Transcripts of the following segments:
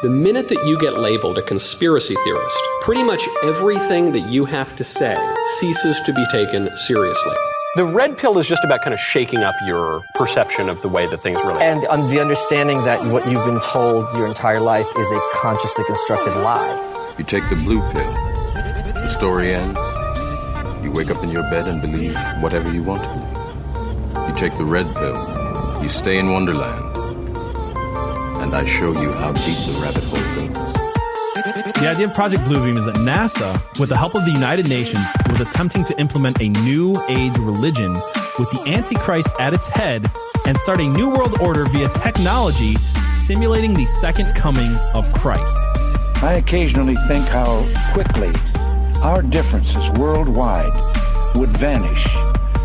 The minute that you get labeled a conspiracy theorist, pretty much everything that you have to say ceases to be taken seriously. The red pill is just about kind of shaking up your perception of the way that things really And on the understanding that what you've been told your entire life is a consciously constructed lie. You take the blue pill. The story ends. You wake up in your bed and believe whatever you want to. You take the red pill. You stay in Wonderland. And I show you how deep the rabbit hole goes. The idea of Project Bluebeam is that NASA, with the help of the United Nations, was attempting to implement a new age religion with the Antichrist at its head and start a new world order via technology simulating the second coming of Christ. I occasionally think how quickly our differences worldwide would vanish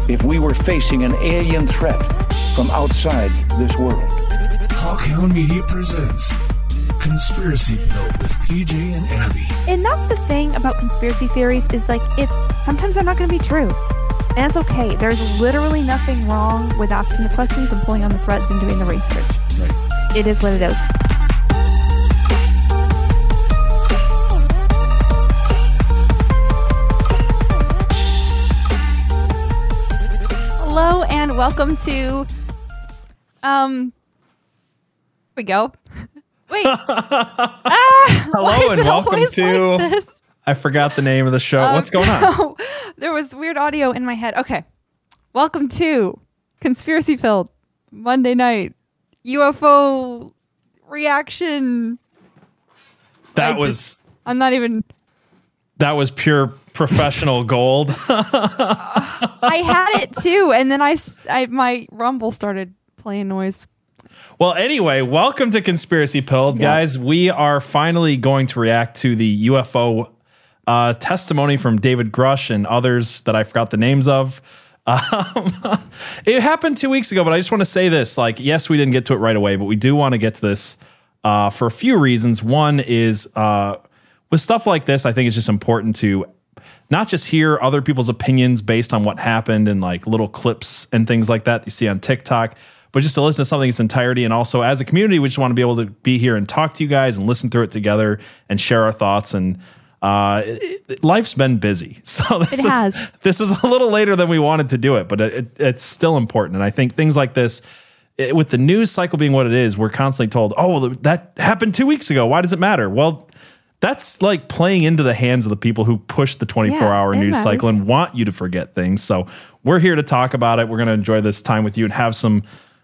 if we were facing an alien threat from outside this world. Hawkhound Media presents Conspiracy Pill with PJ and Abby. And that's the thing about conspiracy theories is like it's sometimes they're not going to be true. And it's okay. There's literally nothing wrong with asking the questions and pulling on the threads and doing the research. It is what it is. Hello and welcome to um we go. Wait. ah, Hello and welcome to. like? I forgot the name of the show. What's going on? There was weird audio in my head. Okay. Welcome to Conspiracy Pilled Monday night UFO reaction. That I was just- I'm not even that was pure professional gold. I had it too and then I, I my rumble started playing noise. Well, anyway, welcome to Conspiracy Pilled, Yeah. guys. We are finally going to react to the UFO uh, testimony from David Grush and others that I forgot the names of. Um, it happened two weeks ago, but I just want to say this: like, yes, we didn't get to it right away, but we do want to get to this uh, for a few reasons. One is uh, with stuff like this, I think it's just important to not just hear other people's opinions based on what happened and like little clips and things like that you see on TikTok, but just to listen to something in its entirety. And also, as a community, we just want to be able to be here and talk to you guys and listen through it together and share our thoughts. And uh, it- it- life's been busy, so this It is- has. this was a little later than we wanted to do it, but it, it, it's still important. And I think things like this. it- with the news cycle being what it is, we're constantly told, "Oh, well, that happened two weeks ago. Why does it matter?" Well, that's like playing into the hands of the people who push the 24 Yeah, hour news cycle and want you to forget things. So we're here to talk about it. We're going to enjoy this time with you and have some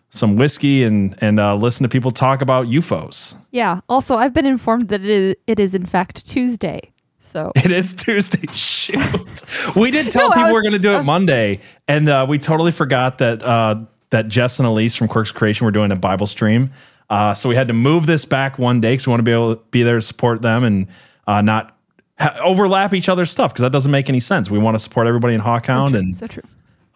some whiskey and and uh, listen to people talk about UFOs. Yeah. Also, I've been informed that it is, it is in fact Tuesday. So It is Tuesday. Shoot, we did tell No, people was- we're going to do it was- Monday, and uh, we totally forgot that uh, that Jess and Elise from Quirks Creation were doing a Bible stream. Uh, so we had to move this back one day because we want to be able to be there to support them and uh, not ha- overlap each other's stuff because that doesn't make any sense. We want to support everybody in Hawkhound, and so true.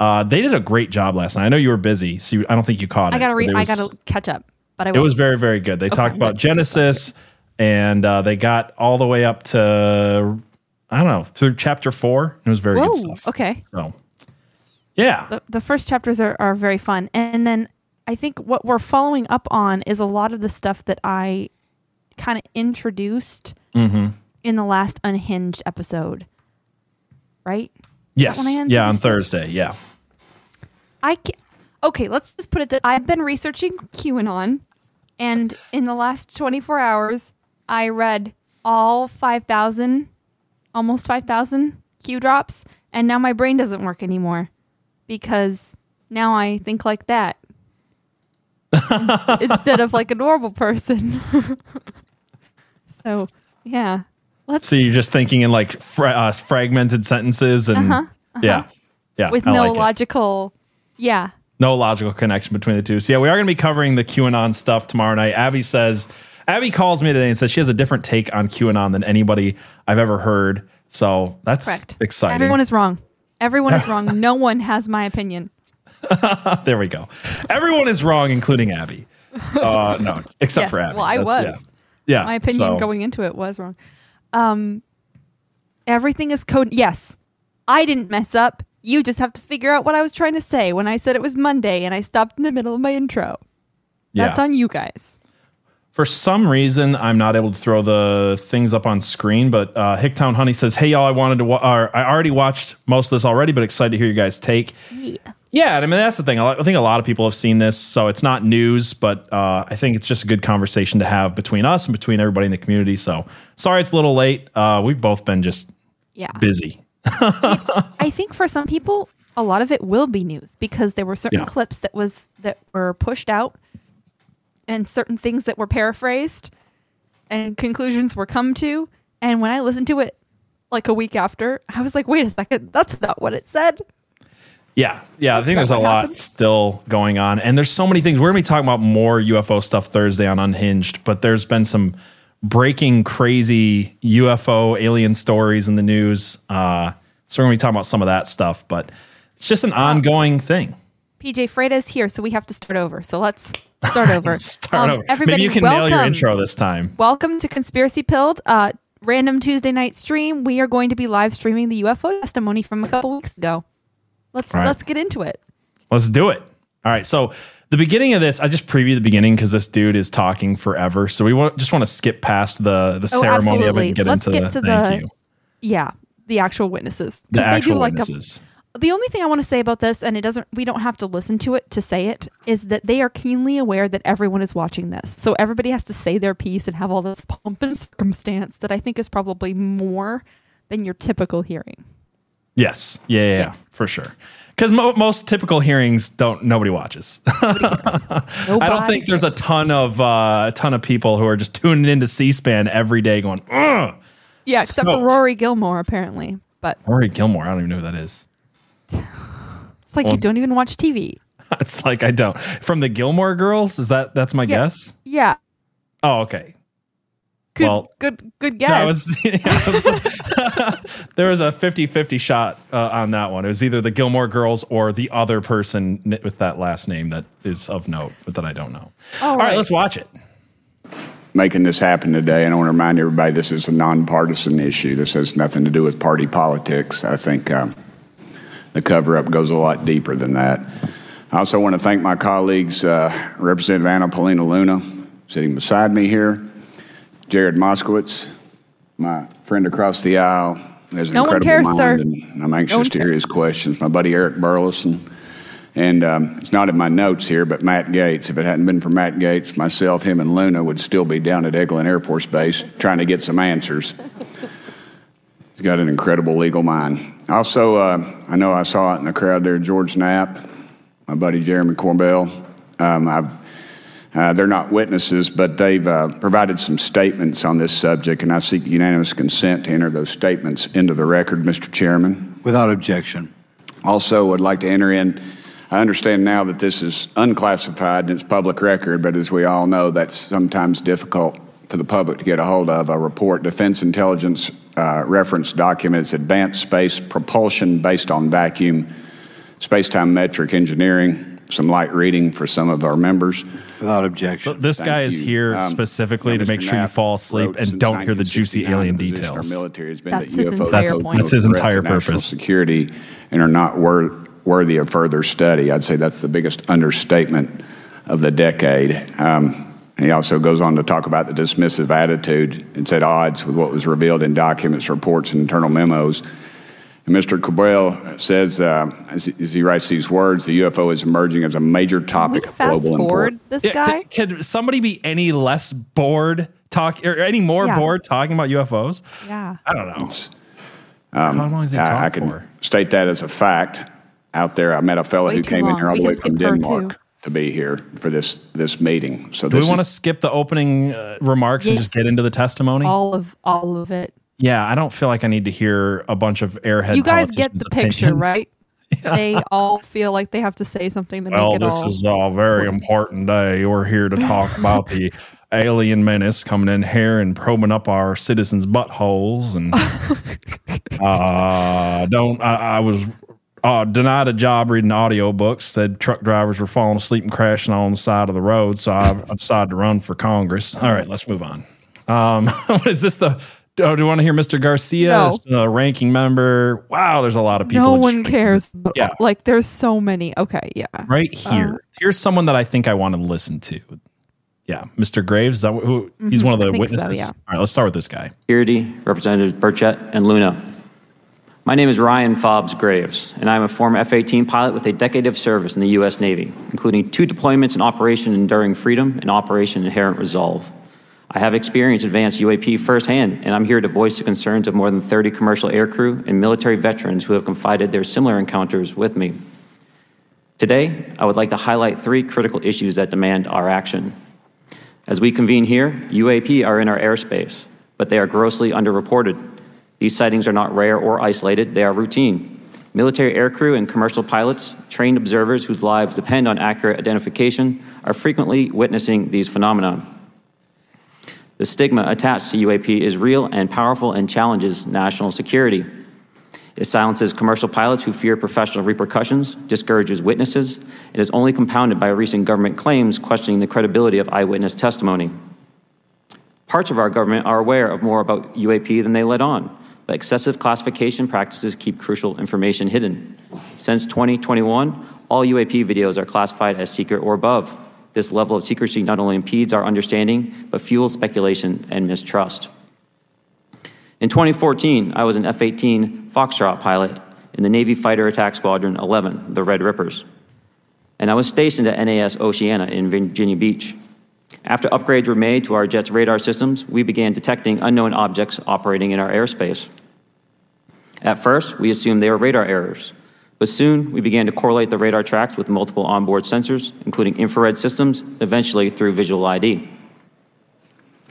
Uh, they did a great job last night. I know you were busy, so you, I don't think you caught it. I gotta it I gotta catch up. But I it was very, very good. They talked about Genesis, and uh, they got all the way up to I don't know through chapter four. It was very Whoa. good stuff. Okay. So, yeah, the, the first chapters are, are very fun and then i think what we're following up on is a lot of the stuff that i kind of introduced Mm-hmm. in the last unhinged episode right yes, when I ended yeah, on? Thursday, yeah. I ca- okay let's just put it that i've been researching qanon and in the last 24 hours i read all 5000 almost 5000 q drops and now my brain doesn't work anymore because now i think like that instead of like a normal person. so, yeah. Let's So you're just thinking in like fra- uh, fragmented sentences and Uh-huh, yeah, yeah, with I no like it. Yeah. no logical connection between the two. So yeah, we are going to be covering the QAnon stuff tomorrow night. Abby says, Abby calls me today and says she has a different take on QAnon than anybody I've ever heard. So that's Correct. exciting. Everyone is wrong. Everyone is wrong. No one has my opinion. there we go. Everyone is wrong, including Abby. Uh, no, except Yes, for Abby. well, I That's- was. Yeah, yeah. My opinion so- going into it was wrong. Um everything is code yes. I didn't mess up. You just have to figure out what I was trying to say when I said it was Monday and I stopped in the middle of my intro. That's Yeah. on you guys. For some reason, I'm not able to throw the things up on screen, but uh, Hicktown Honey says, "Hey y'all, I wanted to. Wa- I already watched most of this already, but excited to hear your guys' take." Yeah, yeah. And I mean that's the thing. I think a lot of people have seen this, so it's not news, but uh, I think it's just a good conversation to have between us and between everybody in the community. So sorry it's a little late. Uh, we've both been just Yeah. busy. I think for some people, a lot of it will be news because there were certain Yeah. clips that was that were pushed out, and certain things that were paraphrased, and conclusions were come to. And when I listened to it, like a week after, I was like, "Wait a second, that's not what it said." Yeah, yeah. I think there's a lot happened. still going on, and there's so many things. We're gonna be talking about more UFO stuff Thursday on Unhinged, but there's been some breaking, crazy UFO alien stories in the news. Uh, so we're gonna be talking about some of that stuff, but it's just an ongoing thing. PJ Freda is here, so we have to start over. So let's start over. Start Um, over. Everybody, Maybe you can welcome. nail your intro this time. Welcome to Conspiracy Pilled, uh, random Tuesday night stream. We are going to be live streaming the UFO testimony from a couple weeks ago. Let's right. let's get into it. Let's do it. All right. So the beginning of this, I just preview the beginning because this dude is talking forever. So we want, just want to skip past the the Oh, ceremony of it and get Let's into get the to thank the- you. Yeah, the actual witnesses. The they actual do like a- witnesses. the only thing I want to say about this, and it doesn't, we don't have to listen to it to say it, is that they are keenly aware that everyone is watching this. So everybody has to say their piece and have all this pomp and circumstance that I think is probably more than your typical hearing. Yes. Yeah, yeah, yeah, Yes. for sure. Because mo- most typical hearings don't nobody watches. I don't Nobody think there's a ton of uh, a ton of people who are just tuning into C-SPAN every day, going, "Ugh." Yeah, except Smoked. for Rory Gilmore, apparently. But Rory Gilmore. I don't even know who that is. it's like Well- you don't even watch TV. It's like I don't. From the Gilmore Girls, is that that's my Yeah. guess? Yeah. Oh, okay. Good, Well, good, good guess. That was, yeah, was- there was a 50-50 shot uh, on that one. It was either the Gilmore Girls or the other person with that last name that is of note, but that I don't know. All right, right. let's watch it. making this happen today. And I want to remind everybody this is a nonpartisan issue. This has nothing to do with party politics. I think um, the cover up goes a lot deeper than that. I also want to thank my colleagues, uh, Representative Anna Paulina Luna, sitting beside me here, Jared Moskowitz, my friend across the aisle, has an No incredible cares, mind, sir. and I'm anxious one to hear his questions. My buddy Eric Burlison. And um, it's not in my notes here, but Matt Gaetz. If it hadn't been for Matt Gaetz, myself, him, and Luna would still be down at Eglin Air Force Base trying to get some answers. He's got an incredible legal mind. Also, uh, I know I saw it in the crowd there, George Knapp, my buddy Jeremy Corbell. Um, I've, uh, they're not witnesses, but they've uh, provided some statements on this subject, and I seek unanimous consent to enter those statements into the record, Mr. Chairman. Without objection. Also, would like to enter in. I understand now that this is unclassified and it's public record, but as we all know, that's sometimes difficult for the public to get a hold of. A report, Defense Intelligence uh, reference documents, advanced space propulsion based on vacuum, space-time metric engineering. Some light reading for some of our members. Without objection. So this Thank guy is you. here Um, specifically to make Mr. sure you fall asleep and don't hear the juicy alien details. Our military has been That's that his UFOs entire no That's his threat entire to national purpose. Security and are not wor- worthy of further study. I'd say that's the biggest understatement of the decade. Um, and he also goes on to talk about the dismissive attitude. It's at odds with what was revealed in documents, reports, and internal memos. And Mr. Cabral says, uh, as, he, as he writes these words, the UFO is emerging as a major topic of fast global forward importance. this Yeah, guy? Can, can somebody be any less bored talk or any more Yeah. bored talking about UFOs? Yeah. I don't know. Um, How long is he I, I talk can for? state that as a fact. Out there, I met a fellow Way who too came in here all We the way from Denmark to be here for this this meeting. So Do this we want to skip the opening uh, remarks and just get into the testimony? All of all of it. Yeah, I don't feel like I need to hear a bunch of airhead. you guys get the picture, opinions. right? They all feel like they have to say something to Well, make it this all. This is a very important day. We're here to talk about the alien menace coming in here and probing up our citizens' buttholes. And uh, don't I, I was uh, denied a job reading audiobooks. Said truck drivers were falling asleep and crashing on the side of the road. So I, I decided to run for Congress. All right, let's move on. Um, what is this? The oh, do you want to hear Mr. Garcia, No. the ranking member? Wow, there's a lot of people. no one rank- cares. Yeah. Like there's so many. Okay, yeah. right here. Um, Here's someone that I think I want to listen to. Yeah, Mr. Graves. Is that who? He's Mhm, one of the think so, witnesses. yeah. All right, let's start with this guy. Security, Representatives Burchett and Luna. My name is Ryan Fobbs Graves, and I'm a former F 18 pilot with a decade of service in the U.S. Navy, including two deployments in Operation Enduring Freedom and Operation Inherent Resolve. I have experienced advanced UAP firsthand, and I'm here to voice the concerns of more than 30 commercial aircrew and military veterans who have confided their similar encounters with me. Today, I would like to highlight three critical issues that demand our action. As we convene here, UAP are in our airspace, but they are grossly underreported. These sightings are not rare or isolated, they are routine. Military aircrew and commercial pilots, trained observers whose lives depend on accurate identification, are frequently witnessing these phenomena. The stigma attached to UAP is real and powerful and challenges national security. It silences commercial pilots who fear professional repercussions, discourages witnesses, and is only compounded by recent government claims questioning the credibility of eyewitness testimony. Parts of our government are aware of more about UAP than they let on, but excessive classification practices keep crucial information hidden. Since 2021, all UAP videos are classified as secret or above. This level of secrecy not only impedes our understanding, but fuels speculation and mistrust. In 2014, I was an F 18 Foxtrot pilot in the Navy Fighter Attack Squadron 11, the Red Rippers. And I was stationed at NAS Oceana in Virginia Beach. After upgrades were made to our jet's radar systems, we began detecting unknown objects operating in our airspace. At first, we assumed they were radar errors, but soon we began to correlate the radar tracks with multiple onboard sensors, including infrared systems, eventually through visual ID.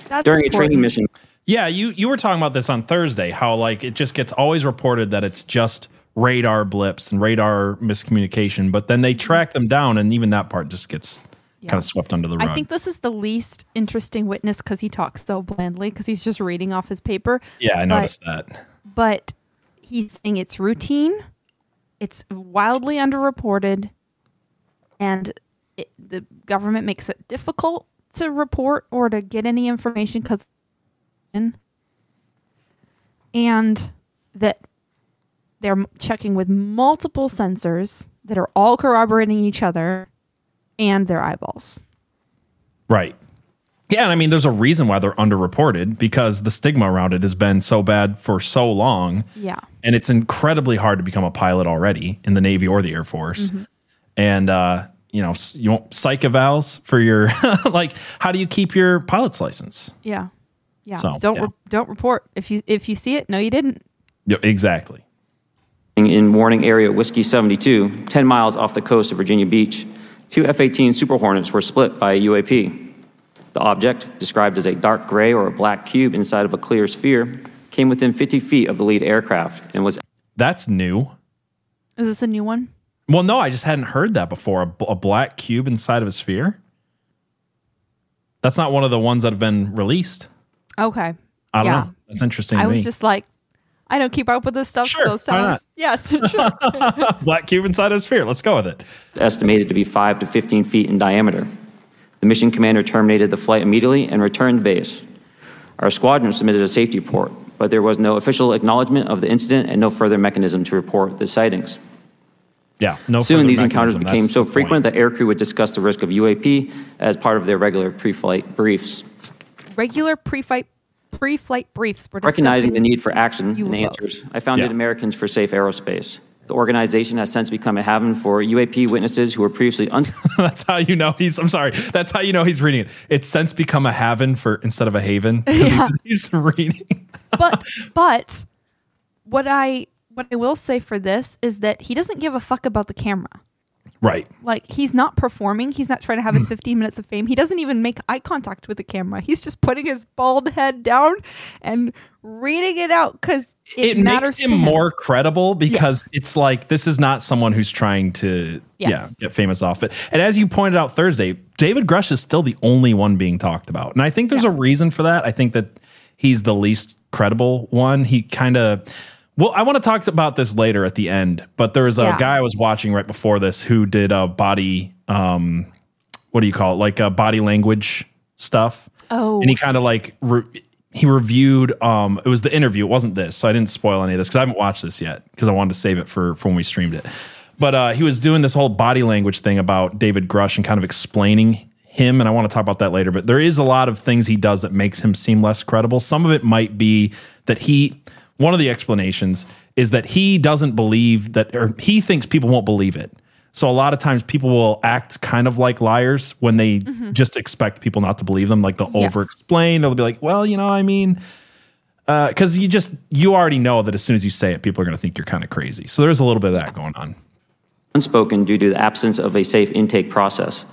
That's During a training mission, Yeah, you you were talking about this on Thursday. How like it just gets always reported that it's just radar blips and radar miscommunication, but then they track them down, and even that part just gets kind of swept under the rug. I think this is the least interesting witness because he talks so blandly because he's just reading off his paper. yeah, I But- noticed that. But he's saying it's routine, it's wildly underreported, and it, the government makes it difficult to report or to get any information because, and that they're checking with multiple sensors that are all corroborating each other and their eyeballs. Right. Yeah, and I mean, there's a reason why they're underreported because the stigma around it has been so bad for so long. Yeah. And it's incredibly hard to become a pilot already in the Navy or the Air Force. Mhm. And, uh, you know, s- you want psych evals for your, like, how do you keep your pilot's license? Yeah. Yeah. So, don't yeah. Re- don't report if you if you see it. No, you didn't. Yeah, exactly. in warning area Whiskey 72, 10 miles off the coast of Virginia Beach, two F 18 Super Hornets were split by a UAP. The object, described as a dark gray or a black cube inside of a clear sphere, came within 50 feet of the lead aircraft and was That's new. Is this a new one? Well, no, I just hadn't heard that before. A, black cube inside of a sphere. That's not one of the ones that have been released. Okay. I don't Yeah. know. That's interesting I to was me. just like, I don't keep up with this stuff. Sure, so why not? sounds yes, sure. black cube inside of a sphere. Let's go with it. estimated to be 5 to 15 feet in diameter. The mission commander terminated the flight immediately and returned to base. Our squadron submitted a safety report, but there was no official acknowledgement of the incident and no further mechanism to report the sightings. Yeah. No. Soon, further these encounters became That's so the frequent that aircrew would discuss the risk of UAP as part of their regular pre-flight briefs. Regular pre-flight pre-flight briefs were Recognizing the need for action and answers, I founded Yeah. Americans for Safe Aerospace. The organization has since become a haven for UAP witnesses who were previously un- That's how you know he's. I'm sorry. That's how you know he's reading it. It's since become a haven for instead of a haven. Yeah. He's, he's reading. but but what I what I will say for this is that he doesn't give a fuck about the camera. Right. Like he's not performing. He's not trying to have his hmm. 15 minutes of fame. He doesn't even make eye contact with the camera. He's just putting his bald head down and reading it out because it, It, makes him him. more credible because it's like this is not someone who's trying to yeah get famous off it. And as you pointed out Thursday, David Grush is still the only one being talked about, and I think there's a reason for that. I think that he's the least credible one. He kind of. Well, I want to talk about this later at the end, but there was a Yeah. guy I was watching right before this who did a body, um, what do you call it, like a body language stuff. Oh. and he kind of like re- he reviewed. Um, it was the interview. It wasn't this, so I didn't spoil any of this because I haven't watched this yet because I wanted to save it for for when we streamed it. But uh, he was doing this whole body language thing about David Grush and kind of explaining him, and I want to talk about that later. But there is a lot of things he does that makes him seem less credible. Some of it might be that he. One of the explanations is that he doesn't believe that, or he thinks people won't believe it. So a lot of times people will act kind of like liars when they mm-hmm. just expect people not to believe them. Like they'll Yes. over explain. They'll be like, well, you know, I mean, uh, because you just you already know that as soon as you say it, people are going to think you're kind of crazy. So there's a little bit of that going on. unspoken due to the absence of a safe intake process.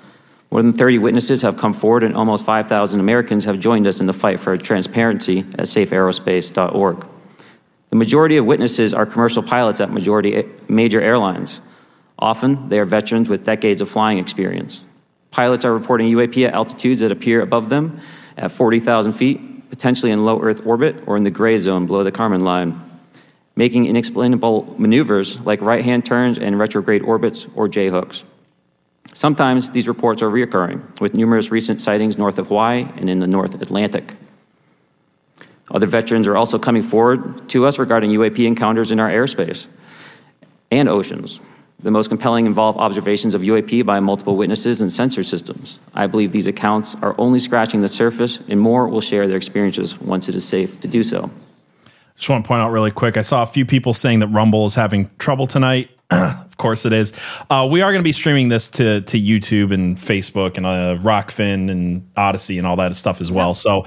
More than 30 witnesses have come forward, and almost 5,000 Americans have joined us in the fight for transparency at safeaerospace.org. The majority of witnesses are commercial pilots at majority major airlines. Often, they are veterans with decades of flying experience. Pilots are reporting UAP at altitudes that appear above them at 40,000 feet, potentially in low Earth orbit or in the gray zone below the Kármán line making inexplainable maneuvers like right hand turns and retrograde orbits or J hooks. Sometimes these reports are reoccurring, with numerous recent sightings north of Hawaii and in the North Atlantic. Other veterans are also coming forward to us regarding UAP encounters in our airspace and oceans. The most compelling involve observations of UAP by multiple witnesses and sensor systems. I believe these accounts are only scratching the surface, and more will share their experiences once it is safe to do so. Just want to point out really quick. I saw a few people saying that Rumble is having trouble tonight. of course it is. Uh, we are going to be streaming this to to YouTube and Facebook and uh, Rokfin and Odysee and all that stuff as well. So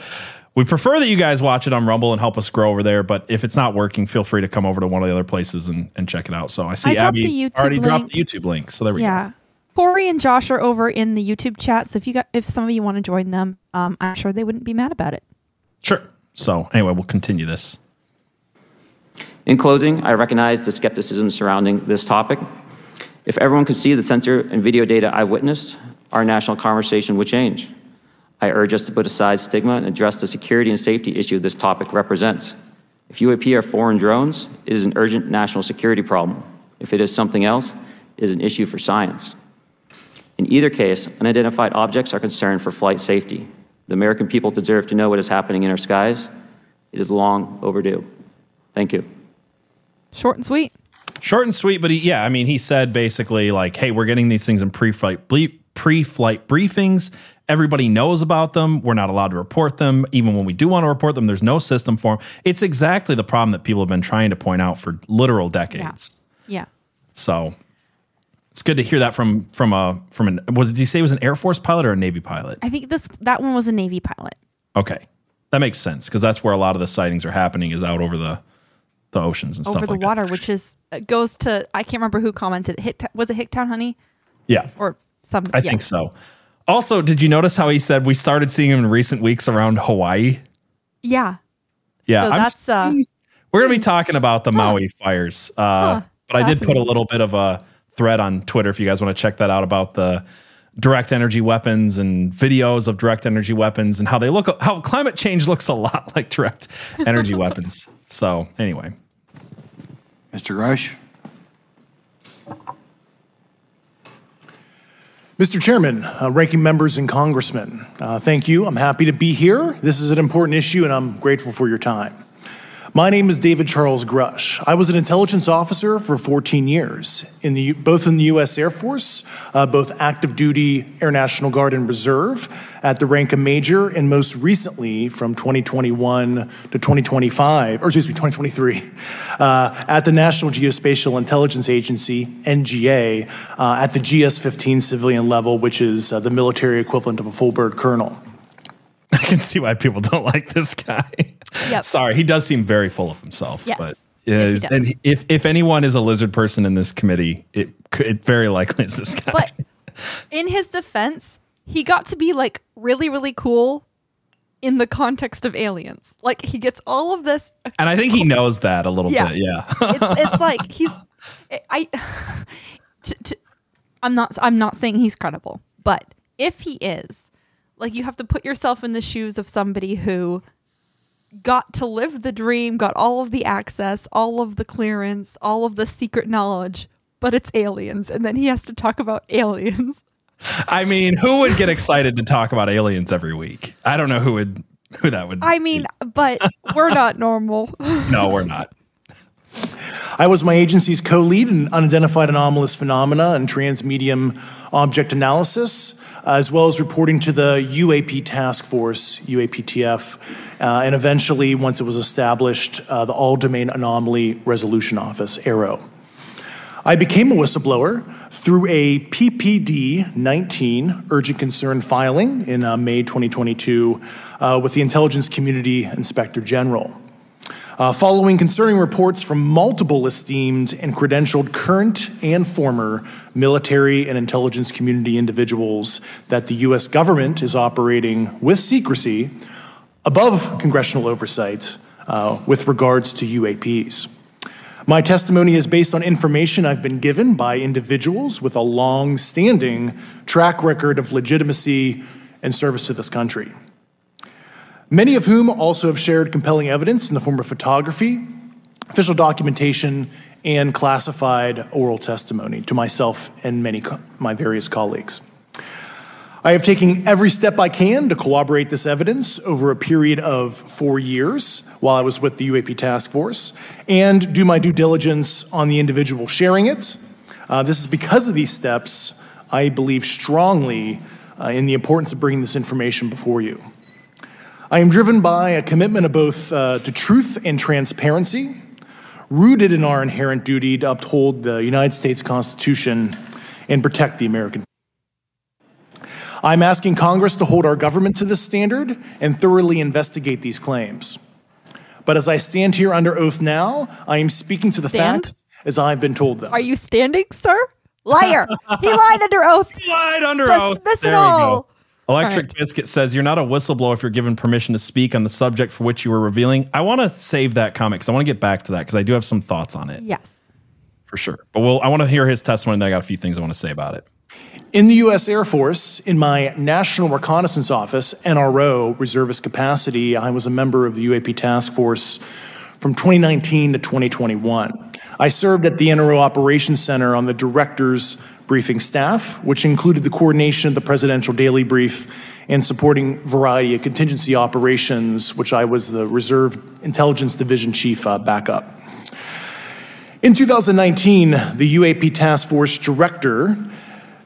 we prefer that you guys watch it on Rumble and help us grow over there. But if it's not working, feel free to come over to one of the other places and, and check it out. So I see I dropped Abby the YouTube already dropped the YouTube link. So there we go. Yeah. Corey and Josh are over in the YouTube chat, so if you got if some of you want to join them, um, I'm sure they wouldn't be mad about it. Sure. So anyway, we'll continue this. In closing, I recognize the skepticism surrounding this topic. If everyone could see the sensor and video data I witnessed, our national conversation would change. I urge us to put aside stigma and address the security and safety issue this topic represents. If UAP are foreign drones, it is an urgent national security problem. If it is something else, it is an issue for science. In either case, unidentified objects are concerned for flight safety. The American people deserve to know what is happening in our skies. It is long overdue. Thank you. Short and sweet. Short and sweet, but he, yeah, I mean, he said basically like, "Hey, we're getting these things in pre-flight ble- pre-flight briefings. Everybody knows about them. We're not allowed to report them, even when we do want to report them. There's no system for them. It's exactly the problem that people have been trying to point out for literal decades. Yeah. So it's good to hear that from from a from an was did you say it was an Air Force pilot or a Navy pilot? I think this that one was a Navy pilot. Okay, that makes sense because that's where a lot of the sightings are happening is out over the the oceans and over stuff the like that. water, which is uh, goes to I can't remember who commented. Hit was it Hicktown Honey Yeah, or some? I yeah. think so. Also, did you notice how he said we started seeing him in recent weeks around Hawaii? Yeah. Yeah, So that's uh. We're going to be talking about the Maui fires. Uh, but I did put a little bit of a thread on Twitter if you guys want to check that out about the direct energy weapons and videos of direct energy weapons and how they look, how climate change looks a lot like direct energy weapons. So, anyway. Mr. Grush? Mr. Chairman, uh, ranking members and congressmen, uh, thank you. I'm happy to be here. This is an important issue, and I'm grateful for your time. My name is David Charles Grush. I was an intelligence officer for 14 years, in the, both in the U.S. Air Force, uh, both active duty Air National Guard and Reserve, at the rank of major, and most recently from 2021 to 2025, or excuse me, 2023, uh, at the National Geospatial Intelligence Agency, NGA, uh, at the GS 15 civilian level, which is uh, the military equivalent of a full bird colonel. I can see why people don't like this guy. Yep. Sorry, he does seem very full of himself. Yes. But Yes, and if if anyone is a lizard person in this committee, it it very likely is this guy. But in his defense, he got to be like really really cool in the context of aliens. Like he gets all of this. and I think he knows that a little Yeah. bit. Yeah. It's it's like he's I. To, to, I'm not I'm not saying he's credible, but if he is, like you have to put yourself in the shoes of somebody who got to live the dream, got all of the access, all of the clearance, all of the secret knowledge, but it's aliens, and then he has to talk about aliens. I mean, who would get excited to talk about aliens every week? I don't know who would who that would. I mean, but we're not normal. no, we're not. I was my agency's co lead in unidentified anomalous phenomena and transmedium object analysis. As well as reporting to the UAP Task Force, UAPTF, uh, and eventually, once it was established, uh, the All Domain Anomaly Resolution Office, AARO. I became a whistleblower through a PPD 19 urgent concern filing in uh, May 2022 uh, with the Intelligence Community Inspector General. Uh, following concerning reports from multiple esteemed and credentialed current and former military and intelligence community individuals that the U.S. government is operating with secrecy above congressional oversight uh, with regards to UAPs. My testimony is based on information I've been given by individuals with a long standing track record of legitimacy and service to this country. Many of whom also have shared compelling evidence in the form of photography, official documentation, and classified oral testimony to myself and many co- my various colleagues. I have taken every step I can to corroborate this evidence over a period of four years while I was with the UAP Task Force and do my due diligence on the individual sharing it. Uh, this is because of these steps, I believe strongly uh, in the importance of bringing this information before you. I am driven by a commitment of both uh, to truth and transparency, rooted in our inherent duty to uphold the United States Constitution and protect the American I'm asking Congress to hold our government to this standard and thoroughly investigate these claims. But as I stand here under oath now, I am speaking to the Stand? facts as I've been told them. Are you standing, sir? Liar. he lied under oath. He lied under Dismiss oath. it There we all. Go. Electric Biscuit says you're not a whistleblower if you're given permission to speak on the subject for which you were revealing. I want to save that comment because I want to get back to that because I do have some thoughts on it Yes. for sure. But we'll, I want to hear his testimony. And then I got a few things I want to say about it. In the U.S. Air Force, in my National Reconnaissance Office, NRO, reservist capacity, I was a member of the UAP Task Force from 2019 to 2021. I served at the NRO Operations Center on the director's briefing staff, which included the coordination of the Presidential Daily Brief and supporting variety of contingency operations, which I was the Reserve Intelligence Division Chief uh, backup. In 2019, the UAP Task Force Director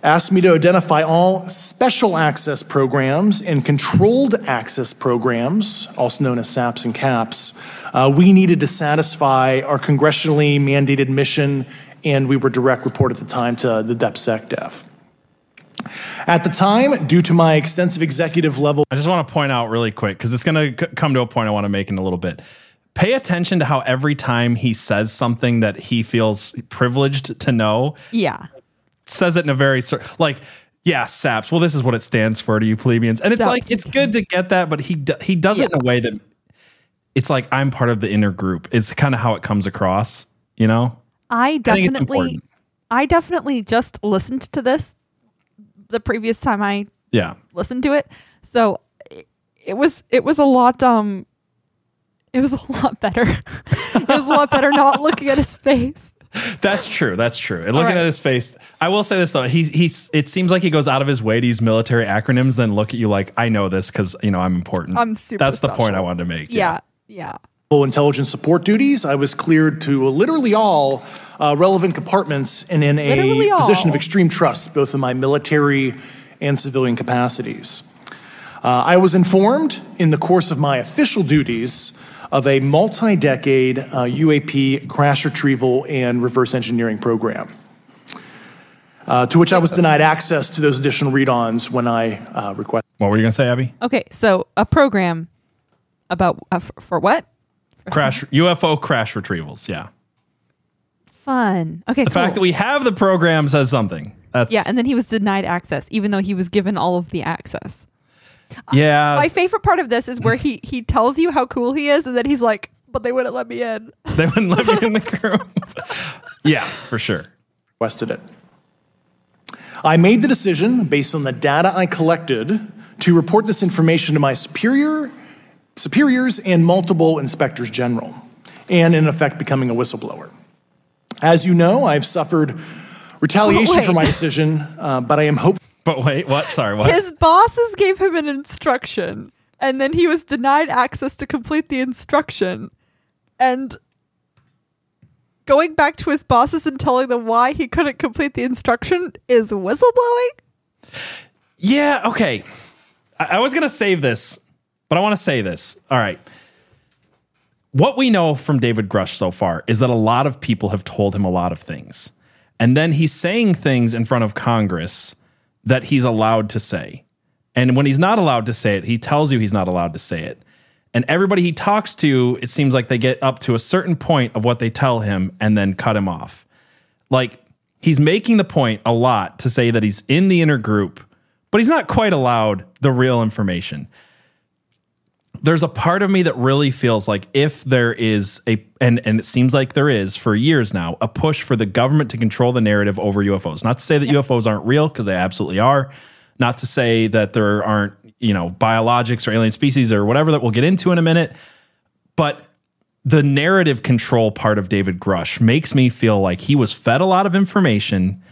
asked me to identify all special access programs and controlled access programs, also known as SAPs and CAPs, uh, we needed to satisfy our congressionally mandated mission, and we were direct report at the time to the DepSecDef. At the time, due to my extensive executive level I just want to point out really quick because it's going to come to a point I want to make in a little bit. Pay attention to how every time he says something that he feels privileged to know, Yeah. says it in a very like yeah saps well this is what it stands for to you plebeians and it's Yeah. like it's good to get that but he do, he does it in a way that it's like i'm part of the inner group it's kind of how it comes across you know I definitely important. I definitely just listened to this the previous time I yeah listened to it. So it, it was it was a lot um it was a lot better. it was a lot better not looking at his face. that's true that's true and looking right. at his face i will say this though he's he's it seems like he goes out of his way to use military acronyms then look at you like i know this because you know i'm important I'm super that's the point i wanted to make Yeah. Yeah. Intelligence support duties. I was cleared to literally all uh, relevant compartments and in a Literally all. position of extreme trust, both in my military and civilian capacities. Uh, I was informed in the course of my official duties of a multi decade uh, UAP crash retrieval and reverse engineering program. Uh, to which I was denied access to those additional read ons when I uh, requested. what were you gonna say abby Okay, so a program about uh, for, for what? Crash ufo crash retrievals yeah Fun. Okay, the cool. fact that we have the program says something that's yeah, and then he was denied access, even though he was given all of the access. yeah My favorite part of this is where he he tells you how cool he is, and then he's like, "But they wouldn't let me in." They wouldn't let me in the group. yeah, for sure. requested it. I made the decision based on the data I collected to report this information to my superior, superiors and multiple inspectors general, and in effect becoming a whistleblower. As you know, I've suffered retaliation for my decision, uh, but I am hopeful. But wait, what? Sorry, what? His bosses gave him an instruction, and then he was denied access to complete the instruction. And going back to his bosses and telling them why he couldn't complete the instruction is whistleblowing? Yeah, okay. I, I was gonna save this, but I want to say this. All right. What we know from David Grush so far is that a lot of people have told him a lot of things. And then he's saying things in front of Congress that he's allowed to say. And when he's not allowed to say it, he tells you he's not allowed to say it. And everybody he talks to, it seems like they get up to a certain point of what they tell him and then cut him off. Like he's making the point a lot to say that he's in the inner group, but he's not quite allowed the real information there's a part of me that really feels like if there is a and and it seems like there is for years now a push for the government to control the narrative over UFOs. Not to say that yes. UFOs aren't real because they absolutely are. Not to say that there aren't, you know, biologics or alien species or whatever that we'll get into in a minute. But the narrative control part of David Grush makes me feel like he was fed a lot of information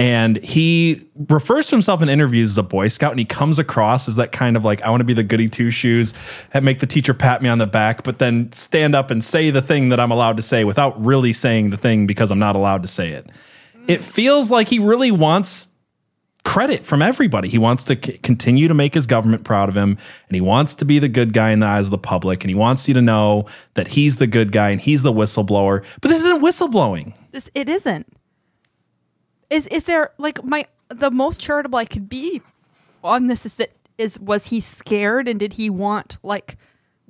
and he refers to himself in interviews as a boy scout and he comes across as that kind of like i want to be the goody two shoes and make the teacher pat me on the back but then stand up and say the thing that i'm allowed to say without really saying the thing because i'm not allowed to say it. It feels like he really wants credit from everybody. He wants to c- continue to make his government proud of him and he wants to be the good guy in the eyes of the public and he wants you to know that he's the good guy and he's the whistleblower. But this isn't whistleblowing. This it isn't is is there like my the most charitable I could be on this is that is was he scared and did he want like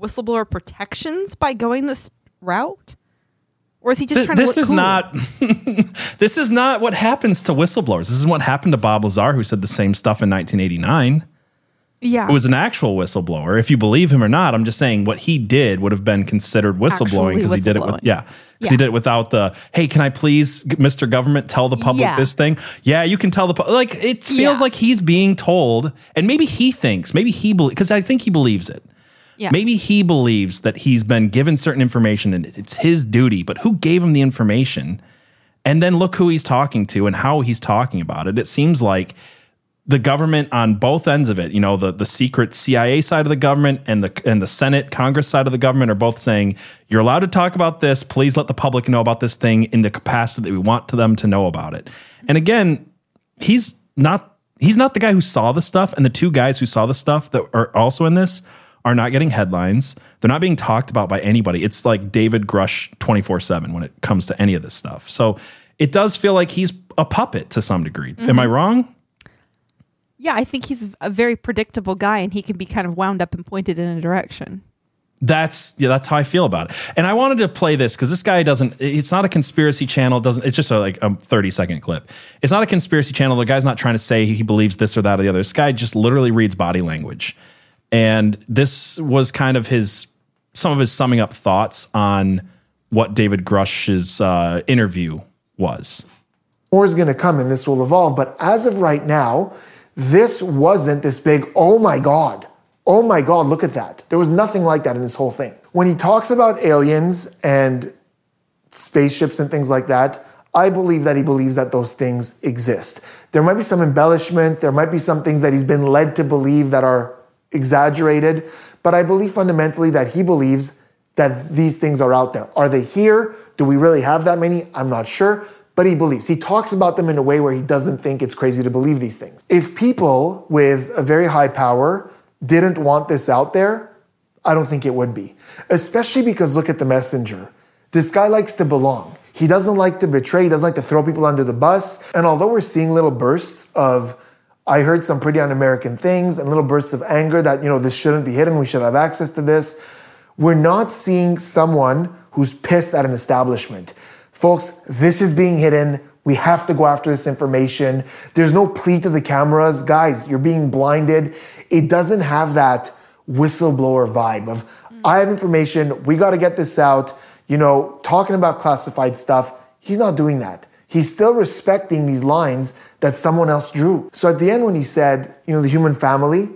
whistleblower protections by going this route? Or is he just Th- trying this to This is cool? not this is not what happens to whistleblowers. This is what happened to Bob Lazar, who said the same stuff in 1989. Yeah. It was an actual whistleblower. If you believe him or not, I'm just saying what he did would have been considered whistleblowing because he did it with yeah. Because yeah. he did it without the hey, can I please, Mr. Government, tell the public yeah. this thing? Yeah, you can tell the public. Like it feels yeah. like he's being told, and maybe he thinks, maybe he believes, because I think he believes it. Yeah. Maybe he believes that he's been given certain information and it's his duty, but who gave him the information? And then look who he's talking to and how he's talking about it. It seems like the government on both ends of it, you know, the the secret CIA side of the government and the and the Senate Congress side of the government are both saying you're allowed to talk about this. Please let the public know about this thing in the capacity that we want to them to know about it. And again, he's not he's not the guy who saw the stuff, and the two guys who saw the stuff that are also in this are not getting headlines. They're not being talked about by anybody. It's like David Grush 24 7 when it comes to any of this stuff. So it does feel like he's a puppet to some degree. Mm-hmm. Am I wrong? Yeah, I think he's a very predictable guy and he can be kind of wound up and pointed in a direction. That's yeah, that's how I feel about it. And I wanted to play this because this guy doesn't. It's not a conspiracy channel. Doesn't. It's just a, like a thirty second clip. It's not a conspiracy channel. The guy's not trying to say he believes this or that or the other. This guy just literally reads body language, and this was kind of his some of his summing up thoughts on what David Grush's uh, interview was. More is going to come, and this will evolve. But as of right now, this wasn't this big, oh my God, oh my God, look at that. There was nothing like that in this whole thing. When he talks about aliens and spaceships and things like that, I believe that he believes that those things exist. There might be some embellishment, there might be some things that he's been led to believe that are exaggerated, but I believe fundamentally that he believes that these things are out there. Are they here? Do we really have that many? I'm not sure but he believes. He talks about them in a way where he doesn't think it's crazy to believe these things. If people with a very high power didn't want this out there, I don't think it would be. Especially because look at the messenger. This guy likes to belong. He doesn't like to betray, he doesn't like to throw people under the bus. And although we're seeing little bursts of, I heard some pretty un American things and little bursts of anger that, you know, this shouldn't be hidden, we should have access to this, we're not seeing someone who's pissed at an establishment. Folks, this is being hidden. We have to go after this information. There's no plea to the cameras. Guys, you're being blinded. It doesn't have that whistleblower vibe of, I have information. We got to get this out. You know, talking about classified stuff. He's not doing that. He's still respecting these lines that someone else drew. So at the end, when he said, you know, the human family,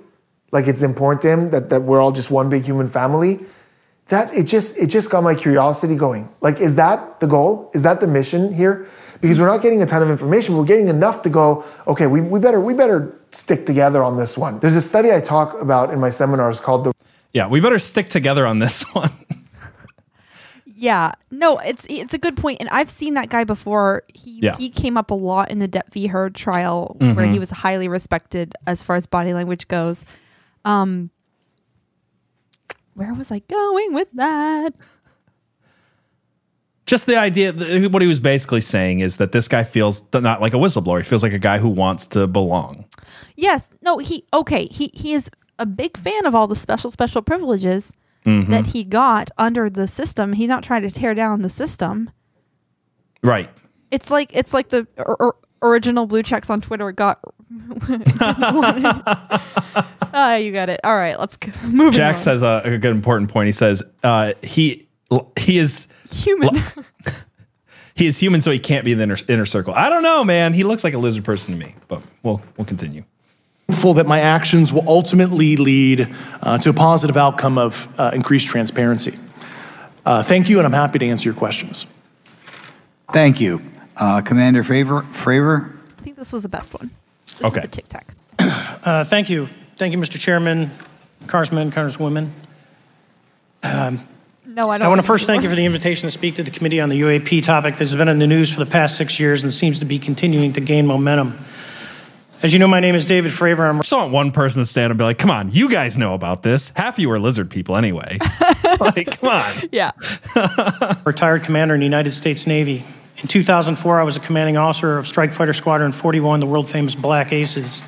like it's important to him that, that we're all just one big human family, that it just it just got my curiosity going. Like, is that the goal? Is that the mission here? Because we're not getting a ton of information, we're getting enough to go, okay, we, we better we better stick together on this one. There's a study I talk about in my seminars called the Yeah, we better stick together on this one. Yeah, no, it's it's a good point, and I've seen that guy before. He Yeah. he came up a lot in the Depp v. Heard trial, where Mhm. he was highly respected as far as body language goes. Um, where was I going with that? Just the idea, what he was basically saying is that this guy feels not like a whistleblower. He feels like a guy who wants to belong. Yes, no, he okay. He he is a big fan of all the special special privileges Mhm. that he got under the system. He's not trying to tear down the system. Right. It's like it's like the or, or- original blue checks on Twitter got. Ah, you got it. All right, let's go. move Jack on. says a, a good important point. He says uh, he he is human. he is human, so he can't be in the inner, inner circle. I don't know, man. He looks like a lizard person to me, but we'll we'll continue. hopeful that my actions will ultimately lead uh, to a positive outcome of uh, increased transparency. Uh, thank you, and I'm happy to answer your questions. Thank you. Uh, Commander Fravor, Fravor? I think this was the best one. This Okay. is the Tic Tac. Uh, Thank you. Thank you, Mr. Chairman, Congressmen, Congresswomen. Um, No, I don't. I want to first thank you for the invitation to speak to the committee on the UAP topic that's been in the news for the past six years and seems to be continuing to gain momentum. As you know, my name is David Fravor. I'm I just want one person to stand and be like, "Come on, you guys know about this. Half of you are lizard people anyway." like, come on. Yeah. retired commander in the United States Navy. In 2004, I was a commanding officer of Strike Fighter Squadron 41, the world famous Black Aces.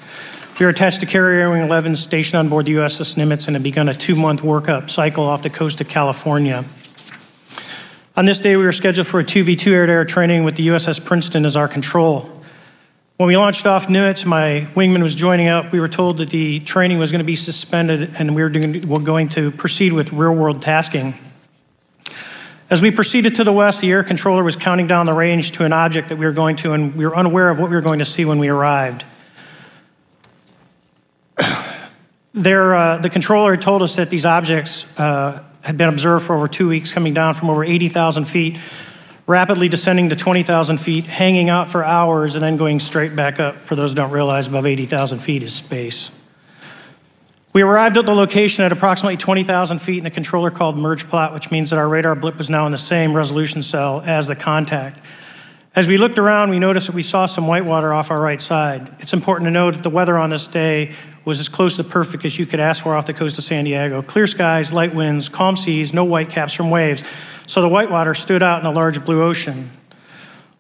We were attached to Carrier Wing 11, stationed on board the USS Nimitz, and had begun a two month workup cycle off the coast of California. On this day, we were scheduled for a 2v2 air to air training with the USS Princeton as our control. When we launched off Nimitz, my wingman was joining up. We were told that the training was going to be suspended and we were doing- were going to proceed with real world tasking. As we proceeded to the west, the air controller was counting down the range to an object that we were going to, and we were unaware of what we were going to see when we arrived. There, uh, the controller had told us that these objects uh, had been observed for over two weeks, coming down from over 80,000 feet, rapidly descending to 20,000 feet, hanging out for hours, and then going straight back up. For those who don't realize, above 80,000 feet is space. We arrived at the location at approximately 20,000 feet, and the controller called merge plot, which means that our radar blip was now in the same resolution cell as the contact. As we looked around, we noticed that we saw some whitewater off our right side. It's important to note that the weather on this day was as close to perfect as you could ask for off the coast of San Diego. Clear skies, light winds, calm seas, no whitecaps from waves. So the whitewater stood out in a large blue ocean.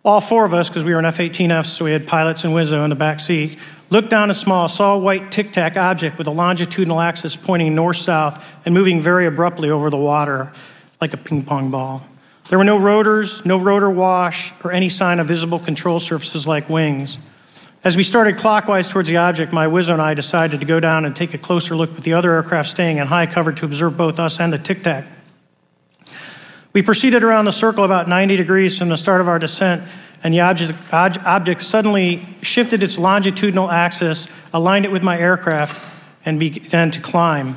All four of us, because we were in F 18Fs, so we had pilots and Wizzo in the back seat, looked down a small, saw a white tic tac object with a longitudinal axis pointing north south and moving very abruptly over the water like a ping pong ball. There were no rotors, no rotor wash, or any sign of visible control surfaces like wings. As we started clockwise towards the object, my Wizzo and I decided to go down and take a closer look with the other aircraft staying in high cover to observe both us and the tic tac. We proceeded around the circle about 90 degrees from the start of our descent, and the object, object suddenly shifted its longitudinal axis, aligned it with my aircraft, and began to climb.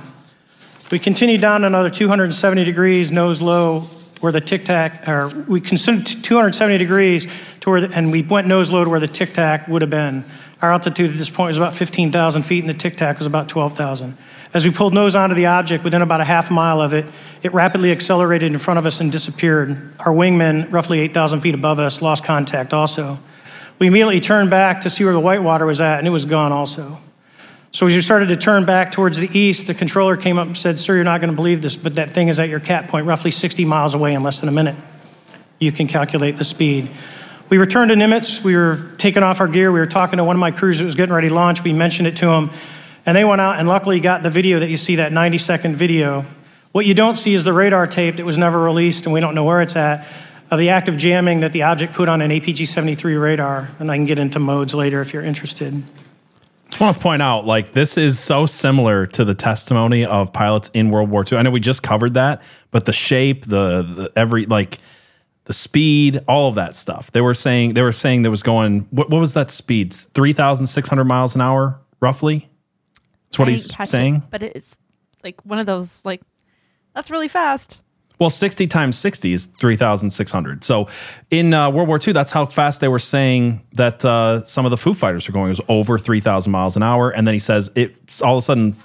We continued down another 270 degrees, nose low, where the tic tac, or we considered 270 degrees to where, the, and we went nose low to where the tic tac would have been. Our altitude at this point was about 15,000 feet, and the tic tac was about 12,000. As we pulled nose onto the object, within about a half mile of it, it rapidly accelerated in front of us and disappeared. Our wingmen, roughly 8,000 feet above us, lost contact also. We immediately turned back to see where the whitewater was at, and it was gone also. So as we started to turn back towards the east, the controller came up and said, Sir, you're not going to believe this, but that thing is at your cat point, roughly 60 miles away in less than a minute. You can calculate the speed. We returned to Nimitz. We were taking off our gear. We were talking to one of my crews that was getting ready to launch. We mentioned it to them, and they went out and luckily got the video that you see, that 90 second video. What you don't see is the radar tape that was never released, and we don't know where it's at, of the active jamming that the object put on an APG 73 radar. And I can get into modes later if you're interested. just want to point out, like this is so similar to the testimony of pilots in World War II. I know we just covered that, but the shape, the, the every like the speed, all of that stuff. They were saying they were saying there was going. What, what was that speed? Three thousand six hundred miles an hour, roughly. That's what I he's didn't it, saying. but it's like one of those like that's really fast. Well, 60 times 60 is 3,600. So in uh, World War II, that's how fast they were saying that uh, some of the Foo Fighters were going. It was over 3,000 miles an hour. And then he says it's all of a sudden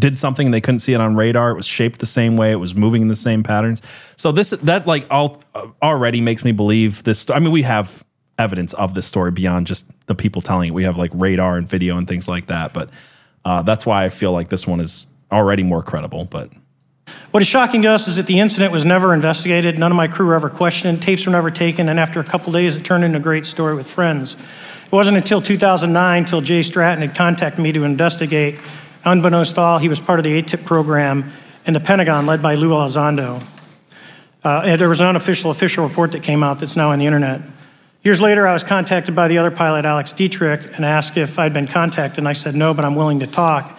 did something they couldn't see it on radar. It was shaped the same way. It was moving in the same patterns. So this that like all already makes me believe this. I mean, we have evidence of this story beyond just the people telling it. We have like radar and video and things like that. But uh, that's why I feel like this one is already more credible. But what is shocking to us is that the incident was never investigated. None of my crew were ever questioned. Tapes were never taken. And after a couple days, it turned into a great story with friends. It wasn't until 2009 until Jay Stratton had contacted me to investigate. Unbeknownst to all, he was part of the AATIP program in the Pentagon led by Lou Elizondo. Uh, there was an unofficial official report that came out that's now on the internet. Years later, I was contacted by the other pilot, Alex Dietrich, and asked if I'd been contacted, and I said no, but I'm willing to talk.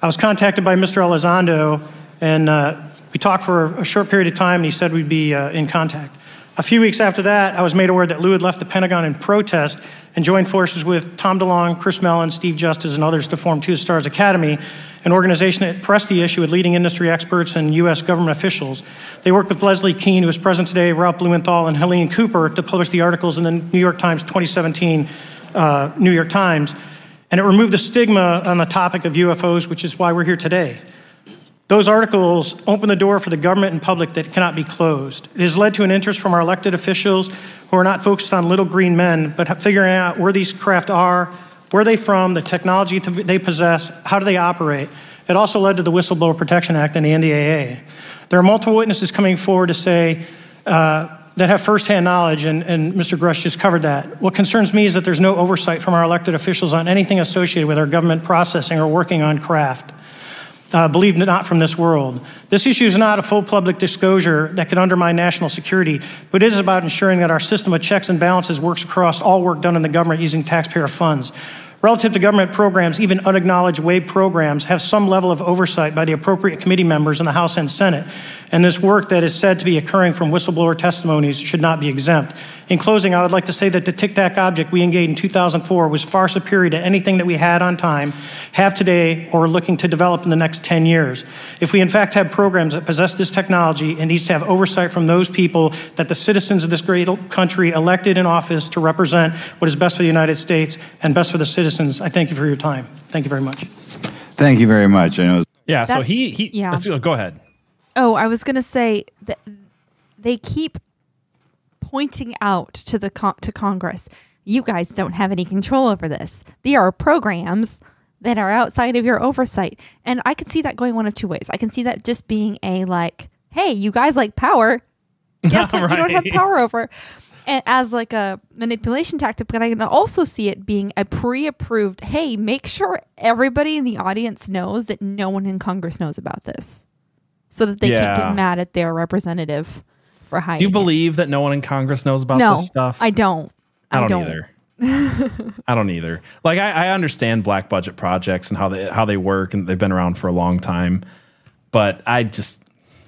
I was contacted by Mr. Elizondo, and uh, we talked for a short period of time, and he said we'd be uh, in contact. A few weeks after that, I was made aware that Lou had left the Pentagon in protest and joined forces with Tom DeLonge, Chris Mellon, Steve Justice, and others to form Two Stars Academy, an organization that pressed the issue with leading industry experts and U.S. government officials. They worked with Leslie Kean, who is present today, Ralph Blumenthal, and Helene Cooper to publish the articles in the New York Times 2017 uh, New York Times. And it removed the stigma on the topic of UFOs, which is why we're here today. Those articles open the door for the government and public that cannot be closed. It has led to an interest from our elected officials who are not focused on little green men, but figuring out where these craft are, where are they from, the technology they possess, how do they operate. It also led to the Whistleblower Protection Act and the NDAA. There are multiple witnesses coming forward to say uh, that have firsthand knowledge, and, and Mr. Grush just covered that. What concerns me is that there's no oversight from our elected officials on anything associated with our government processing or working on craft uh, believe not from this world. This issue is not a full public disclosure that could undermine national security, but it is about ensuring that our system of checks and balances works across all work done in the government using taxpayer funds. Relative to government programs, even unacknowledged waived programs have some level of oversight by the appropriate committee members in the House and Senate, and this work that is said to be occurring from whistleblower testimonies should not be exempt. In closing, I would like to say that the Tic Tac object we engaged in 2004 was far superior to anything that we had on time, have today, or are looking to develop in the next 10 years. If we in fact have programs that possess this technology, it needs to have oversight from those people that the citizens of this great country elected in office to represent what is best for the United States and best for the citizens. I thank you for your time. Thank you very much. Thank you very much. I know. Yeah. So he he. yeah. Let's go, go ahead. Oh, I was gonna say that they keep pointing out to the con- to Congress, you guys don't have any control over this. There are programs that are outside of your oversight, and I can see that going one of two ways. I can see that just being a like, hey, you guys like power. Guess what? You don't have power over. And as like a manipulation tactic, but I can also see it being a pre-approved. Hey, make sure everybody in the audience knows that no one in Congress knows about this so that they can't get mad at their representative for hiding. Do you believe that no one in Congress knows about no, this stuff? I don't. I don't, don't. either. I don't either. Like I, I understand black budget projects and how they how they work and they've been around for a long time, but I just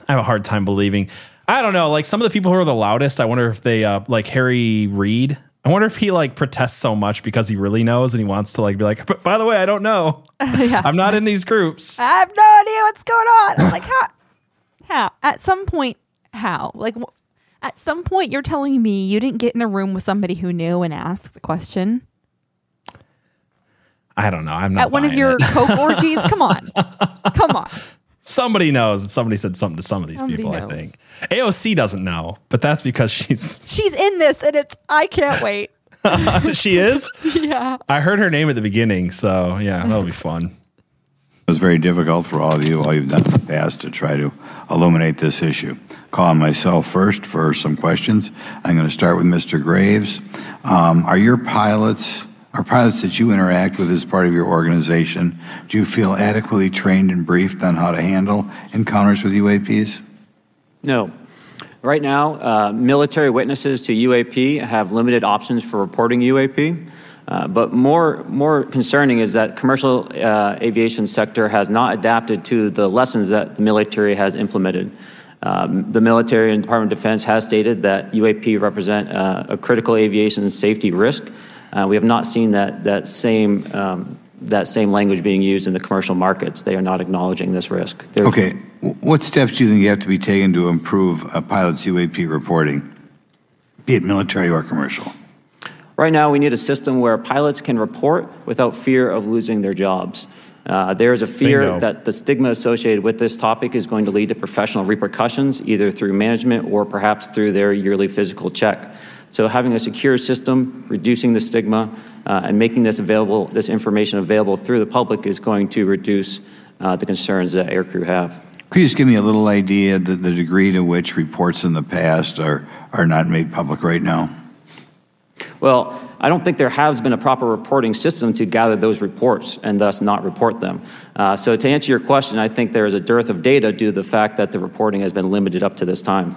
I have a hard time believing. I don't know. Like some of the people who are the loudest, I wonder if they uh, like Harry Reid. I wonder if he like protests so much because he really knows and he wants to like be like. But by the way, I don't know. I'm not in these groups. I have no idea what's going on. I'm like, how? How? At some point, how? Like, wh- at some point, you're telling me you didn't get in a room with somebody who knew and ask the question I don't know. I'm not at one of your it. coke orgies. Come on, come on. Somebody knows. and Somebody said something to some of these Somebody people. knows. I think AOC doesn't know, but that's because she's She's in this, and it's. I can't wait. she is. yeah. I heard her name at the beginning, so yeah, that'll be fun. It was very difficult for all of you, all you've done in the past to try to illuminate this issue. Calling myself first for some questions. I'm going to start with Mr. Graves. Um, are your pilots, are pilots that you interact with as part of your organization, do you feel adequately trained and briefed on how to handle encounters with UAPs? No. Right now, uh, military witnesses to UAP have limited options for reporting UAP. Uh, but more, more concerning is that commercial uh, aviation sector has not adapted to the lessons that the military has implemented. Um, the military and Department of Defense has stated that UAP represent uh, a critical aviation safety risk. Uh, we have not seen that that same um, that same language being used in the commercial markets. They are not acknowledging this risk. There's- Okay, what steps do you think you have to be taken to improve a pilot's UAP reporting, be it military or commercial? Right now, we need a system where pilots can report without fear of losing their jobs. Uh, there is a fear Bingo. that the stigma associated with this topic is going to lead to professional repercussions, either through management or perhaps through their yearly physical check. So having a secure system, reducing the stigma, uh, and making this available, this information available through the public is going to reduce uh, the concerns that aircrew have. Could you just give me a little idea the, the degree to which reports in the past are, are not made public right now? Well, I don't think there has been a proper reporting system to gather those reports and thus not report them. Uh, so, to answer your question, I think there is a dearth of data due to the fact that the reporting has been limited up to this time.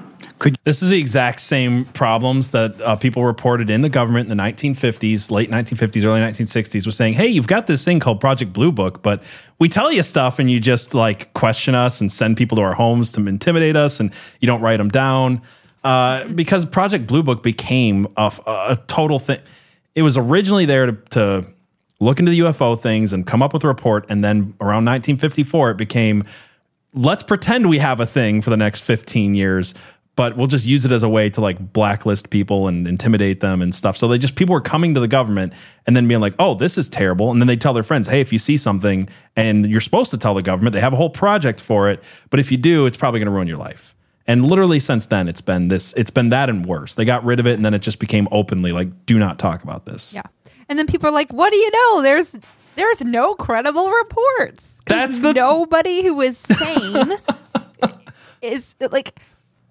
This is the exact same problems that uh, people reported in the government in the 1950s, late 1950s, early 1960s, was saying, "Hey, you've got this thing called Project Blue Book, but we tell you stuff and you just like question us and send people to our homes to intimidate us, and you don't write them down." Uh, because Project Blue Book became a, a total thing. It was originally there to, to look into the UFO things and come up with a report, and then around 1954, it became let's pretend we have a thing for the next 15 years but we'll just use it as a way to like blacklist people and intimidate them and stuff. So they just people were coming to the government and then being like oh this is terrible. And then they tell their friends hey if you see something and you're supposed to tell the government. They have a whole project for it but if you do it's probably going to ruin your life and literally since then it's been this it's been that and worse they got rid of it and then it just became openly like do not talk about this Yeah. And then people are like, "What do you know? There's there's no credible reports. That's the- nobody who is sane is like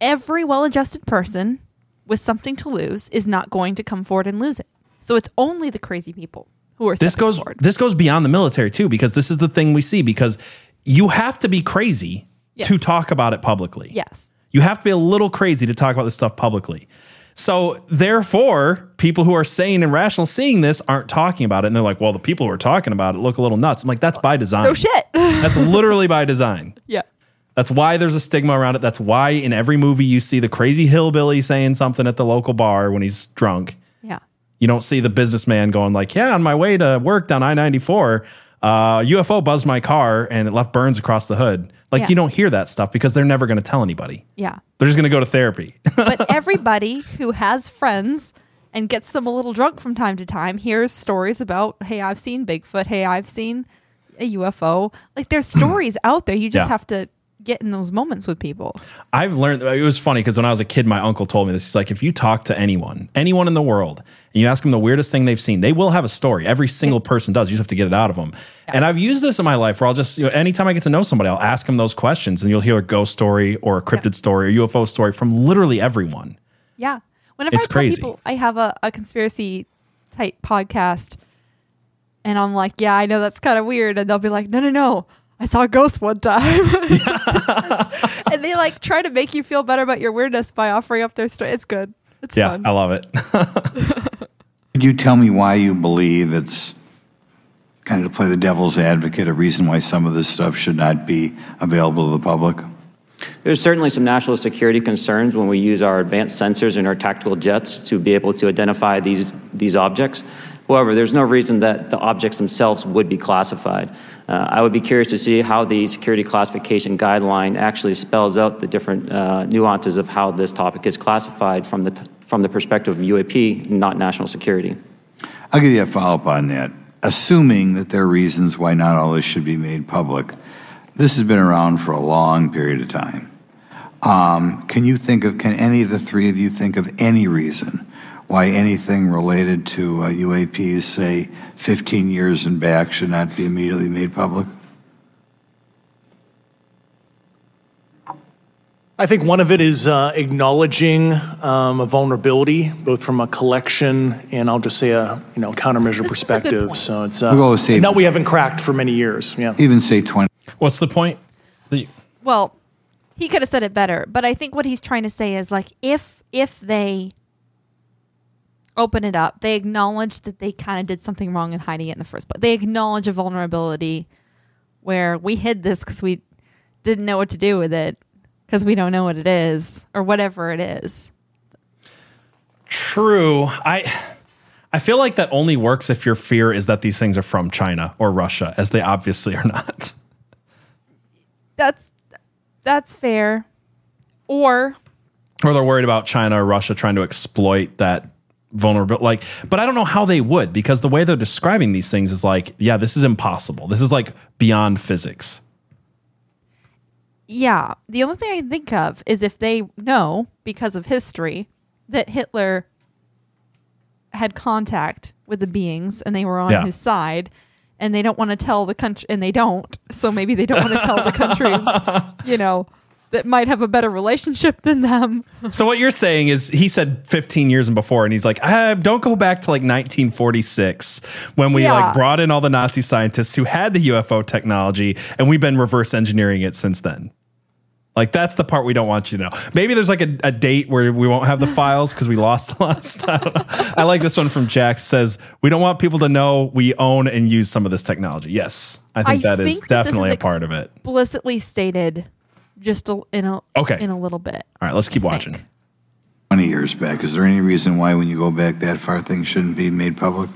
every well-adjusted person with something to lose is not going to come forward and lose it. So it's only the crazy people who are this goes forward. this goes beyond the military too because this is the thing we see because you have to be crazy to talk about it publicly Yes. You have to be a little crazy to talk about this stuff publicly so therefore people who are sane and rational seeing this aren't talking about it and they're like well the people who are talking about it look a little nuts i'm like that's by design No shit. that's literally by design yeah. that's why there's a stigma around it. That's why in every movie you see the crazy hillbilly saying something at the local bar when he's drunk. Yeah. You don't see the businessman going like, "Yeah, on my way to work down I-94, uh, UFO buzzed my car and it left burns across the hood." Like Yeah. you don't hear that stuff because they're never going to tell anybody. Yeah. They're just going to go to therapy. but everybody who has friends and gets them a little drunk from time to time hears stories about, hey, I've seen Bigfoot. Hey, I've seen a UFO. Like there's stories out there. You just Yeah. have to get in those moments with people. I've learned it was funny because when I was a kid, my uncle told me this. He's like, if you talk to anyone, anyone in the world, and you ask them the weirdest thing they've seen, they will have a story. Every single person does. You just have to get it out of them. And I've used this in my life where I'll just, you know, anytime I get to know somebody, I'll ask them those questions and you'll hear a ghost story or a cryptid story or UFO story from literally everyone. Yeah. Whenever It's I crazy. people I have a, a conspiracy type podcast and I'm like, yeah, I know that's kind of weird. And they'll be like, no, no, no. I saw a ghost one time. and they like try to make you feel better about your weirdness by offering up their story. It's good. It's yeah, fun. I love it. Could you tell me why you believe it's kind of to play the devil's advocate, a reason why some of this stuff should not be available to the public? There's certainly some national security concerns when we use our advanced sensors and our tactical jets to be able to identify these, these objects. However, there's no reason that the objects themselves would be classified. Uh, I would be curious to see how the security classification guideline actually spells out the different uh, nuances of how this topic is classified from the, t- from the perspective of UAP, not national security. I'll give you a follow up on that. Assuming that there are reasons why not all this should be made public, this has been around for a long period of time. Um, can you think of, can any of the three of you think of any reason why anything related to uh, UAPs, say 15 years and back, should not be immediately made public? I think one of it is uh, acknowledging um, a vulnerability, both from a collection and I'll just say a you know countermeasure perspective. So it's uh, We'll go with safe. we haven't cracked for many years. Yeah. Even say 20. What's the point? The, Well, he could have said it better, but I think what he's trying to say is like if if they open it up, they acknowledge that they kind of did something wrong in hiding it in the first place. They acknowledge a vulnerability where we hid this because we didn't know what to do with it because we don't know what it is or whatever it is. True. I I feel like that only works if your fear is that these things are from China or Russia, as they obviously are not. That's that's fair. Or Or they're worried about China or Russia trying to exploit that vulnerable. Like, but I don't know how they would because the way they're describing these things is like, yeah, this is impossible. This is like beyond physics. Yeah. The only thing I think of is if they know, because of history, that Hitler had contact with the beings and they were on Yeah. his side and they don't want to tell the country and they don't. So maybe they don't want to tell the countries, you know, that might have a better relationship than them. So what you're saying is he said 15 years and before, and he's like, ah, don't go back to like 1946 when we Yeah. like brought in all the Nazi scientists who had the UFO technology, and we've been reverse engineering it since then. Like that's the part we don't want you to know. Maybe there's like a, a date where we won't have the files because we lost a lot of stuff. I. I like this one from Jack says we don't want people to know we own and use some of this technology. Yes, I think that is think that definitely is a part of it. Explicitly stated just a, in a Okay. in a little bit. All right, let's keep watching. 20 years back. Is there any reason why, when you go back that far, things shouldn't be made public?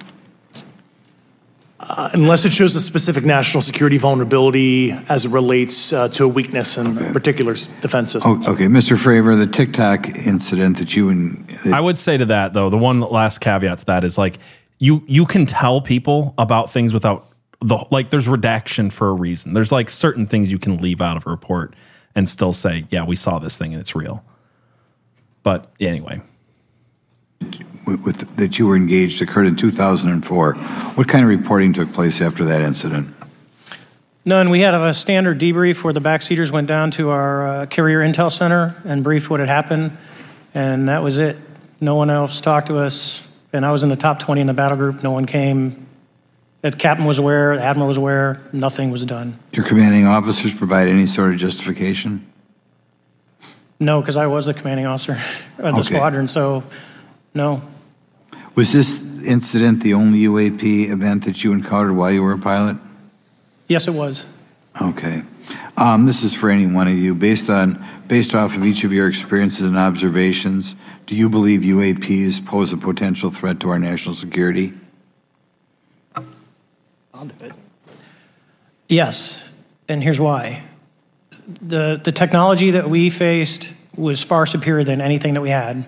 Uh, unless it shows a specific national security vulnerability as it relates uh, to a weakness in a particular s- defense system. Oh, okay, Mr. Fravor, the Tic Tac incident that you and I would say to that though, the one last caveat to that is like you you can tell people about things without the like there's redaction for a reason. There's like certain things you can leave out of a report and still say, yeah, we saw this thing and it's real. But anyway, with, with, that you were engaged occurred in 2004. What kind of reporting took place after that incident? None. We had a standard debrief where the backseaters went down to our uh, carrier intel center and briefed what had happened, and that was it. No one else talked to us, and I was in the top 20 in the battle group. No one came. The captain was aware, the admiral was aware, nothing was done. Your commanding officers provide any sort of justification? No, because I was the commanding officer of the Okay. squadron, so no. Was this incident the only UAP event that you encountered while you were a pilot? Yes, it was. Okay. Um, this is for any one of you. Based on, based off of each of your experiences and observations, do you believe UAPs pose a potential threat to our national security? Yes, and here's why. The, the technology that we faced was far superior than anything that we had,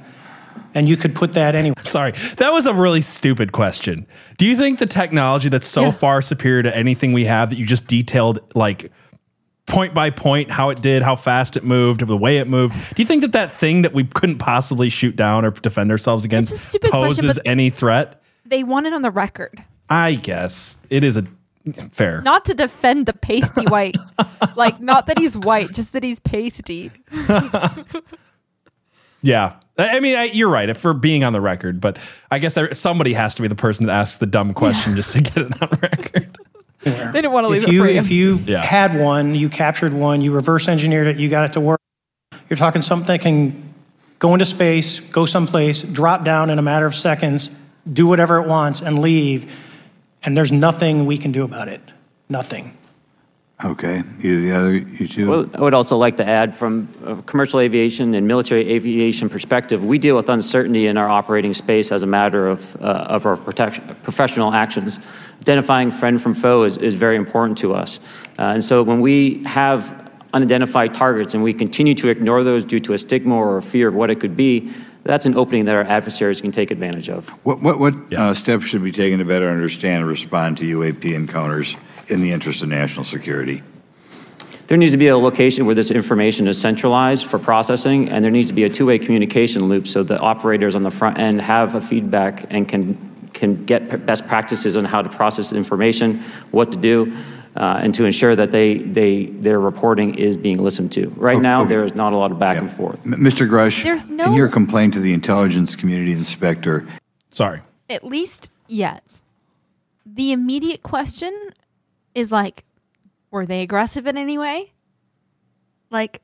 and you could put that anywhere. sorry. That was a really stupid question. Do you think the technology that's so Yeah. far superior to anything we have that you just detailed like point by point how it did, how fast it moved, the way it moved. Do you think that that thing that we couldn't possibly shoot down or defend ourselves against stupid question, poses any threat? They want it on the record. I guess it is a fair. Not to defend the pasty white. like not that he's white, just that he's pasty. Yeah. I I mean, I, you're right for being on the record, but I guess I, somebody has to be the person that asks the dumb question just to get it on record. They didn't want to leave If it you for if you Yeah. had one, you captured one, you reverse engineered it, you got it to work. You're talking something that can go into space, go someplace, drop down in a matter of seconds, do whatever it wants, and leave. And there's nothing we can do about it. Nothing. Okay. Either the other, you two? Well, I would also like to add from a commercial aviation and military aviation perspective, we deal with uncertainty in our operating space as a matter of, uh, of our protection, professional actions. Identifying friend from foe is, is very important to us. Uh, and so when we have unidentified targets and we continue to ignore those due to a stigma or a fear of what it could be, that's an opening that our adversaries can take advantage of. What, what, what uh, steps should be taken to better understand and respond to UAP encounters in the interest of national security? There needs to be a location where this information is centralized for processing, and there needs to be a two-way communication loop so the operators on the front end have a feedback and can can get p- best practices on how to process information, what to do, uh, and to ensure that they they their reporting is being listened to. Right Oh, now, there is not a lot of back and forth. M- Mr. Grush, There's no... in no- your complaint to the intelligence community inspector, Sorry. At least yet. The immediate question is like, were they aggressive in any way? Like,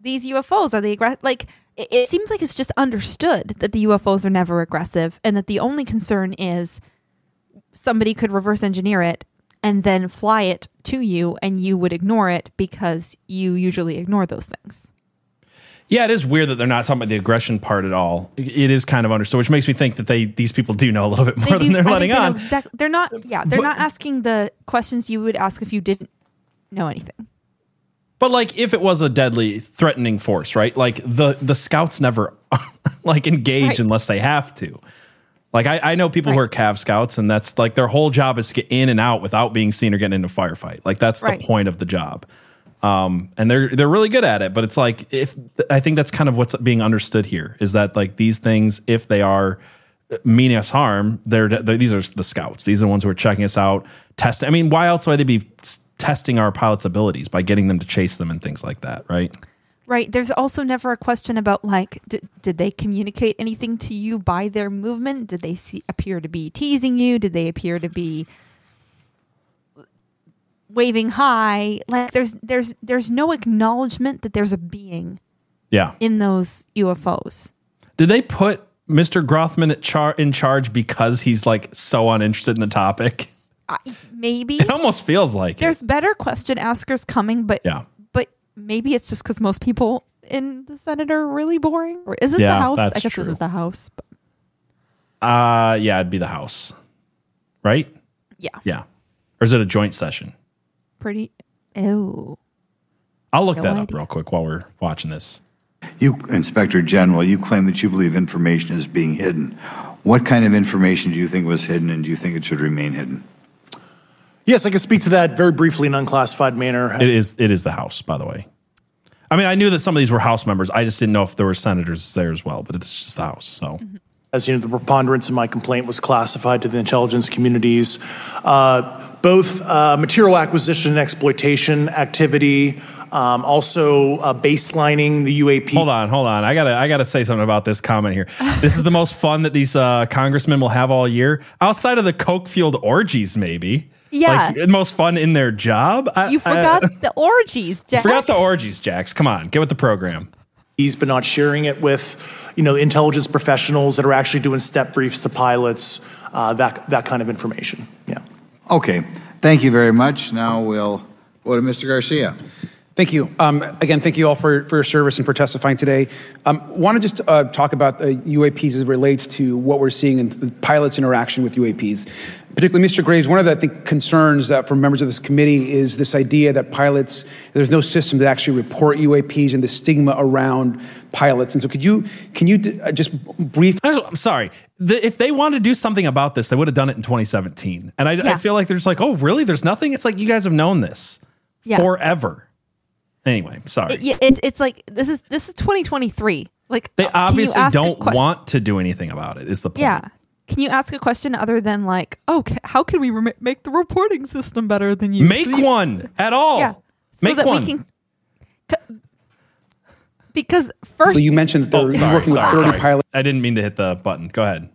these UFOs, are they aggressive? Like, it, it seems like it's just understood that the UFOs are never aggressive and that the only concern is somebody could reverse engineer it and then fly it to you and you would ignore it because you usually ignore those things. Yeah, it is weird that they're not talking about the aggression part at all. It is kind of understood, which makes me think that they these people do know a little bit more They than do- they're I letting they on. exact- they're not. Yeah, they're But- not asking the questions you would ask if you didn't know anything. But like if it was a deadly threatening force, right? Like the the scouts never like engage Right. unless they have to. Like I, I know people who are Cav scouts and that's like their whole job is to get in and out without being seen or getting into a firefight. Like that's Right. the point of the job. Um, and they're they're really good at it, but it's like if I think that's kind of what's being understood here is that like these things, if they are meaning us harm, they're, they're these are the scouts. These are the ones who are checking us out, testing. I mean, why else would they be testing our pilots' abilities by getting them to chase them and things like that, right? Right. There's also never a question about like, did, did they communicate anything to you by their movement? Did they see, appear to be teasing you? Did they appear to be waving high? Like, there's there's there's no acknowledgement that there's a being Yeah. in those UFOs. Did they put Mr. Grothman at char- in charge because he's like so uninterested in the topic? I, maybe It almost feels like it. there's better question askers coming, but Yeah. But maybe it's just because most people in the Senate are really boring. Or is this Yeah, the House? I guess true. this is the House. But Uh yeah, it'd be the House. Right? yeah, Yeah. Or is it a joint session? pretty. Oh, I'll look No that up real quick while we're watching this. You, Inspector General, you claim that you believe information is being hidden. What kind of information do you think was hidden, and do you think it should remain hidden? Yes, I can speak to that very briefly in unclassified manner. It is it is the House, by the way. I mean, I knew that some of these were House members. I just didn't know if there were senators there as well, but it's just the House. So As you know, the preponderance of my complaint was classified to the intelligence communities. Uh, both uh, material acquisition and exploitation activity, um, also uh, baselining the UAP. hold on, hold on. I gotta I gotta say something about this comment here. This is the most fun that these uh, congressmen will have all year, outside of the coke fueled orgies, maybe. Yeah. like, most fun in their job. I, you forgot the orgies, I Jack. forgot the orgies, Jax. Come on, get with the program. He's but not sharing it with, you know, intelligence professionals that are actually doing step briefs to pilots, uh, that, that kind of information. Yeah. Okay, thank you very much. Now we'll go to Mr. Garcia. Thank you. Um, again, thank you all for, for your service and for testifying today. Um, Want to just uh, talk about the UAPs as it relates to what we're seeing in pilots' interaction with UAPs. Particularly, Mr. Graves, one of the I think, concerns that from members of this committee is this idea that pilots, there's no system to actually report UAPs and the stigma around pilots. And so, could you can you uh, just brief? I'm sorry. The, if they wanted to do something about this, they would have done it in 2017. And I, I feel like they're just like, oh, really? There's nothing. It's like you guys have known this Yeah. forever. Anyway, sorry. It- yeah, it's it's like this is this is 2023. Like They uh, can you obviously don't want to do anything about it. Is the point? Yeah. Can you ask a question other than like, oh, ca- how can we rem- make the reporting system better than you? Make So you- one at all. Yeah. So Make that one. we can. c- Because first, So you mentioned that they're Oh, sorry, working with 30 sorry. pilots. I didn't mean to hit the button. Go ahead.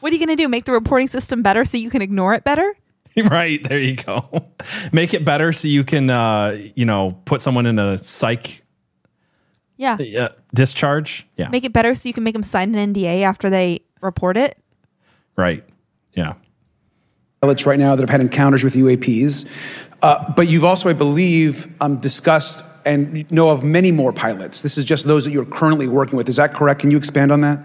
what are you going to do? Make the reporting system better so you can ignore it better? right there, you go. Make it better so you can, uh, you know, put someone in a psych Yeah. uh, discharge. Yeah. Make it better so you can make them sign an NDA after they report it. right. Yeah. pilots right now that have had encounters with UAPs. Uh, but you've also, I believe, um, discussed and know of many more pilots. This is just those that you're currently working with. Is that correct? Can you expand on that?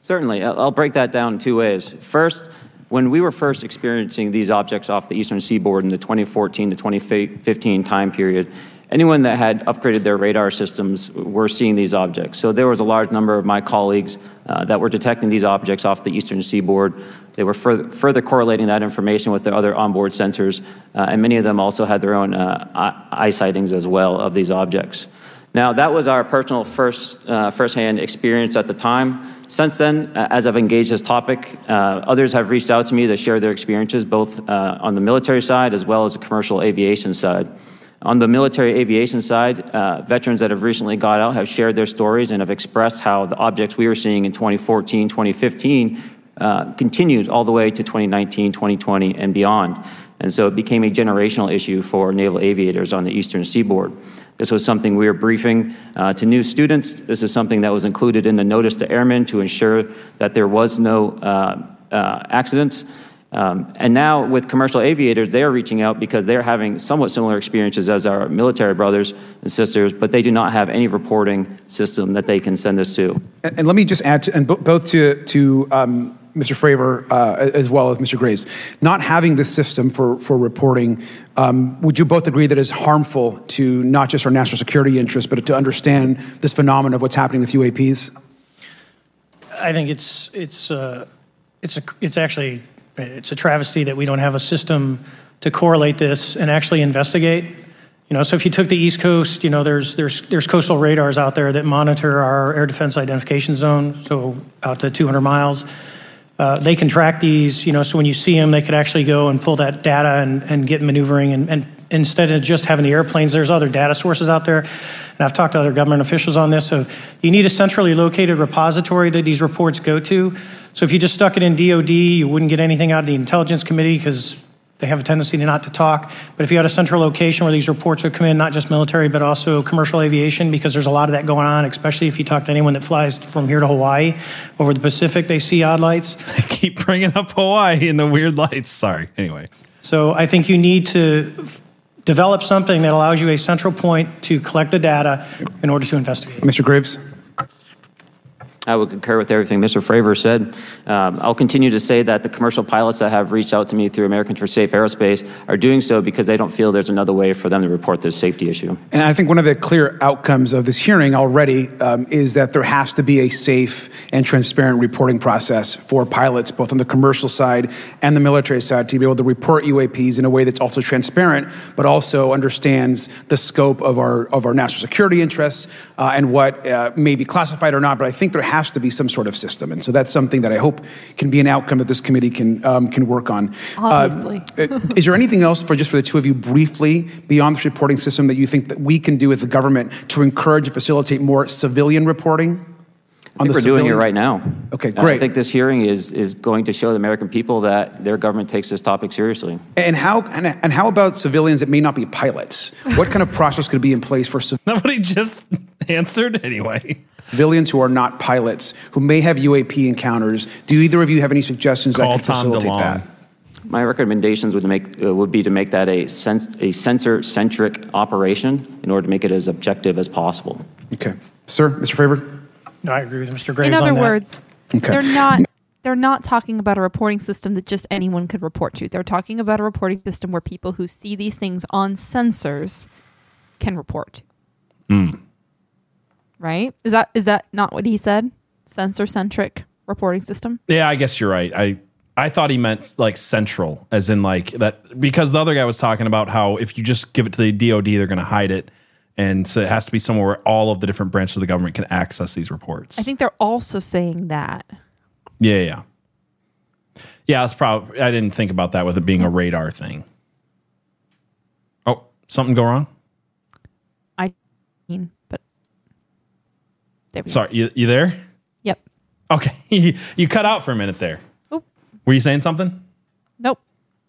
Certainly. I'll I'll break that down in two ways. First, when we were first experiencing these objects off the eastern seaboard in the 2014 to 2015 time period, anyone that had upgraded their radar systems were seeing these objects. So there was a large number of my colleagues uh, that were detecting these objects off the eastern seaboard. They were further, further correlating that information with their other onboard sensors, uh, and many of them also had their own uh, eye eye sightings as well of these objects. Now, that was our personal first, uh, firsthand experience at the time. Since then, uh, as I've engaged this topic, uh, others have reached out to me to share their experiences, both uh, on the military side as well as the commercial aviation side. On the military aviation side, uh, veterans that have recently got out have shared their stories and have expressed how the objects we were seeing in 2014, 2015 uh, continued all the way to 2019, 2020, and beyond. And so it became a generational issue for naval aviators on the eastern seaboard. This was something we were briefing uh, to new students. This is something that was included in the notice to airmen to ensure that there was no uh, uh, accidents. Um, and now, with commercial aviators, they are reaching out because they're having somewhat similar experiences as our military brothers and sisters, but they do not have any reporting system that they can send this to. And, and let me just add, to, and bo- both to, to um, Mr. Fravor, uh, as well as Mr. Graves. Not having this system for, for reporting, um, would you both agree that is harmful to not just our national security interests, but to understand this phenomenon of what's happening with UAPs? I think it's it's uh, it's a it's actually it's a travesty that we don't have a system to correlate this and actually investigate. You know, so if you took the East Coast, you know, there's there's there's coastal radars out there that monitor our air defense identification zone, so out to 200 miles. Uh, they can track these, you know, so when you see them, they could actually go and pull that data and, and get maneuvering. And, and instead of just having the airplanes, there's other data sources out there. And I've talked to other government officials on this. So you need a centrally located repository that these reports go to. So if you just stuck it in DOD, you wouldn't get anything out of the Intelligence Committee because they have a tendency to not to talk. But if you had a central location where these reports would come in, not just military, but also commercial aviation, because there's a lot of that going on, especially if you talk to anyone that flies from here to Hawaii over the Pacific, they see odd lights. I keep bringing up Hawaii and the weird lights. Sorry. Anyway. So I think you need to f- develop something that allows you a central point to collect the data in order to investigate. Mr. Graves? I would concur with everything Mr. Fravor said. Um, I'll continue to say that the commercial pilots that have reached out to me through Americans for Safe Aerospace are doing so because they don't feel there's another way for them to report this safety issue. And I think one of the clear outcomes of this hearing already um, is that there has to be a safe and transparent reporting process for pilots, both on the commercial side and the military side, to be able to report UAPs in a way that's also transparent, but also understands the scope of our of our national security interests uh, and what uh, may be classified or not. But I think there has to be some sort of system, and so that's something that I hope can be an outcome that this committee can um, can work on. Obviously. Uh, is there anything else for just for the two of you briefly beyond this reporting system that you think that we can do as a government to encourage and facilitate more civilian reporting? I think we're doing it right now. Okay, And I think this hearing is, is going to show the American people that their government takes this topic seriously. And how and, and how about civilians that may not be pilots? What kind of process could be in place for civilians? Nobody just answered anyway. Civilians who are not pilots who may have UAP encounters? Do either of you have any suggestions Call that could Tom facilitate DeLonge. that? My recommendations would make uh, would be to make that a sens- a sensor centric operation in order to make it as objective as possible. Okay, sir, Mr. Favor. No, I agree with Mr. Graves In other on that. words, Okay. they're not they're not talking about a reporting system that just anyone could report to. They're talking about a reporting system where people who see these things on sensors can report. Right? Is that is that not what he said? Sensor centric reporting system? Yeah, I guess you're right. I I thought he meant like central, as in like that, because the other guy was talking about how if you just give it to the DoD, they're going to hide it, and so it has to be somewhere where all of the different branches of the government can access these reports. I think they're also saying that. Yeah, yeah, yeah. That's probably. I didn't think about that with it being a radar thing. Oh, something go wrong? I mean, but there we go. Sorry, you you there? Yep. Okay, you, cut out for a minute there. Oh. Were you saying something? Nope.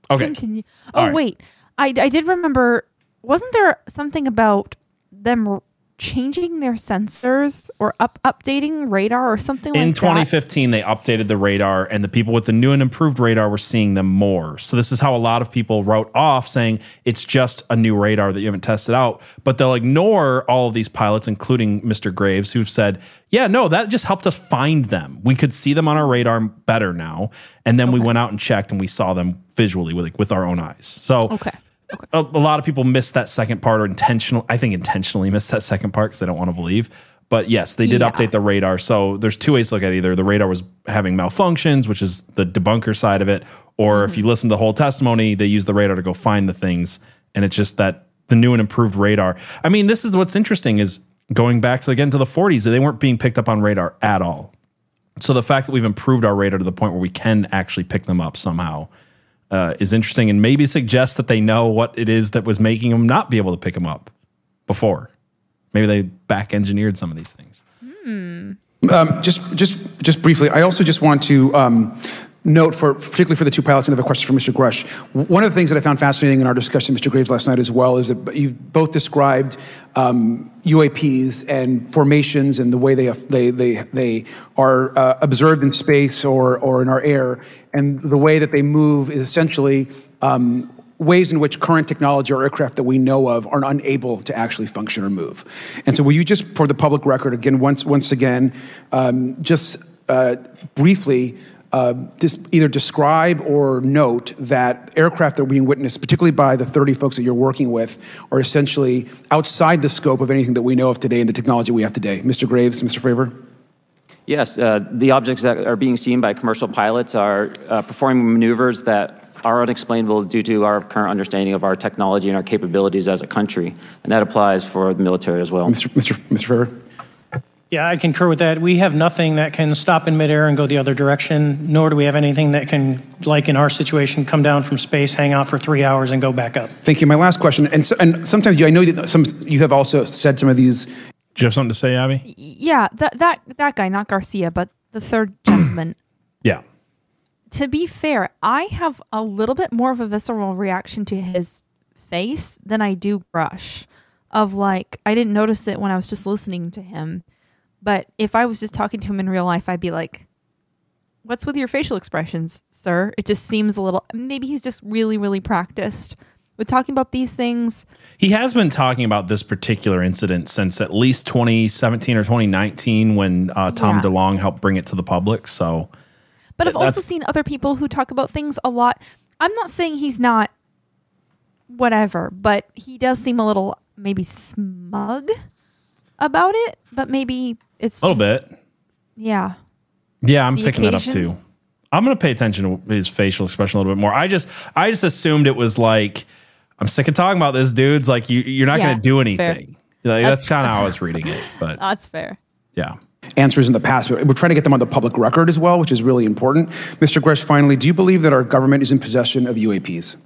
Okay. Continue. Oh right. wait, I I did remember. Wasn't there something about them changing their sensors or up updating radar or something In like that? 2015, they updated the radar, and the people with the new and improved radar were seeing them more. So this is how a lot of people wrote off, saying it's just a new radar that you haven't tested out. But they'll ignore all of these pilots, including Mr. Graves, who've said, "Yeah, no, that just helped us find them. We could see them on our radar better now." And then we went out and checked, and we saw them visually with like, with our own eyes. So Okay. A, a lot of people miss that second part or intentional i think intentionally miss that second part because they don't want to believe. But yes they did Yeah. update the radar. So there's two ways to look at it. Either the radar was having malfunctions which is the debunker side of it or if mm-hmm. you listen to the whole testimony they use the radar to go find the things and it's just that the new and improved radar. I mean this is what's interesting is going back to again to the 40s they weren't being picked up on radar at all. So the fact that we've improved our radar to the point where we can actually pick them up somehow uh, is interesting and maybe suggests that they know what it is that was making them not be able to pick them up before. Maybe they back engineered some of these things. Um, just, just, just briefly, I also just want to um, note, for particularly for the two pilots, and I have a question for Mr. Grush. One of the things that I found fascinating in our discussion, Mr. Graves, last night as well, is that you've both described um, UAPs and formations and the way they they they they are uh, observed in space or or in our air, and the way that they move is essentially. Um, ways in which current technology or aircraft that we know of are unable to actually function or move. And so, will you just, for the public record, again, once once again, um, just uh, briefly uh, dis- either describe or note that aircraft that are being witnessed, particularly by the 30 folks that you're working with, are essentially outside the scope of anything that we know of today and the technology we have today. Mr. Graves, Mr. Fravor? Yes, uh, the objects that are being seen by commercial pilots are uh, performing maneuvers that are unexplainable due to our current understanding of our technology and our capabilities as a country, and that applies for the military as well. Mr. Mr. Mr. Fravor? Yeah, I concur with that. We have nothing that can stop in midair and go the other direction, nor do we have anything that can, like in our situation, come down from space, hang out for three hours, and go back up. Thank you. My last question, and, so, and sometimes you, I know that some you have also said some of these. Do you have something to say, Abby? Yeah, that that that guy, not Garcia, but the third gentleman. Yeah. To be fair, I have a little bit more of a visceral reaction to his face than I do Grush. Of like, I didn't notice it when I was just listening to him, but if I was just talking to him in real life, I'd be like, "What's with your facial expressions, sir?" It just seems a little. Maybe he's just really, really practiced with talking about these things. He has been talking about this particular incident since at least 2017 or 2019 when uh, Tom Yeah. DeLonge helped bring it to the public. So, But I've also seen other people who talk about things a lot. I'm not saying he's not whatever, but he does seem a little maybe smug about it, but maybe it's a little just- bit. Yeah. Yeah, I'm The picking that up too. I'm going to pay attention to his facial expression a little bit more. I just, I just assumed it was like, I'm sick of talking about this, dudes. Like, you, you're not Yeah, going to do anything. Like, That's- that's kind of how I was reading it. But That's fair. yeah. answers in the past. But we're trying to get them on the public record as well, which is really important. Mr. Grush, finally, do you believe that our government is in possession of UAPs?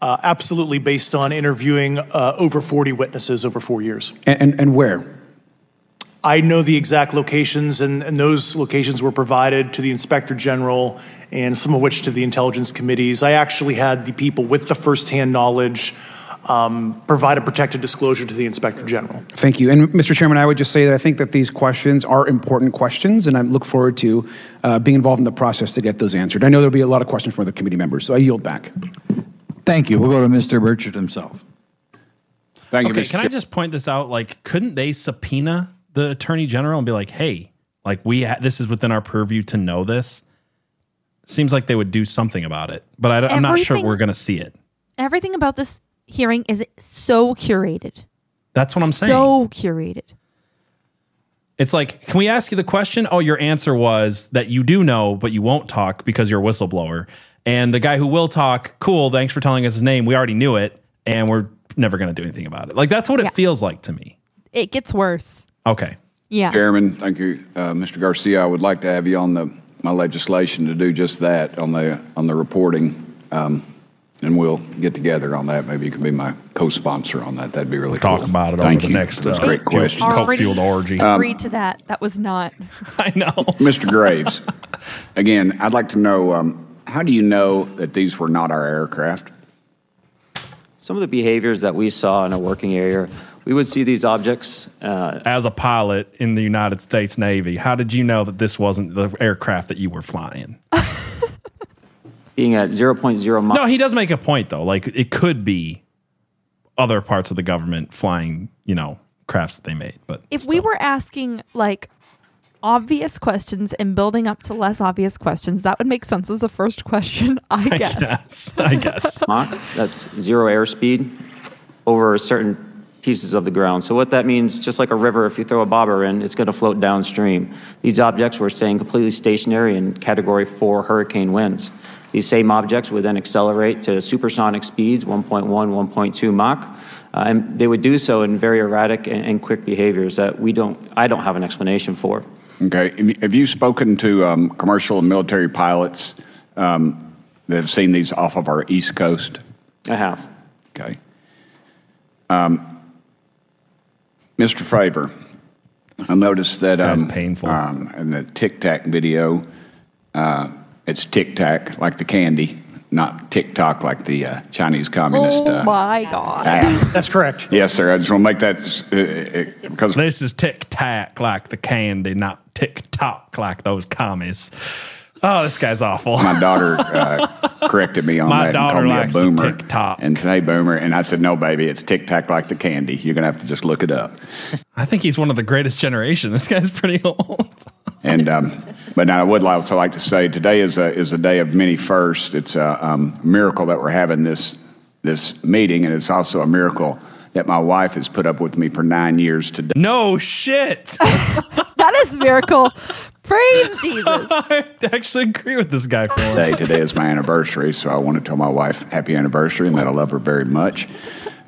Uh, absolutely, based on interviewing uh, over 40 witnesses over four years. And, and, and where? I know the exact locations, and, and those locations were provided to the Inspector General and some of which to the intelligence committees. I actually had the people with the firsthand knowledge um, provide a protected disclosure to the Inspector General. Thank you. And Mr. Chairman, I would just say that I think that these questions are important questions, and I look forward to uh, being involved in the process to get those answered. I know there'll be a lot of questions from other committee members, so I yield back. Thank you. We'll go to Mr. Burchett himself. Thank you, Mr. okay, can I just point this out? Like, couldn't they subpoena the attorney general and be like, "Hey, like we ha- this is within our purview to know this"? Seems like they would do something about it, but I, am not sure we're going to see it. Everything about this hearing is so curated. That's what I'm saying. So curated. It's like, can we ask you the question? Oh, your answer was that you do know, but you won't talk because you're a whistleblower. And the guy who will talk, cool, thanks for telling us his name. We already knew it, and we're never going to do anything about it. Like, that's what it feels like to me. It gets worse. Okay. Yeah. Chairman, thank you, uh, Mr. Garcia. I would like to have you on the my legislation to do just that on the on the reporting, um, and we'll get together on that. Maybe you can be my co-sponsor on that. That'd be really Talk cool. Talk about it Thank over the you. next, That's uh, a great question. Already Coke-fueled orgy. Agreed to that. That was not. I know. Mr. Graves, again, I'd like to know um, how do you know that these were not our aircraft? Some of the behaviors that we saw in a working area, we would see these objects. Uh, As a pilot in the United States Navy, how did you know that this wasn't the aircraft that you were flying? being at 0.0 miles. No, he does make a point though. Like it could be other parts of the government flying, you know, crafts that they made. But If we were asking like obvious questions and building up to less obvious questions, that would make sense as a first question, I I guess. guess, I guess. Mach, that's zero airspeed over a certain pieces of the ground. So what that means, just like a river, if you throw a bobber in, it's going to float downstream. These objects were staying completely stationary in Category 4 hurricane winds. These same objects would then accelerate to supersonic speeds, 1.1, 1.2 Mach, uh, and they would do so in very erratic and, and quick behaviors that we don't, I don't have an explanation for. Okay. Have you- spoken to um, commercial and military pilots um, that have seen these off of our East Coast? I have. Okay. Um, Mr. Fravor, I noticed that This um, painful. Um, in the Tic Tac video, uh, it's Tic Tac like the candy, not TikTok like the uh, Chinese communist. Oh uh, my God. app. That's correct. Yes, sir. I just want to make that uh, uh, because This is tic tac like the candy, not tick tock like those commies. Oh, this guy's awful. my daughter uh, corrected me on My that daughter and called likes me the a boomer. Tic-Toc. And said, hey, boomer. And I said, no, baby, it's Tic Tac like the candy. You're going to have to just look it up. I think he's one of the greatest generation. This guy's pretty old. And um, but now I would also like to say today is a is a day of many firsts. It's a um, miracle that we're having this this meeting, and it's also a miracle that my wife has put up with me for nine years today. No shit. that is a miracle. Praise Jesus. I actually agree with this guy for Today, once. today is my anniversary, so I want to tell my wife happy anniversary and that I love her very much.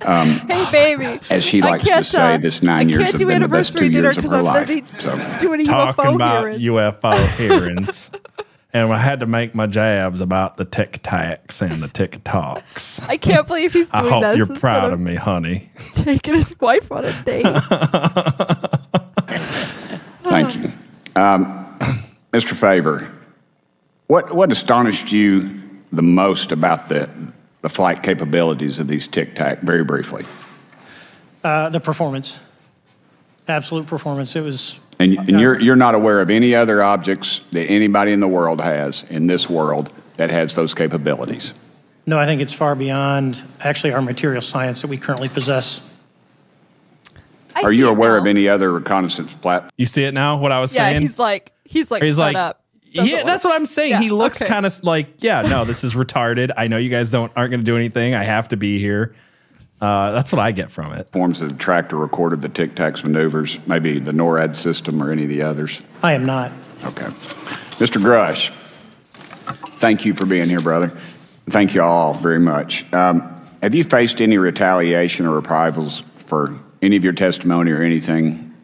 Um, Hey, baby. as she likes to say, uh, this nine years have been the best two anniversary dinner years of 'cause her I'm life. busy So. doing a Talking UFO about hearing. UFO hearings. and I had to make my jabs about the tic tacs and the TikToks. I can't believe he's doing I hope this you're proud of of me, honey. taking his wife on a date. Thank you. Um, Mr. Fravor, what, what astonished you the most about the, the flight capabilities of these Tic Tac, very briefly? Uh, the performance, absolute performance. It was And, and you're, you're not aware of any other objects that anybody in the world has, in this world, that has those capabilities? no. I think it's far beyond actually our material science that we currently possess. Are you aware of any other reconnaissance platform? You see it now? What I was yeah, saying? he's like, he's like, He's like, up. yeah, that's what I'm saying. Yeah, he looks okay. kind of like, yeah, no, this is retarded. I know you guys don't aren't going to do anything. I have to be here. Uh, that's what I get from it. Forms of tractor recorded the Tic Tacs maneuvers, maybe the NORAD system or any of the others? I am not. Okay. Mr. Grush, thank you for being here, brother. Thank you all very much. Um, have you faced any retaliation or reprisals for any of your testimony or anything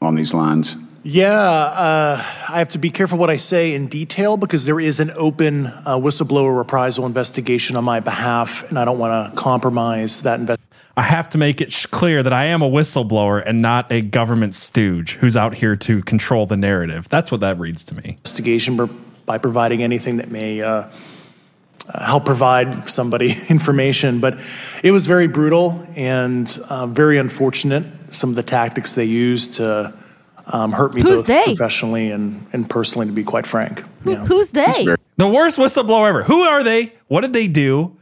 on these lines? Yeah, uh, I have to be careful what I say in detail because there is an open uh, whistleblower reprisal investigation on my behalf, and I don't want to compromise that investigation. I have to make it sh- clear that I am a whistleblower and not a government stooge who's out here to control the narrative. That's what that reads to me. investigation by- by providing anything that may uh, uh, help provide somebody information. But it was very brutal and uh, very unfortunate. Some of the tactics they used to um, hurt me Who's both they? professionally and, and personally, to be quite frank. Yeah. Who's they? The worst whistleblower ever. Who are they? What did they do?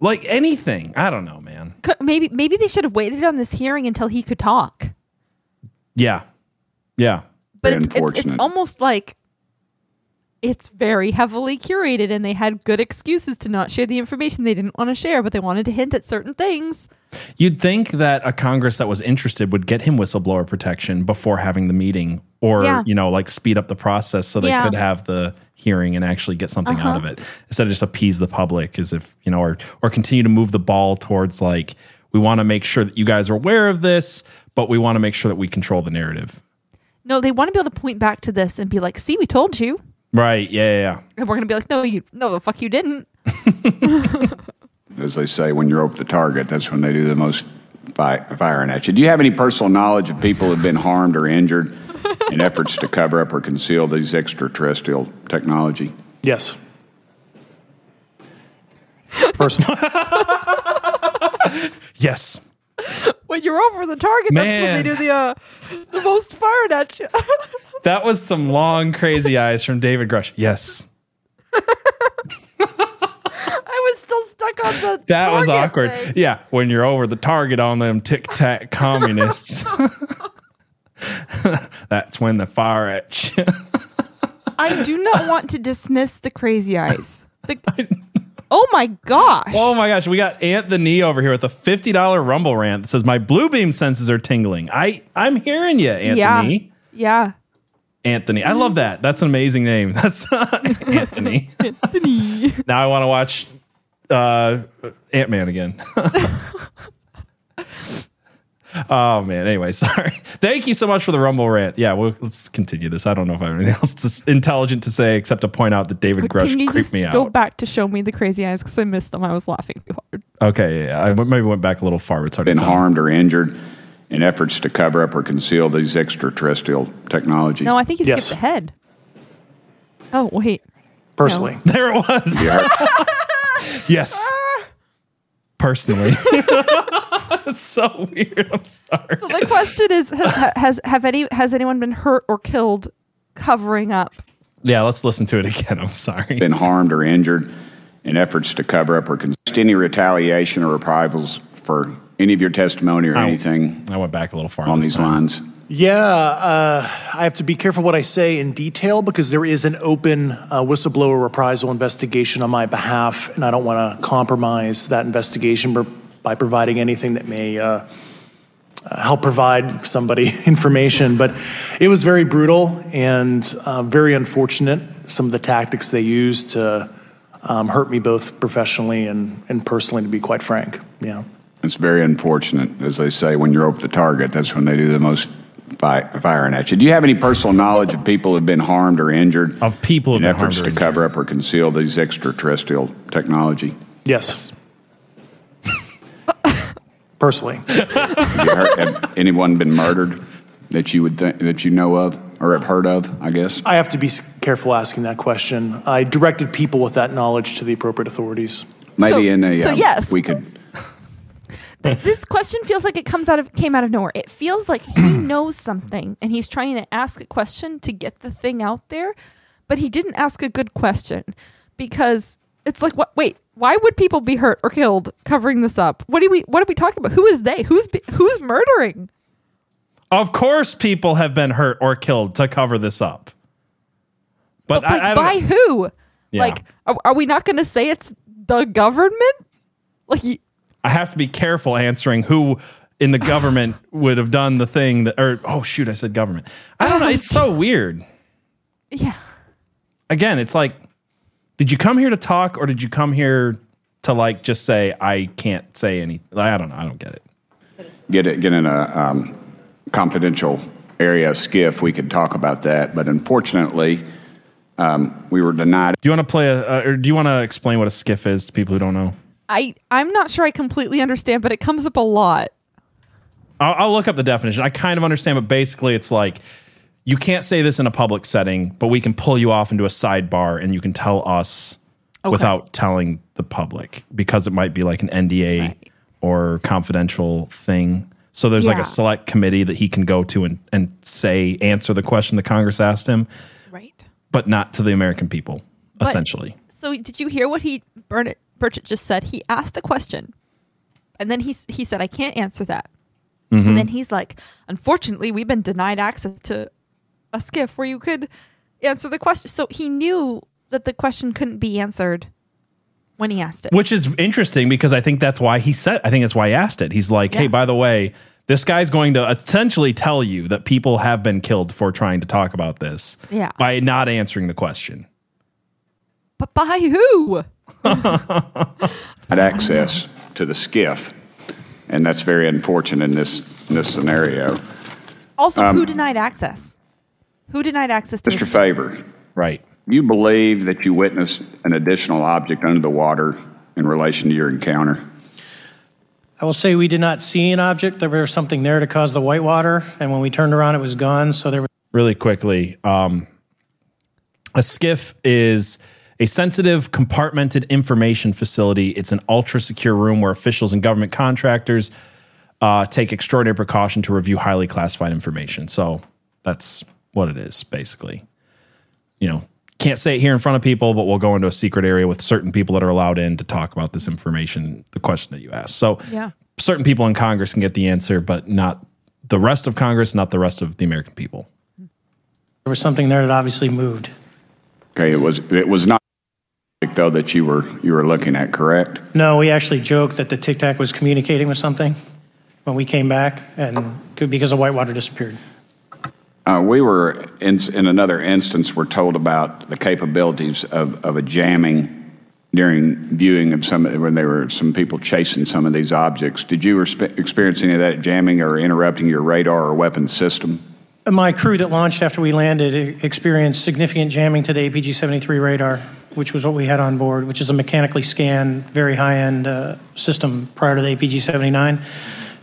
Like anything. I don't know, man. Maybe, maybe they should have waited on this hearing until he could talk. Yeah. Yeah. But it's, it's, it's almost like it's very heavily curated and they had good excuses to not share the information they didn't want to share, but they wanted to hint at certain things. You'd think that a Congress that was interested would get him whistleblower protection before having the meeting or, Yeah. you know, like speed up the process so they Yeah. could have the hearing and actually get something out of Uh-huh. it instead of just appease the public as if, you know, or, or continue to move the ball towards like, we want to make sure that you guys are aware of this, but we want to make sure that we control the narrative. No, they want to be able to point back to this and be like, see, we told you. Right. Yeah. Yeah. yeah. And we're going to be like, no, you, no, the fuck you didn't. As they say, when you're over the target, that's when they do the most fi- firing at you. Do you have any personal knowledge of people who have been harmed or injured in efforts to cover up or conceal these extraterrestrial technology? Yes. Personal. Yes. When you're over the target, that's when they do the, uh, the most fired at you. That was some long, crazy eyes from David Grush. Yes. I was still stuck on the. That was awkward. thing. Yeah, when you're over the target on them tic tac communists. That's when they fire at you. I do not want to dismiss the crazy eyes. The, oh my gosh. oh my gosh, we got Anthony over here with a fifty dollar Rumble rant that says my blue beam senses are tingling. I I'm hearing you, Anthony. Yeah. Anthony, I love that. That's an amazing name. That's Anthony. Anthony. now I want to watch uh, Ant Man again. oh man. Anyway, sorry. Thank you so much for the Rumble rant. Yeah, well, let's continue this. I don't know if I have anything else to- intelligent to say except to point out that David Grush Can you creeped just me go back to show me the crazy eyes because I missed them. I was laughing too hard. Okay, yeah, I maybe went back a little far. Retarded. Been time. harmed or injured in efforts to cover up or conceal these extraterrestrial technology? No, I think you Yes. skipped ahead. Oh wait. Personally. There it was. yes. Personally. So weird. I'm sorry. So the question is: Has has have any has anyone been hurt or killed covering up? Yeah, let's listen to it again. I'm sorry. Been harmed or injured in efforts to cover up or conceal any retaliation or reprisals for any of your testimony or I- anything I went back a little far on these time. lines? Yeah, uh, I have to be careful what I say in detail because there is an open uh, whistleblower reprisal investigation on my behalf, and I don't want to compromise that investigation by providing anything that may uh, uh, help provide somebody information. But it was very brutal and uh, very unfortunate, some of the tactics they used to um, hurt me both professionally and, and personally, to be quite frank. Yeah. It's very unfortunate, as they say, when you're over the target, that's when they do the most fi- firing at you. Do you have any personal knowledge of people who've been harmed or injured Of people in who've been efforts harmed or to cover up or conceal these extraterrestrial technology? Yes. Personally. Have, you heard, have anyone been murdered that you would think that you know of or have heard of? I guess. I have to be s- careful asking that question. I directed people with that knowledge to the appropriate authorities. Maybe So- in a so um, yes. we could. This question feels like it comes out of came out of nowhere. It feels like he knows something and he's trying to ask a question to get the thing out there, but he didn't ask a good question because it's like what wait, why would people be hurt or killed covering this up? What do we what are we talking about? Who is they? Who's be, who's murdering? Of course, people have been hurt or killed to cover this up. But, But I, I by who? Yeah. Like are, are we not going to say it's the government? Like I have to be careful answering who in the government would have done the thing that, or oh shoot, I said government. I don't know. It's so weird. yeah. Again, it's like, did you come here to talk or did you come here to like just say I can't say anything? I don't know. I don't get it. get it, get in a um, confidential area SCIF, we could talk about that. But unfortunately, um, we were denied. Do you want to play a, uh, or do you want to explain what a SCIF is to people who don't know? I I'm not sure I completely understand, but it comes up a lot. I'll, I'll look up the definition. I kind of understand, but basically, it's like you can't say this in a public setting, but we can pull you off into a sidebar and you can tell us Okay. without telling the public because it might be like an NDA or confidential thing. So there's like a select committee that he can go to and, and say, answer the question the Congress asked him, Right. but not to the American people, But- essentially. So did you hear what he Burnett Burchett just said? He asked the question, and then he he said, "I can't answer that." Mhm. And then he's like, "Unfortunately, we've been denied access to a SCIF where you could answer the question." So he knew that the question couldn't be answered when he asked it. Which is interesting because I think that's why he said, I think that's why he asked it. He's like, hey, by the way, this guy's going to essentially tell you that people have been killed for trying to talk about this Yeah. by not answering the question. But by who? had access to the SCIF, and that's very unfortunate in this in this scenario. Also, Um, who denied access? Who denied access to Mr. this- Fravor, right? You believe that you witnessed an additional object under the water in relation to your encounter? I will say we did not see an object. There was something there to cause the whitewater, and when we turned around, it was gone. So there was. Really quickly, um, a SCIF is a sensitive, compartmented information facility. It's an ultra secure room where officials and government contractors uh, take extraordinary precaution to review highly classified information. So that's what it is, basically. You know, can't say it here in front of people, but we'll go into a secret area with certain people that are allowed in to talk about this information, the question that you asked. So Yeah. certain people in Congress can get the answer, but not the rest of Congress, not the rest of the American people. There was something there that obviously moved. Okay, it was it was not though that you were you were looking at, correct? No, we actually joked that the Tic Tac was communicating with something when we came back, and because the whitewater disappeared. Uh, we were in, in another instance. We're told about the capabilities of, of a jamming during viewing of some when there were some people chasing some of these objects. Did you respe- experience any of that jamming or interrupting your radar or weapon system? My crew that launched after we landed experienced significant jamming to the APG 73 radar, which was what we had on board, which is a mechanically scanned, very high end uh, system prior to the APG 79.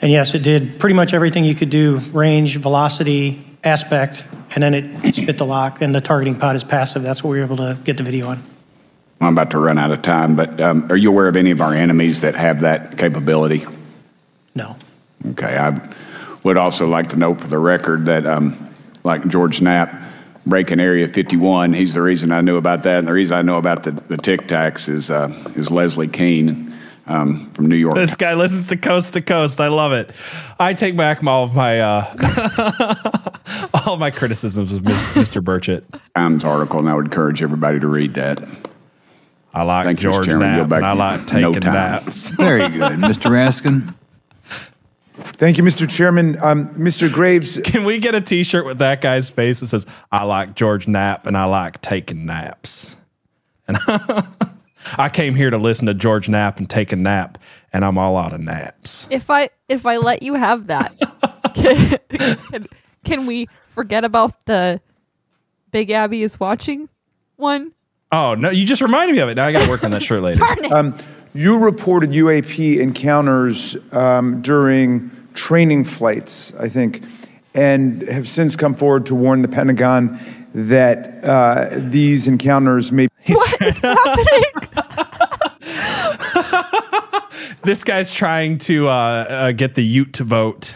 And yes, it did pretty much everything you could do range, velocity, aspect, and then it spit the lock, and the targeting pod is passive. That's what we were able to get the video on. I'm about to run out of time, but um, are you aware of any of our enemies that have that capability? No. Okay, I would also like to note for the record that, um, like George Knapp, breaking Area 51, he's the reason I knew about that, and the reason I know about the, the Tic Tacs is uh, is Leslie Kean um, from New York. This guy listens to coast to coast. I love it. I take back all of my uh, All my criticisms of Mr. Burchett. Times article, and I would encourage everybody to read that. I like Thank you, George Chairman. Knapp, and I like taking No naps. Very good. Mr. Raskin? Thank you, Mr. Chairman. Um, Mr. Graves. Can we get a T-shirt with that guy's face that says "I like George Knapp and I like taking naps"? And I came here to listen to George Knapp and take a nap, and I'm all out of naps. If I if I let you have that, can, can, can we forget about the Big Abby is watching one? Oh no! You just reminded me of it. Now I got to work on that shirt later. Darn it. Um, you reported UAP encounters um, during training flights, I think, and have since come forward to warn the Pentagon that uh, these encounters may. What is happening? this guy's trying to uh, uh, get the Ute to vote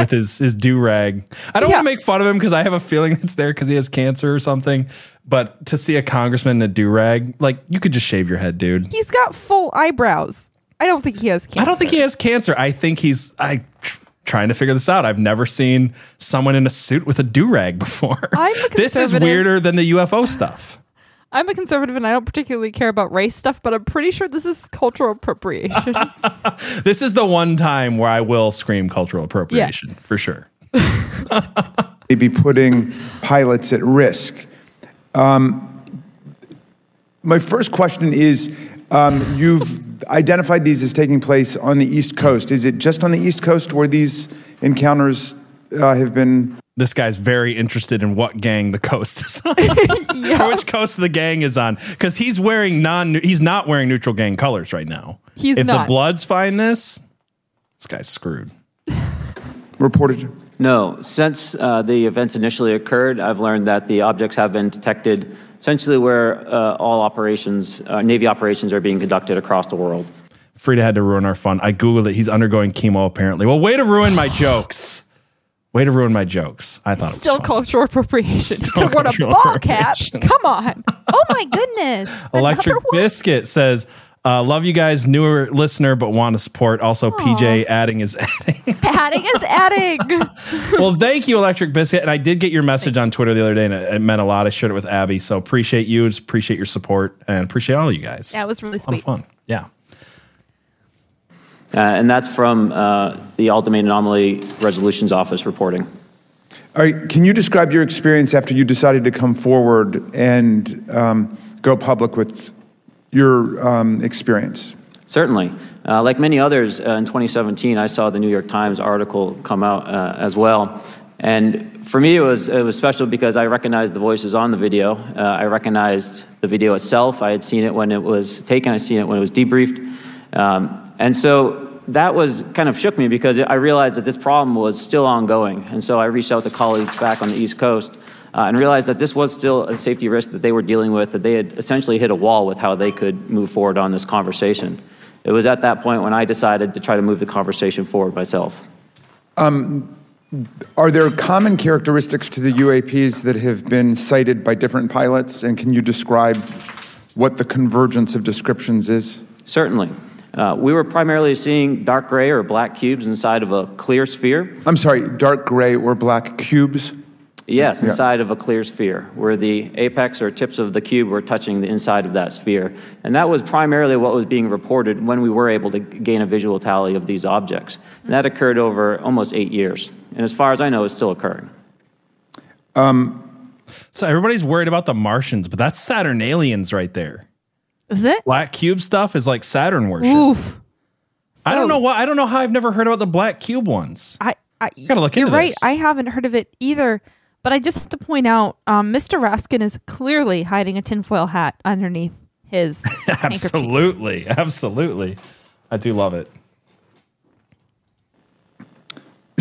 with his his do rag. I don't want to make fun of him because I have a feeling it's there because he has cancer or something. But to see a congressman in a do rag, like you could just shave your head, dude. He's got full eyebrows. I don't think he has cancer. I don't think he has cancer. I think he's I tr- trying to figure this out. I've never seen someone in a suit with a do rag before. I'm this is weirder than the UFO stuff. I'm a conservative and I don't particularly care about race stuff, but I'm pretty sure this is cultural appropriation. This is the one time where I will scream cultural appropriation for sure. may be putting pilots at risk. Um, my first question is um, you've identified these as taking place on the East Coast. Is it just on the East Coast where these encounters uh, have been? This guy's very interested in what gang the coast is on, or which coast the gang is on, because he's wearing non. He's not wearing neutral gang colors right now. He's if not. the Bloods find this, this guy's screwed. Reported. No, since uh, the events initially occurred, I've learned that the objects have been detected essentially where uh, all operations, uh, Navy operations, are being conducted across the world. Frida had to ruin our fun. I googled it. He's undergoing chemo apparently. Well, way to ruin my jokes. Way to ruin my jokes. I thought it was Still cultural appropriation. Still what a ball cap. Come on. Oh my goodness. Electric? Biscuit says, uh, "Love you guys, newer listener, but want to support." Also, PJ adding is adding. Adding is adding. well, thank you, Electric Biscuit. And I did get your message on Twitter the other day, and it, it meant a lot. I shared it with Abby, so appreciate you, appreciate your support, and appreciate all you guys. Yeah, it was really It's a sweet. fun. Yeah. Uh, and that's from uh, the All Domain Anomaly Resolutions Office reporting. All right, can you describe your experience after you decided to come forward and um, go public with your um, experience? Certainly. Uh, like many others, uh, in 2017, I saw the New York Times article come out uh, as well. And for me, it was, it was special because I recognized the voices on the video. Uh, I recognized the video itself. I had seen it when it was taken, I seen it when it was debriefed. Um, and so that was kind of shook me because I realized that this problem was still ongoing. And so I reached out to colleagues back on the East Coast uh, and realized that this was still a safety risk that they were dealing with, that they had essentially hit a wall with how they could move forward on this conversation. It was at that point when I decided to try to move the conversation forward myself. Um, are there common characteristics to the UAPs that have been cited by different pilots? And can you describe what the convergence of descriptions is? Certainly. Uh, we were primarily seeing dark gray or black cubes inside of a clear sphere. I'm sorry, dark gray or black cubes? Yes, Yeah. inside of a clear sphere, where the apex or tips of the cube were touching the inside of that sphere. And that was primarily what was being reported when we were able to gain a visual tally of these objects. And that occurred over almost eight years. And as far as I know, it's still occurring. Um, So everybody's worried about the Martians, but that's Saturn aliens right there. Is it? Black cube stuff is like Saturn worship. Oof. I don't know why. I don't know how I've never heard about the black cube ones. I, I gotta look you're into right. this. I haven't heard of it either. But I just have to point out, um, Mr. Raskin is clearly hiding a tinfoil hat underneath his absolutely, absolutely. I do love it.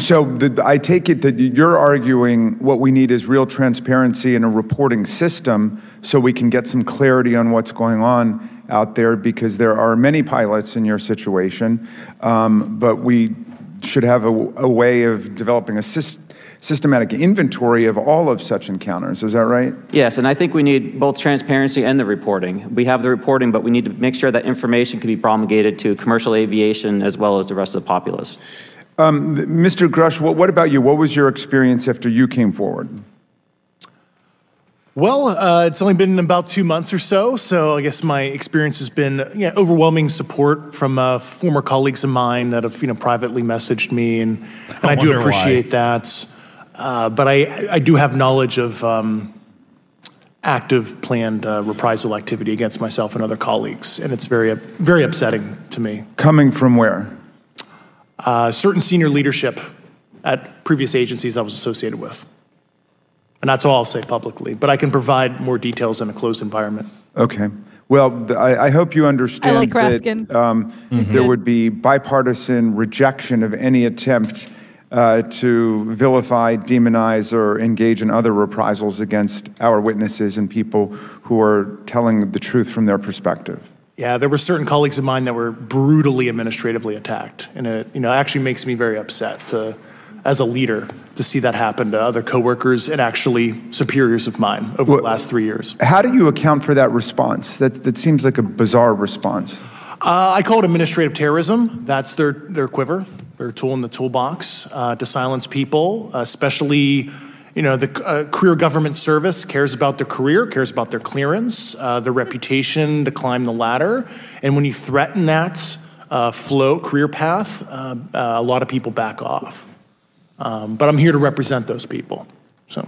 So the, I take it that you're arguing what we need is real transparency and a reporting system so we can get some clarity on what's going on out there because there are many pilots in your situation, um, but we should have a, a way of developing a sys- systematic inventory of all of such encounters. Is that right? Yes, and I think we need both transparency and the reporting. We have the reporting, but we need to make sure that information can be promulgated to commercial aviation as well as the rest of the populace. Um, Mr. Grush, what, what about you? What was your experience after you came forward? Well, uh, it's only been about two months or so, so I guess my experience has been yeah, overwhelming support from uh, former colleagues of mine that have you know privately messaged me, and, and I, do wonder appreciate that. Uh, but I, I do have knowledge of um, active planned uh, reprisal activity against myself and other colleagues, and it's very very upsetting to me. Coming from where? Uh, certain senior leadership at previous agencies I was associated with. And that's all I'll say publicly, but I can provide more details in a closed environment. Okay. Well, I, I hope you understand like that Raskin. um, there would be bipartisan rejection of any attempt uh, to vilify, demonize, or engage in other reprisals against our witnesses and people who are telling the truth from their perspective. Yeah, there were certain colleagues of mine that were brutally administratively attacked, and it you know actually makes me very upset to, as a leader to see that happen to other coworkers and actually superiors of mine over the last three years. How do you account for that response? That, that seems like a bizarre response. Uh, I call it administrative terrorism. That's their, their quiver, their tool in the toolbox uh, to silence people, especially, you know, the uh, career government service cares about their career, cares about their clearance, uh, their reputation to climb the ladder. And when you threaten that uh, flow, career path, uh, uh, a lot of people back off. Um, but I'm here to represent those people. So.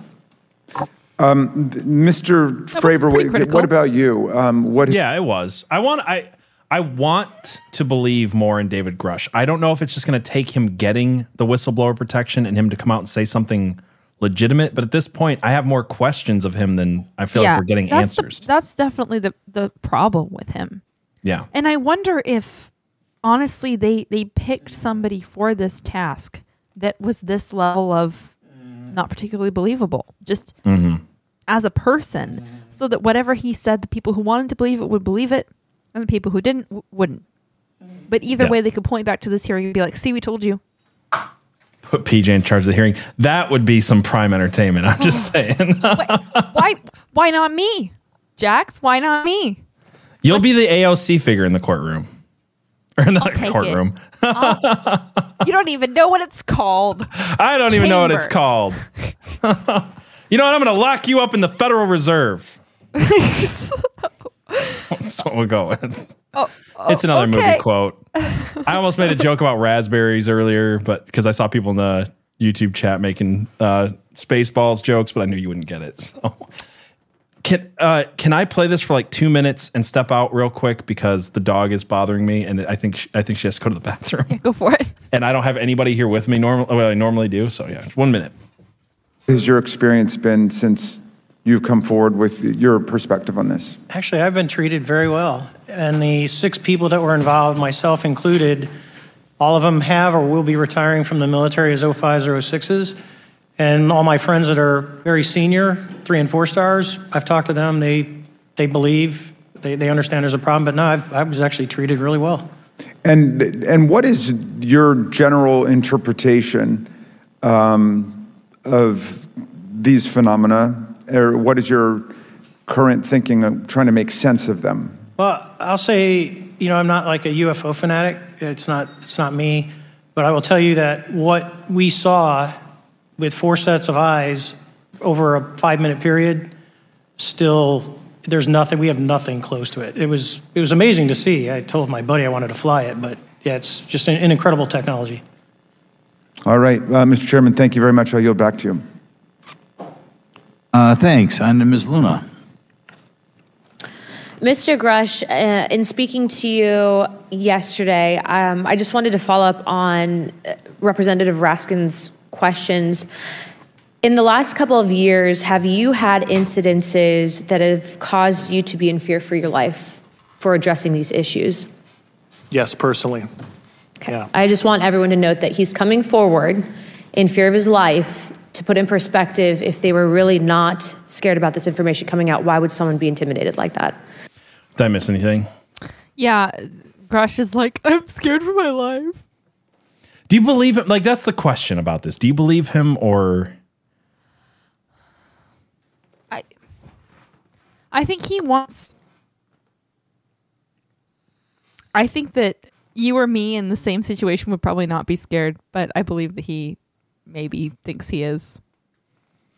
Um, Mr. Fravor, what, what about you? Um, what? Yeah, it was. I want I I want to believe more in David Grush. I don't know if it's just going to take him getting the whistleblower protection and him to come out and say something legitimate. But at this point, I have more questions of him than I feel like we're getting that's the- answers. that's definitely the the problem with him. yeah. And I wonder if honestly they they picked somebody for this task that was this level of not particularly believable just mm-hmm. as a person so that whatever he said the people who wanted to believe it would believe it and the people who didn't w- wouldn't. But either Yeah. way they could point back to this hearing and be like, "See, we told you." Put PJ in charge of the hearing. That would be some prime entertainment. I'm just saying. why why not me? Jax, why not me? You'll be the AOC figure in the courtroom. Or in the courtroom. You don't even know what it's called. I don't even know what it's called. you know what? I'm going to lock you up in the Federal Reserve. That's what we'll go with. Oh, it's another Oh, okay. movie quote. I almost made a joke about raspberries earlier, but because I saw people in the YouTube chat making uh, Spaceballs jokes, but I knew you wouldn't get it. So. Can uh, can I play this for like two minutes and step out real quick because the dog is bothering me and I think she, I think she has to go to the bathroom Go for it. and I don't have anybody here with me normally. Well, I normally do. So yeah, just one minute. has your experience been since you've come forward with your perspective on this? Actually, I've been treated very well. And the six people that were involved, myself included, all of them have or will be retiring from the military as 05s or 06s. And all my friends that are very senior, three and four stars, I've talked to them. They, they believe, they, they understand there's a problem. But no, I've, I was actually treated really well. And and what is your general interpretation um, of these phenomena, or what is your current thinking of trying to make sense of them? Well, I'll say, you know, I'm not like a UFO fanatic. It's not, it's not me. But I will tell you that what we saw with four sets of eyes over a five minute period, still, there's nothing, we have nothing close to it. It was, it was amazing to see. I told my buddy I wanted to fly it, but yeah, it's just an, an incredible technology. All right, uh, Mr. Chairman, thank you very much. I'll yield back to you. Uh, thanks. On to Ms. Luna. Mr. Grush, uh, in speaking to you yesterday, um, I just wanted to follow up on uh, Representative Raskin's questions. In the last couple of years, have you had incidences that have caused you to be in fear for your life for addressing these issues? Yes, personally. Yeah. I just want everyone to note that he's coming forward in fear of his life to put in perspective if they were really not scared about this information coming out, why would someone be intimidated like that? Did I miss anything? Yeah, Grush is like, I'm scared for my life. Do you believe him? Like that's the question about this. Do you believe him or I think he wants. I think that you or me in the same situation would probably not be scared, but I believe that he maybe thinks he is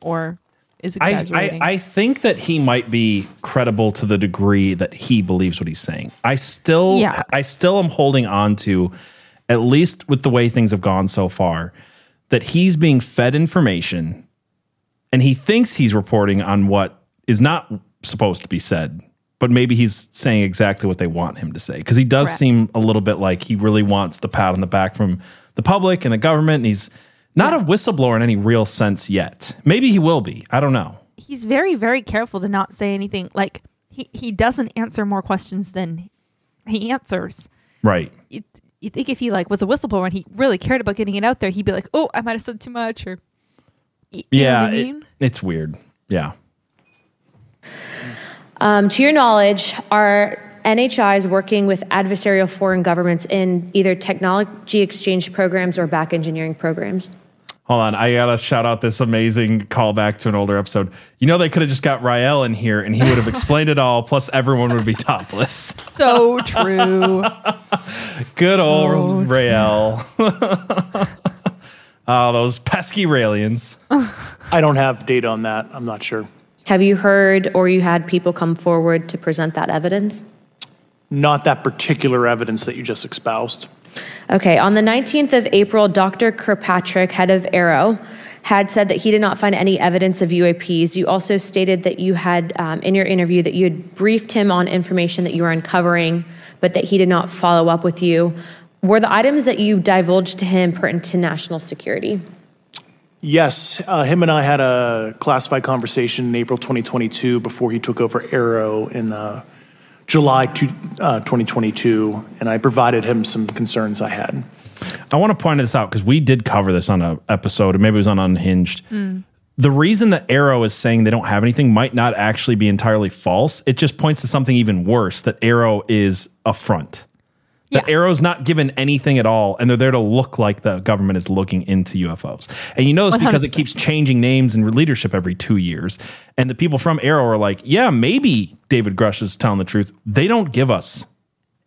or is I, exaggerating. I, I think that he might be credible to the degree that he believes what he's saying. I still Yeah. I still am holding on to, at least with the way things have gone so far, that he's being fed information and he thinks he's reporting on what is not supposed to be said. But maybe he's saying exactly what they want him to say. Because he does Correct. seem a little bit like he really wants the pat on the back from the public and the government. And he's not a whistleblower in any real sense yet. Maybe he will be. I don't know. He's very, very careful to not say anything. Like he, he doesn't answer more questions than he answers. Right. You, you think if he like was a whistleblower and he really cared about getting it out there, he'd be like, "Oh, I might have said too much," or y- you know yeah. what I it- it's weird. Yeah. Um, to your knowledge, are NHIs working with adversarial foreign governments in either technology exchange programs or back engineering programs? Hold on. I got to shout out this amazing callback to an older episode. You know, they could have just got Rael in here and he would have explained it all, plus everyone would be topless. so true. Good old Rael. oh, those pesky Raelians. I don't have data on that. I'm not sure. Have you heard or you had people come forward to present that evidence? Not that particular evidence that you just espoused. Okay, on the 19th of April, Dr. Kirkpatrick, head of AARO, had said that he did not find any evidence of UAPs. You also stated that you had, um, in your interview, that you had briefed him on information that you were uncovering, but that he did not follow up with you. Were the items that you divulged to him pertinent to national security? Yes, uh, him and I had a classified conversation in April 2022 before he took over AARO in uh, July two, uh, 2022, and I provided him some concerns I had. I want to point this out because we did cover this on an episode, or maybe it was on Unhinged. The reason that AARO is saying they don't have anything might not actually be entirely false. It just points to something even worse that AARO is a front. That AARO's not given anything at all, and they're there to look like the government is looking into UFOs. And you know this because it keeps changing names and leadership every two years. And the people from AARO are like, yeah, maybe David Grush is telling the truth. They don't give us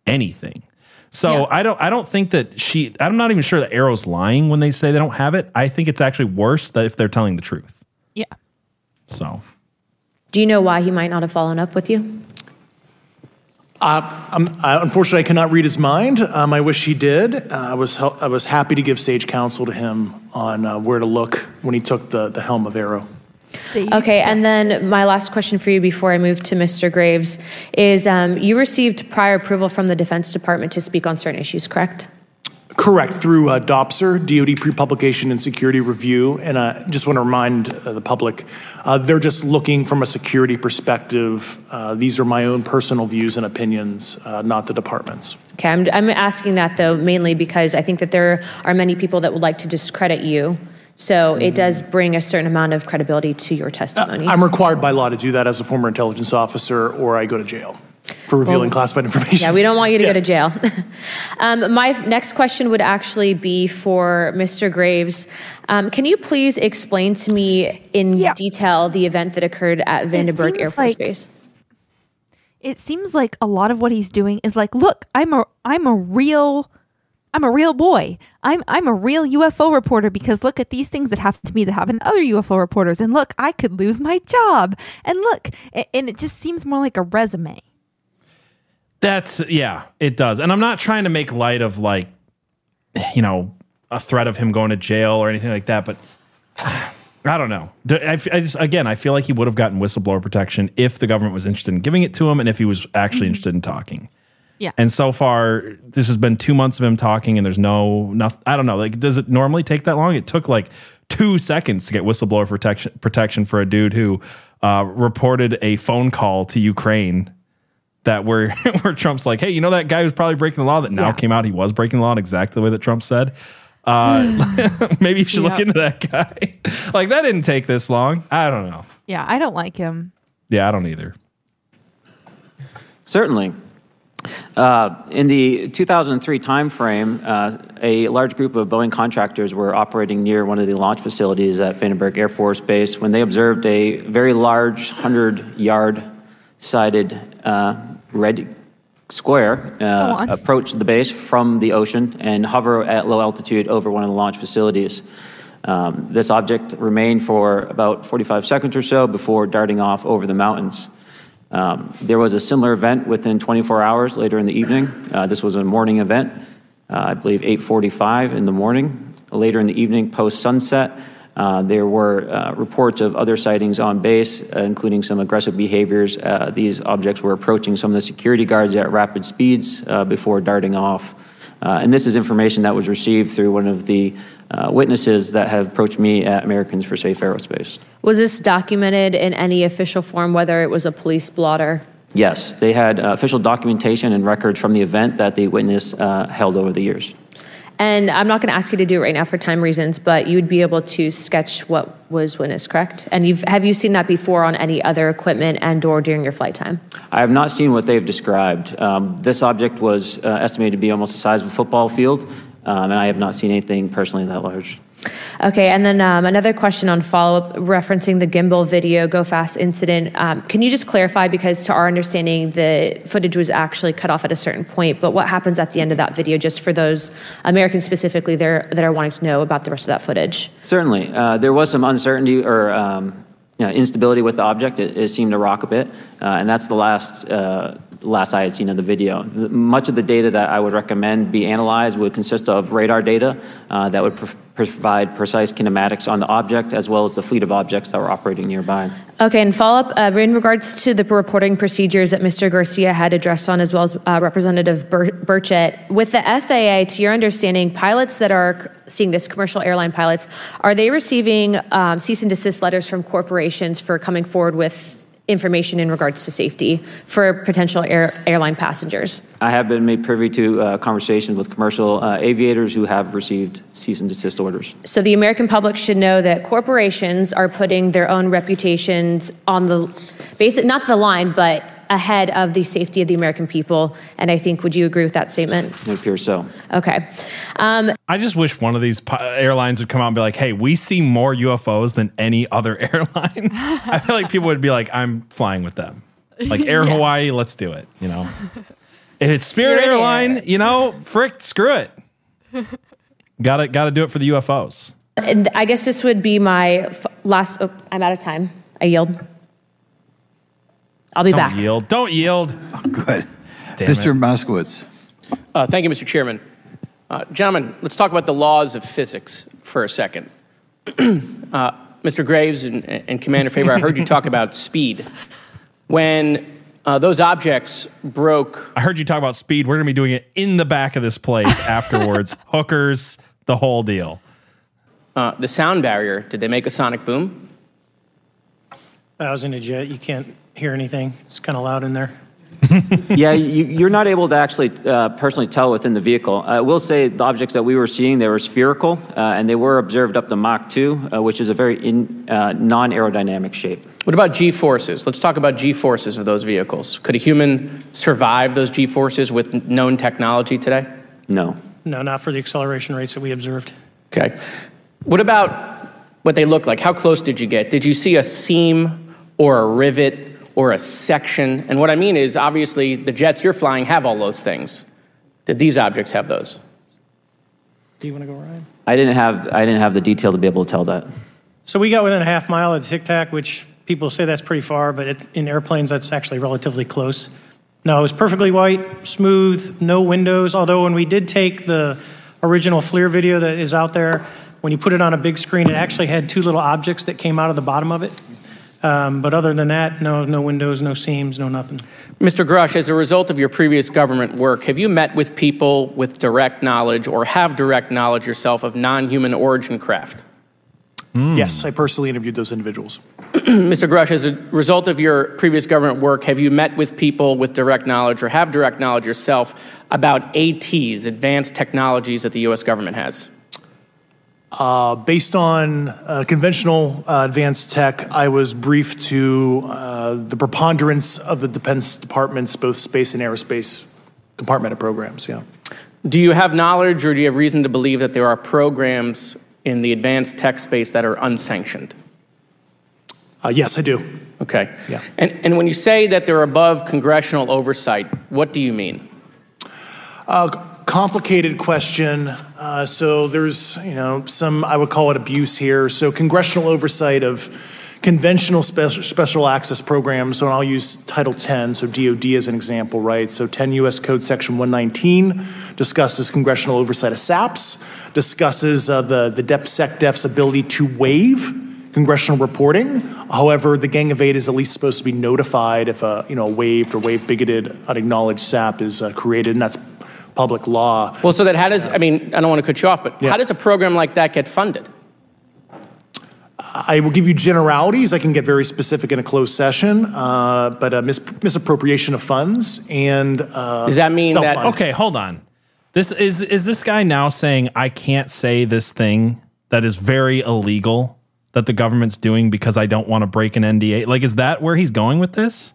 anything. So I don't I don't think that she I'm not even sure that AARO's lying when they say they don't have it. I think it's actually worse that if they're telling the truth. Yeah. So Do you know why he might not have followed up with you? Uh, I'm, unfortunately, I cannot read his mind. Um, I wish he did. Uh, I was hel- I was happy to give sage counsel to him on uh, where to look when he took the, the helm of AARO. Okay, and then my last question for you before I move to Mr. Graves is um, you received prior approval from the Defense Department to speak on certain issues, correct? Correct, through uh, DOPSR, DoD Pre-Publication and Security Review. And I just want to remind uh, the public, uh, they're just looking from a security perspective. Uh, These are my own personal views and opinions, uh, not the department's. Okay, I'm, I'm asking that though mainly because I think that there are many people that would like to discredit you. So it does bring a certain amount of credibility to your testimony. I'm required by law to do that as a former intelligence officer, or I go to jail for revealing Well, classified information. Yeah, we don't want you to Yeah. go to jail. um, my next question would actually be for Mr. Graves. Um, can you please explain to me in detail the event that occurred at Vandenberg Air Force like- Base? It seems like a lot of what he's doing is like, look, I'm a I'm a real I'm a real boy. I'm I'm a real UFO reporter because look at these things that happen to me that happen to other UFO reporters, and look, I could lose my job, and look, and it just seems more like a resume. That's yeah, it does. And I'm not trying to make light of like, you know, a threat of him going to jail or anything like that, but I don't know. I, I just again, I feel like he would have gotten whistleblower protection if the government was interested in giving it to him and if he was actually interested in talking. Yeah. And so far, this has been two months of him talking, and there's no, nothing. I don't know. Like, does it normally take that long? It took like two seconds to get whistleblower protection protection for a dude who uh, reported a phone call to Ukraine that where where Trump's like, hey, you know that guy who's probably breaking the law that now Yeah. came out he was breaking the law in exactly the way that Trump said. Uh, maybe you should look into that guy. like that didn't take this long. I don't know. Yeah, I don't like him. Yeah, I don't either. Certainly. Uh, in the 2003 timeframe, uh, a large group of Boeing contractors were operating near one of the launch facilities at Vandenberg Air Force Base when they observed a very large 100 yard sided uh, red Square uh, approach the base from the ocean and hover at low altitude over one of the launch facilities. Um, this object remained for about 45 seconds or so before darting off over the mountains. Um, there was a similar event within 24 hours later in the evening. Uh, this was a morning event, uh, I believe 8:45 in the morning. Later in the evening, post sunset, there were uh, reports of other sightings on base, uh, including some aggressive behaviors. Uh, these objects were approaching some of the security guards at rapid speeds uh, before darting off. Uh, and this is information that was received through one of the uh, witnesses that have approached me at Americans for Safe Aerospace. Was this documented in any official form, whether it was a police blotter? Yes, they had uh, official documentation and records from the event that the witness uh, held over the years. And I'm not going to ask you to do it right now for time reasons, but you'd be able to sketch what was witnessed, correct? And you've have you seen that before on any other equipment and/or during your flight time? I have not seen what they've described. Um, this object was uh, estimated to be almost the size of a football field, um, and I have not seen anything personally that large. Okay, and then um, another question on follow up referencing the gimbal video go fast incident. Um, can you just clarify because to our understanding the footage was actually cut off at a certain point, but what happens at the end of that video, just for those Americans specifically there that are wanting to know about the rest of that footage? Certainly, uh, there was some uncertainty or um, you know, instability with the object. It, it seemed to rock a bit, uh, and that's the last uh, last I had seen of the video. Much of the data that I would recommend be analyzed would consist of radar data uh, that would pr- provide precise kinematics on the object as well as the fleet of objects that were operating nearby. Okay, and follow up uh, in regards to the reporting procedures that Mr. Garcia had addressed on, as well as uh, Representative Bur- Burchett. With the FAA, to your understanding, pilots that are seeing this, commercial airline pilots, are they receiving um, cease and desist letters from corporations for coming forward with information in regards to safety for potential air- airline passengers? I have been made privy to uh, conversations with commercial uh, aviators who have received cease and desist orders. So the American public should know that corporations are putting their own reputations on the basic, not the line, but ahead of the safety of the American people. And I think, would you agree with that statement? It appears so. Okay. Um, I just wish one of these airlines would come out and be like, "Hey, we see more UFOs than any other airline." I feel like people would be like, "I'm flying with them." Like Air Yeah. Hawaii, let's do it. You know, if it's Spirit You're in Airline, you know, frick, screw it. Got to got to do it for the UFOs. and I guess this would be my f- last. Oh, I'm out of time. I yield. I'll be Don't back. yield. Don't yield. Good. Damn Mr. it. Moskowitz. Uh, thank you, Mr. Chairman. Uh, gentlemen, let's talk about the laws of physics for a second. uh, Mr. Graves and, and Commander Fravor, I heard you talk about speed. When uh, those objects broke, I heard you talk about speed. We're gonna be doing it in the back of this place afterwards. Hookers, the whole deal. uh, the sound barrier, did they make a sonic boom? I was in a jet. You can't hear anything. It's kind of loud in there. yeah, you, you're not able to actually uh, personally tell within the vehicle. I will say the objects that we were seeing, they were spherical, uh, and they were observed up to Mach 2, uh, which is a very in, uh, non-aerodynamic shape. What about G forces? Let's talk about G forces of those vehicles. Could a human survive those G forces with known technology today? No. No, not for the acceleration rates that we observed. Okay. What about what they look like? How close did you get? Did you see a seam or a rivet or a section? And what I mean is, obviously, the jets you're flying have all those things. Did these objects have those? Do you want to go, Ryan? I didn't have I didn't have the detail to be able to tell that. So we got within a half mile of Tic Tac, which people say that's pretty far, but it, in airplanes, that's actually relatively close. No, it was perfectly white, smooth, no windows. Although when we did take the original FLIR video that is out there, when you put it on a big screen, it actually had two little objects that came out of the bottom of it. Um, but other than that, no, no windows, no seams, no nothing. Mr. Grush, as a result of your previous government work, have you met with people with direct knowledge or have direct knowledge yourself of non human origin craft? Yes, I personally interviewed those individuals. Mr. Grush, as a result of your previous government work, have you met with people with direct knowledge or have direct knowledge yourself about ATs, advanced technologies that the U.S. government has? Uh, based on uh, conventional uh, advanced tech, I was briefed to uh, the preponderance of the Defense Department's both space and aerospace compartmented programs. Yeah. Do you have knowledge or do you have reason to believe that there are programs in the advanced tech space that are unsanctioned? Uh, yes, I do. Okay. Yeah. And, and when you say that they're above congressional oversight, what do you mean? Uh, complicated question. Uh, so there's, you know, some, I would call it abuse here. So congressional oversight of conventional special, special access programs. So I'll use Title 10, so DOD as an example, right? So 10 U.S. Code Section 119 discusses congressional oversight of SAPs, discusses uh, the, the DepSecDef's ability to waive congressional reporting. However, the Gang of Eight is at least supposed to be notified if a you know waived or waived bigoted unacknowledged SAP is uh, created, and that's public law. Well, so that how does, I mean, I don't want to cut you off, but Yeah. how does a program like that get funded? I will give you generalities. I can get very specific in a closed session, uh, but uh, mis- misappropriation of funds and uh, does that mean self-fund. That? Okay, hold on. This is is this guy now saying I can't say this thing that is very illegal that the government's doing because I don't want to break an NDA? Like, is that where he's going with this?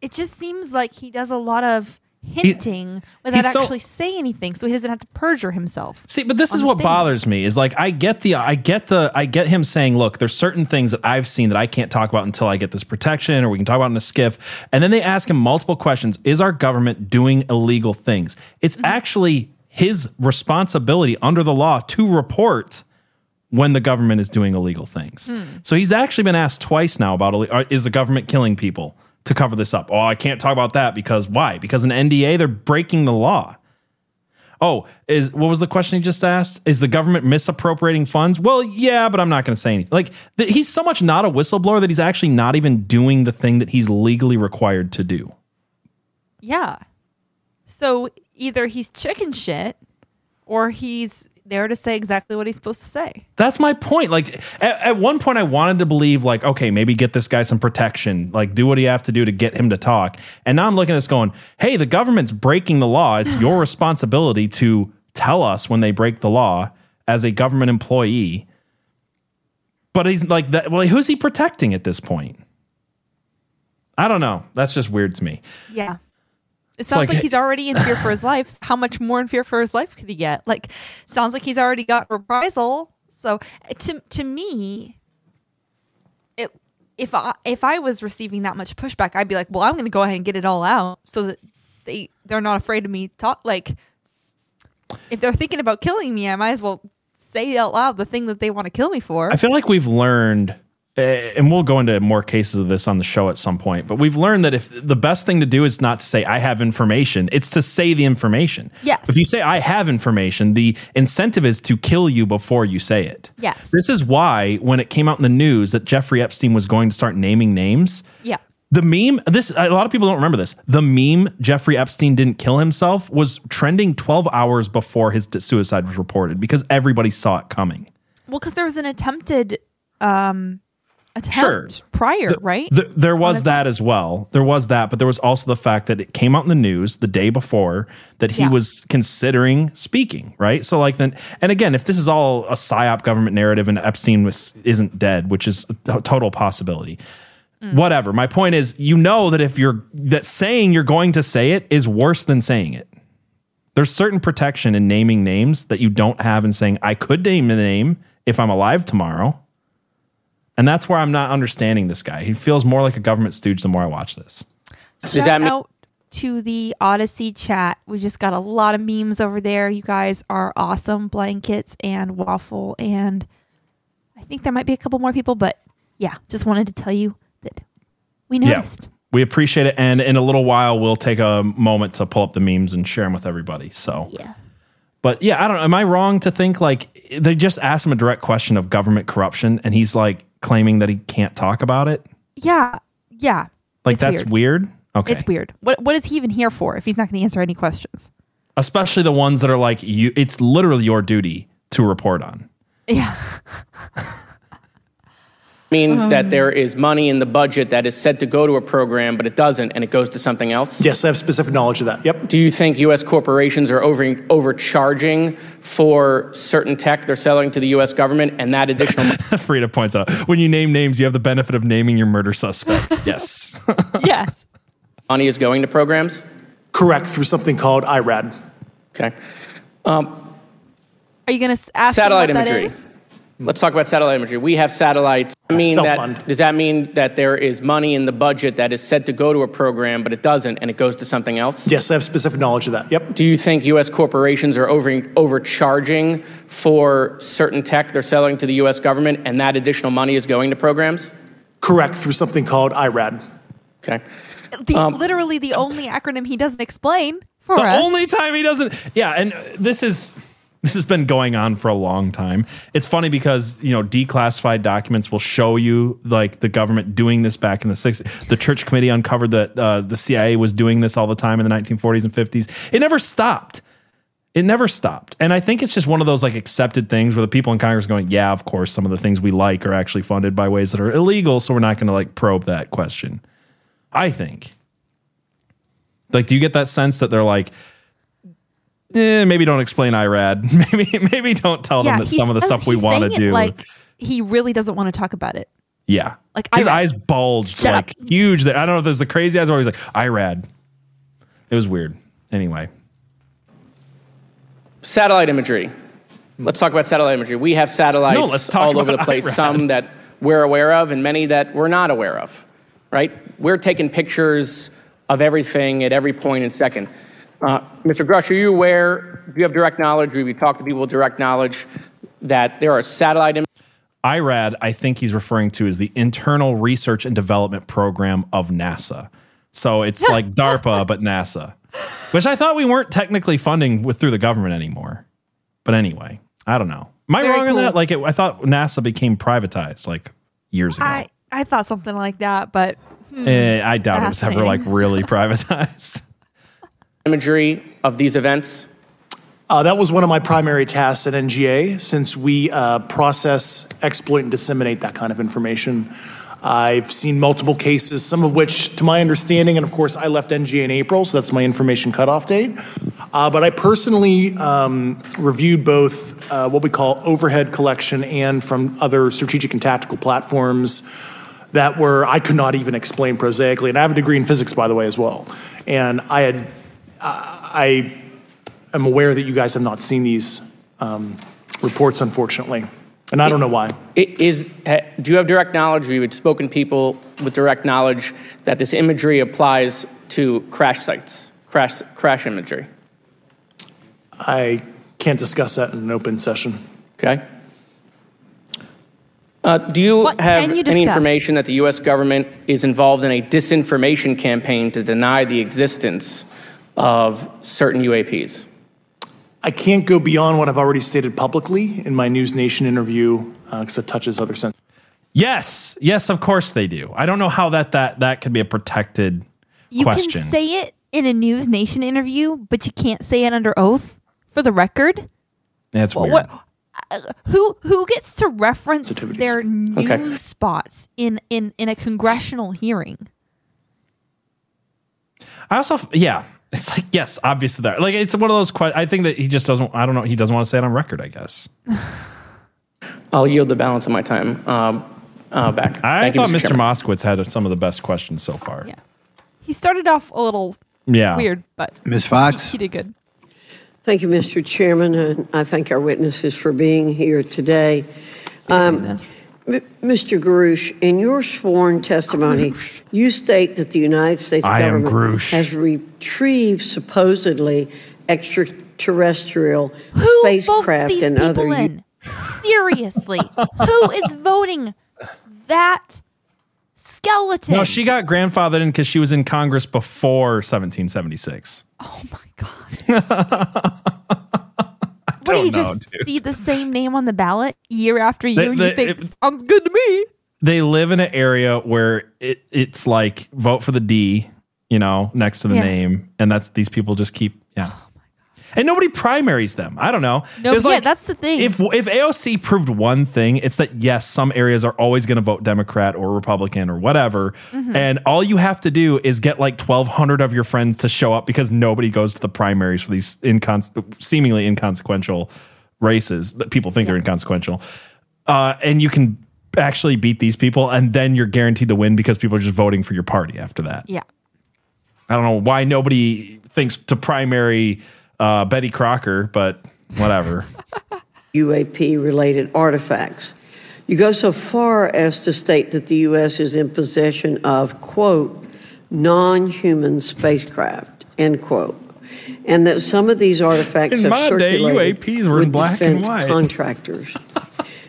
It just seems like he does a lot of hinting without he's so- actually saying anything, so he doesn't have to perjure himself. See, but this is what bothers me is like I get the I get the I get him saying, look, there's certain things that I've seen that I can't talk about until I get this protection, or we can talk about in a SCIF. And then they ask him multiple questions: Is our government doing illegal things? It's Mm-hmm. actually his responsibility under the law to report when the government is doing illegal things. Hmm. So he's actually been asked twice now about is the government killing people to cover this up? Oh, I can't talk about that because why? Because an NDA they're breaking the law. Oh, is what was the question he just asked? Is the government misappropriating funds? Well, yeah, but I'm not going to say anything. Like he's so much not a whistleblower that he's actually not even doing the thing that he's legally required to do. Yeah. So either he's chicken shit or he's there to say exactly what he's supposed to say. That's my point. Like at, at one point, I wanted to believe, like, okay, maybe get this guy some protection, like do what you have to do to get him to talk. And now I'm looking at this going, hey, the government's breaking the law. It's your responsibility to tell us when they break the law as a government employee. But he's like that. Well, who's he protecting at this point? I don't know. That's just weird to me. Yeah. It sounds like- like, he's already in fear for his life. How much more in fear for his life could he get? Like, sounds like he's already got reprisal. So to to me, it if I if I was receiving that much pushback, I'd be like, well, I'm going to go ahead and get it all out so that they they're not afraid of me. Talk like if they're thinking about killing me, I might as well say out loud the thing that they want to kill me for. I feel like we've learned, and we'll go into more cases of this on the show at some point, but we've learned that if the best thing to do is not to say, I have information, it's to say the information. Yes. If you say, I have information, the incentive is to kill you before you say it. Yes. This is why, when it came out in the news that Jeffrey Epstein was going to start naming names, yeah. the meme, this a lot of people don't remember this. The meme Jeffrey Epstein didn't kill himself was trending 12 hours before his suicide was reported because everybody saw it coming. Well, because there was an attempted um attempt Sure. prior, right? Th- there was that as well. There was that, but there was also the fact that it came out in the news the day before that he Yeah. was considering speaking, right? So, like, then, and again, if this is all a psyop government narrative and Epstein was isn't dead, which is a total possibility, mm. whatever. My point is, you know that if you're that saying you're going to say it is worse than saying it. There's certain protection in naming names that you don't have in saying I could name the name if I'm alive tomorrow. And that's where I'm not understanding this guy. He feels more like a government stooge the more I watch this. Shout out to the Odysee chat. We just got a lot of memes over there. You guys are awesome. Blankets and waffle, and I think there might be a couple more people, but yeah, just wanted to tell you that we noticed. Yeah, we appreciate it. And in a little while, we'll take a moment to pull up the memes and share them with everybody. So, yeah. But yeah, I don't know. Am I wrong to think like they just asked him a direct question of government corruption and he's like claiming that he can't talk about it? Yeah, yeah. Like It's that's weird. Okay. It's weird. What what is he even here for if he's not going to answer any questions? Especially the ones that are like you it's literally your duty to report on. Yeah. mean Um. that there is money in the budget that is said to go to a program, but it doesn't, and it goes to something else? Yes, I have specific knowledge of that. Yep. Do you think U.S. corporations are over, overcharging for certain tech they're selling to the U.S. government, and that additional money? Frida points out when you name names, you have the benefit of naming your murder suspect. yes. yes. money is going to programs? Correct, through something called IRAD. Okay. Um, Are you going to ask Satellite what that imagery. Is? Let's talk about satellite imagery. We have satellites. I mean Self-fund. that, does that mean that there is money in the budget that is said to go to a program, but it doesn't, and it goes to something else? Yes, I have specific knowledge of that. Yep. Do you think U.S. corporations are over, overcharging for certain tech they're selling to the U.S. government, and that additional money is going to programs? Correct, through something called IRAD. Okay. The, um, literally the only acronym he doesn't explain for the us. only time he doesn't yeah and this is this has been going on for a long time. It's funny because you know declassified documents will show you like the government doing this back in the 60s the church committee uncovered that uh, the cia was doing this all the time in the 1940s and 50s it never stopped. It never stopped. And i think it's just one of those like accepted things where the people in congress going yeah of course some of the things we like are actually funded by ways that are illegal so we're not going to like probe that question. I think. Like, do you get that sense that they're like, eh, maybe don't explain IRAD. Maybe maybe don't tell them that some of the stuff we want to do. Like he really doesn't want to talk about it. yeah, like his IRAD. eyes bulged Shut like huge. That I don't know if there's the crazy eyes or he's like IRAD. It was weird. Anyway, Satellite imagery. Let's talk about satellite imagery. We have satellites No, let's talk all over about the place, IRAD. some that we're aware of and many that we're not aware of, right? We're taking pictures of everything at every point and second. Uh, Mr. Grush, are you aware, do you have direct knowledge, or have you talked to people with direct knowledge that there are satellite imagery? IRAD, I think he's referring to is the Internal Research and Development Program of NASA. So it's like DARPA, but NASA, which I thought we weren't technically funding with through the government anymore. But anyway, I don't know. Am I Very wrong on that? Like, it, I thought NASA became privatized like years ago. I I thought something like that, but hmm, Eh, I doubt it was ever like really privatized. Imagery of these events? Uh, that was one of my primary tasks at NGA since we uh, process, exploit, and disseminate that kind of information. I've seen multiple cases, some of which, to my understanding, and of course, I left NGA in April, so that's my information cutoff date. Uh, but I personally um, reviewed both uh, what we call overhead collection and from other strategic and tactical platforms that were I could not even explain prosaically. And I have a degree in physics, by the way, as well. And I had I am aware that you guys have not seen these um, reports, unfortunately, and I don't know why. It Is, ha- do you have direct knowledge, or you had spoken to people with direct knowledge that this imagery applies to crash sites, crash, crash imagery? I can't discuss that in an open session. Okay. Uh, do you What have can you any discuss? information that the U.S. government is involved in a disinformation campaign to deny the existence of certain UAPs? I can't go beyond what I've already stated publicly in my News Nation interview because it touches other sense. yes, yes, of course they do. I don't know how that that that could be a protected you question. can say it in a News Nation interview, but you can't say it under oath for the record. That's weird. What, uh, who who gets to reference their news Okay. spots in, in in a congressional hearing? I also, yeah, it's like yes, obviously that. Like it's one of those. questions. I think that he just doesn't. I don't know. He doesn't want to say it on record. I guess. I'll yield the balance of my time um, uh, back. I Thank you, thought Mr. Moskowitz had some of the best questions so far. Yeah. He started off a little Yeah. weird, but Ms. Foxx? he, he did good. Thank you, Mr. Chairman, and I thank our witnesses for being here today. Um, M- Mr. Garouche, in your sworn testimony, you state that the United States I government has retrieved supposedly extraterrestrial Who spacecraft votes these and people other. u- in? Seriously, who is voting that skeleton? No, she got grandfathered in because she was in Congress before 1776. what do you know, just see the same name on the ballot year after year? and The- you think it- sounds good to me. They live in an area where it, it's like vote for the D, you know, next to the Yeah. name, and that's these people just keep yeah. And nobody primaries them. I don't know. No, yeah, that's the thing. If if AOC proved one thing, it's that yes, some areas are always going to vote Democrat or Republican or whatever, Mhm. and all you have to do is get like twelve hundred of your friends to show up because nobody goes to the primaries for these incon- seemingly inconsequential races that people think are inconsequential, uh, and you can actually beat these people, and then you're guaranteed the win because people are just voting for your party after that. Yeah. I don't know why nobody thinks to primary uh, Betty Crocker, but whatever. UAP related artifacts. You go so far as to state that the U.S. is in possession of, quote, non human spacecraft, end quote, and that some of these artifacts In have my day, circulated UAPs were in with black and defense white. contractors.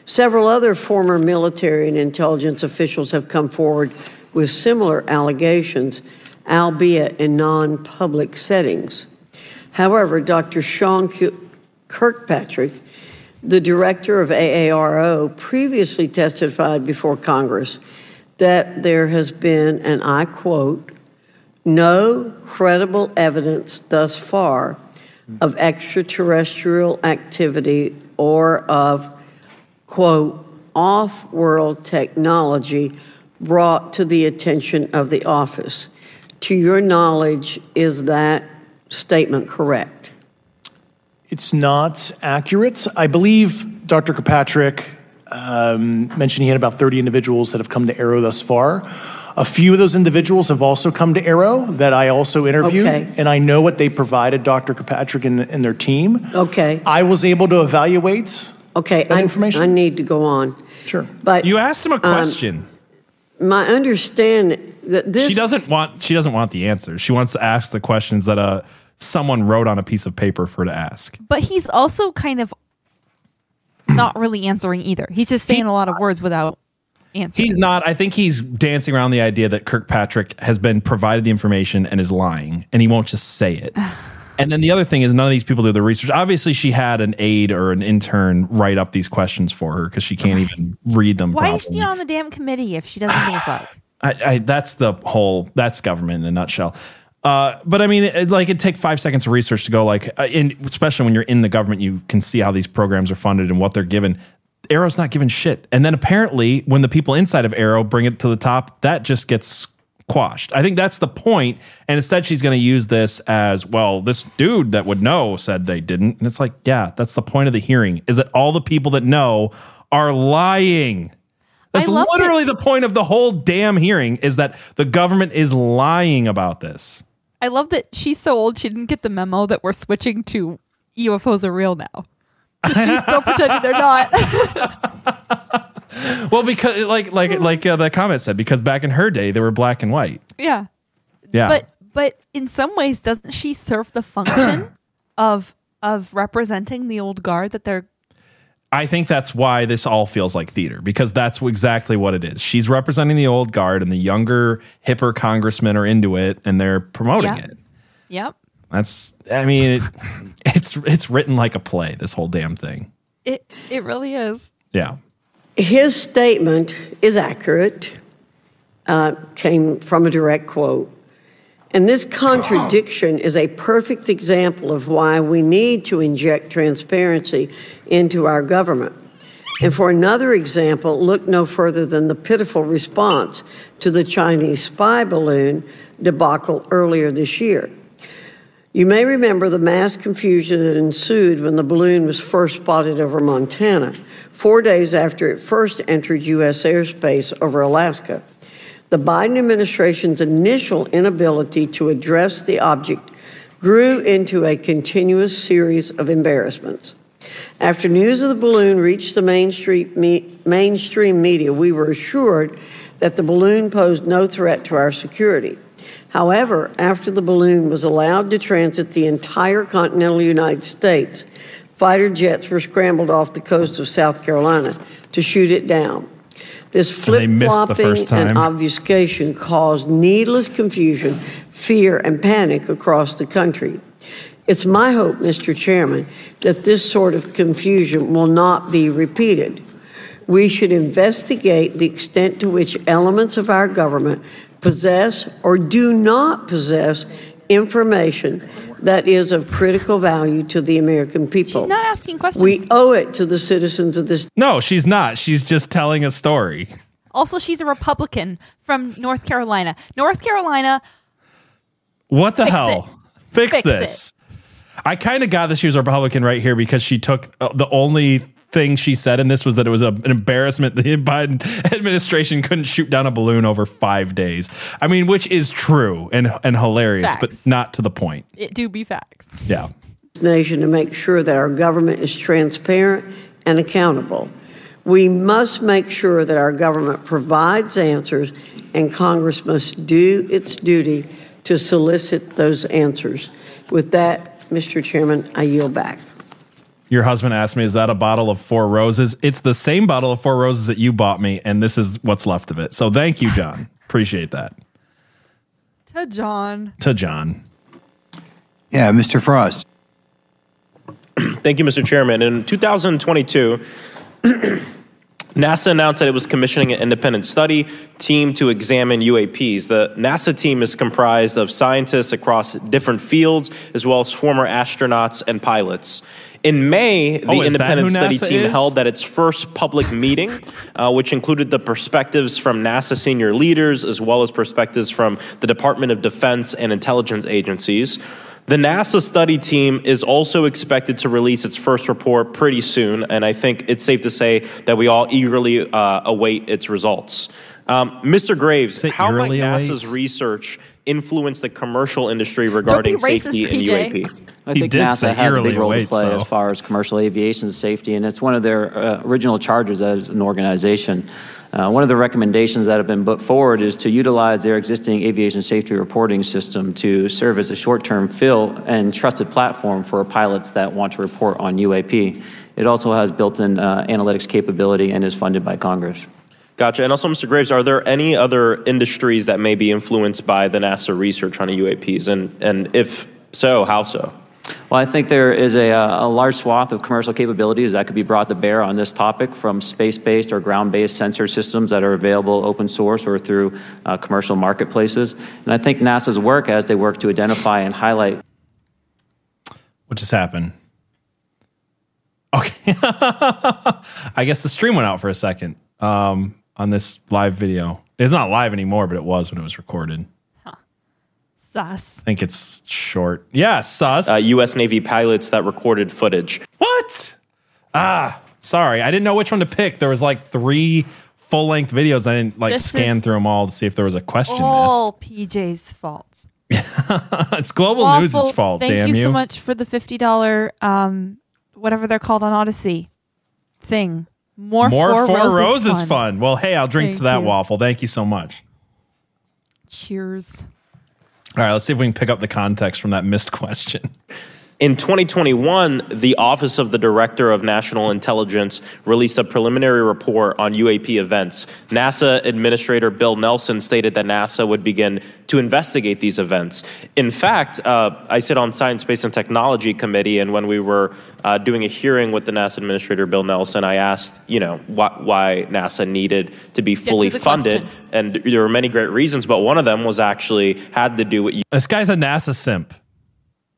Several other former military and intelligence officials have come forward with similar allegations, albeit in non public settings. However, Dr. Sean Kirkpatrick, the director of AARO, previously testified before Congress that there has been, and I quote, no credible evidence thus far of extraterrestrial activity or of, quote, off world technology brought to the attention of the office. To your knowledge, is that statement correct? It's not accurate. I believe Dr. Kirkpatrick um, mentioned he had about 30 individuals that have come to AARO thus far. A few of those individuals have also come to AARO that I also interviewed, Okay. and I know what they provided Dr. Kirkpatrick and, and their team. Okay. I was able to evaluate Okay, that I, information. I need to go on. Sure. But You asked him a um, question. my understanding that this she doesn't want she doesn't want the answers. She wants to ask the questions that uh someone wrote on a piece of paper for her to ask. But he's also kind of not really answering either. He's just saying a lot of words without answering. He's not. I think he's dancing around the idea that Kirkpatrick has been provided the information and is lying, and he won't just say it. and then the other thing is, none of these people do the research. Obviously, she had an aide or an intern write up these questions for her because she can't even read them. Why is she on the damn committee if she doesn't think like? I, I, that's the whole. That's government in a nutshell. Uh, but I mean, it, like it take five seconds of research to go like, uh, in, especially when you're in the government, you can see how these programs are funded and what they're given. AARO's not given shit, and then apparently, when the people inside of Arrow bring it to the top, that just gets quashed. I think that's the point. point, and instead, she's going to use this as well. This dude that would know said they didn't, and it's like, yeah, that's the point of the hearing: is that all the people that know are lying. That's I love that- literally the point of the whole damn hearing is that the government is lying about this. I love that she's so old she didn't get the memo that we're switching to UFOs are real now. She's still pretending they're not. Well, because like like like uh, the comment said, because back in her day they were black and white. yeah. Yeah, But but in some ways, doesn't she serve the function of of representing the old guard that they're I think that's why this all feels like theater because that's exactly what it is. She's representing the old guard, and the younger, hipper congressmen are into it, and they're promoting Yeah. it. Yep. That's, I mean, it, it's it's written like a play. This whole damn thing. It it really is. Yeah. His statement is accurate, uh, came from a direct quote. And this contradiction is a perfect example of why we need to inject transparency into our government. And for another example, look no further than the pitiful response to the Chinese spy balloon debacle earlier this year. You may remember the mass confusion that ensued when the balloon was first spotted over Montana, four days after it first entered U.S. airspace over Alaska. The Biden administration's initial inability to address the object grew into a continuous series of embarrassments. After news of the balloon reached the mainstream, me, mainstream media, we were assured that the balloon posed no threat to our security. However, after the balloon was allowed to transit the entire continental United States, fighter jets were scrambled off the coast of South Carolina to shoot it down. This And they flip missed the flopping first and time. obfuscation caused needless confusion, fear, and panic across the country. It's my hope, Mr. Chairman, that this sort of confusion will not be repeated. We should investigate the extent to which elements of our government possess or do not possess information that is of critical value to the American people. She's not asking questions. We owe it to the citizens of this No, she's not. She's just telling a story. Also, she's a Republican from North Carolina. North Carolina, What the Fix hell? it. Fix, Fix this. I kind of got that she was a Republican right here because she took uh, the only thing she said in this was that it was a, an embarrassment the Biden administration couldn't shoot down a balloon over five days. I mean, which is true and and hilarious, but not to the point. it do be facts. Yeah. nation to make sure that our government is transparent and accountable. We must make sure that our government provides answers, and Congress must do its duty to solicit those answers. With that, Mr. Chairman, I yield back. Your husband asked me, "Is that a bottle of Four Roses?" It's the same bottle of Four Roses that you bought me, and this is what's left of it. So thank you, John. Appreciate that. To John. To John. Yeah, Mr. Frost. Thank you, Mr. Chairman. In 2022, NASA announced that it was commissioning an independent study team to examine UAPs. The NASA team is comprised of scientists across different fields, as well as former astronauts and pilots. In May, the Oh, independent study team is? held at its first public meeting, uh, which included the perspectives from NASA senior leaders, as well as perspectives from the Department of Defense and intelligence agencies. The NASA study team is also expected to release its first report pretty soon, and I think it's safe to say that we all eagerly uh, await its results. Um, Mr. Graves, how might eagerly NASA's research influence the commercial industry regarding racist, safety in PJ. UAP? I He think NASA has a big role to play though. as far as commercial aviation safety, and it's one of their uh, original charges as an organization. Uh, one of the recommendations that have been put forward is to utilize their existing aviation safety reporting system to serve as a short-term fill and trusted platform for pilots that want to report on UAP. It also has built-in uh, analytics capability and is funded by Congress. Gotcha. And also, Mr. Graves, are there any other industries that may be influenced by the NASA research on UAPs? And, and if so, how so? Well, I think there is a, uh, a large swath of commercial capabilities that could be brought to bear on this topic from space based or ground based sensor systems that are available open source or through uh, commercial marketplaces. And I think NASA's work as they work to identify and highlight What just happened? Okay. I guess the stream went out for a second um, on this live video. It's not live anymore, but it was when it was recorded. Sus. I think it's short. Yeah, sus. Uh, U.S. Navy pilots that recorded footage. What? Ah, sorry. I didn't know which one to pick. There was like three full length videos. I didn't like This scan is through them all to see if there was a question All PJ's fault. missed. it's Global Waffle, News' fault, Thank damn you you. so much for the fifty dollar um whatever they're called on Odysee thing. More, More four, Four roses, Roses fun. fun. Well, hey, I'll drink Thank to that you. waffle. Thank you so much. Cheers. All right, let's see if we can pick up the context from that missed question. In 2021, the Office of the Director of National Intelligence released a preliminary report on UAP events. NASA Administrator Bill Nelson stated that NASA would begin to investigate these events. In fact, uh, I sit on Science, Space, and Technology Committee, and when we were uh, doing a hearing with the NASA Administrator Bill Nelson, I asked, you know, why, why NASA needed to be fully the funded, question. and there were many great reasons, but one of them was actually had to do with This guy's a NASA simp.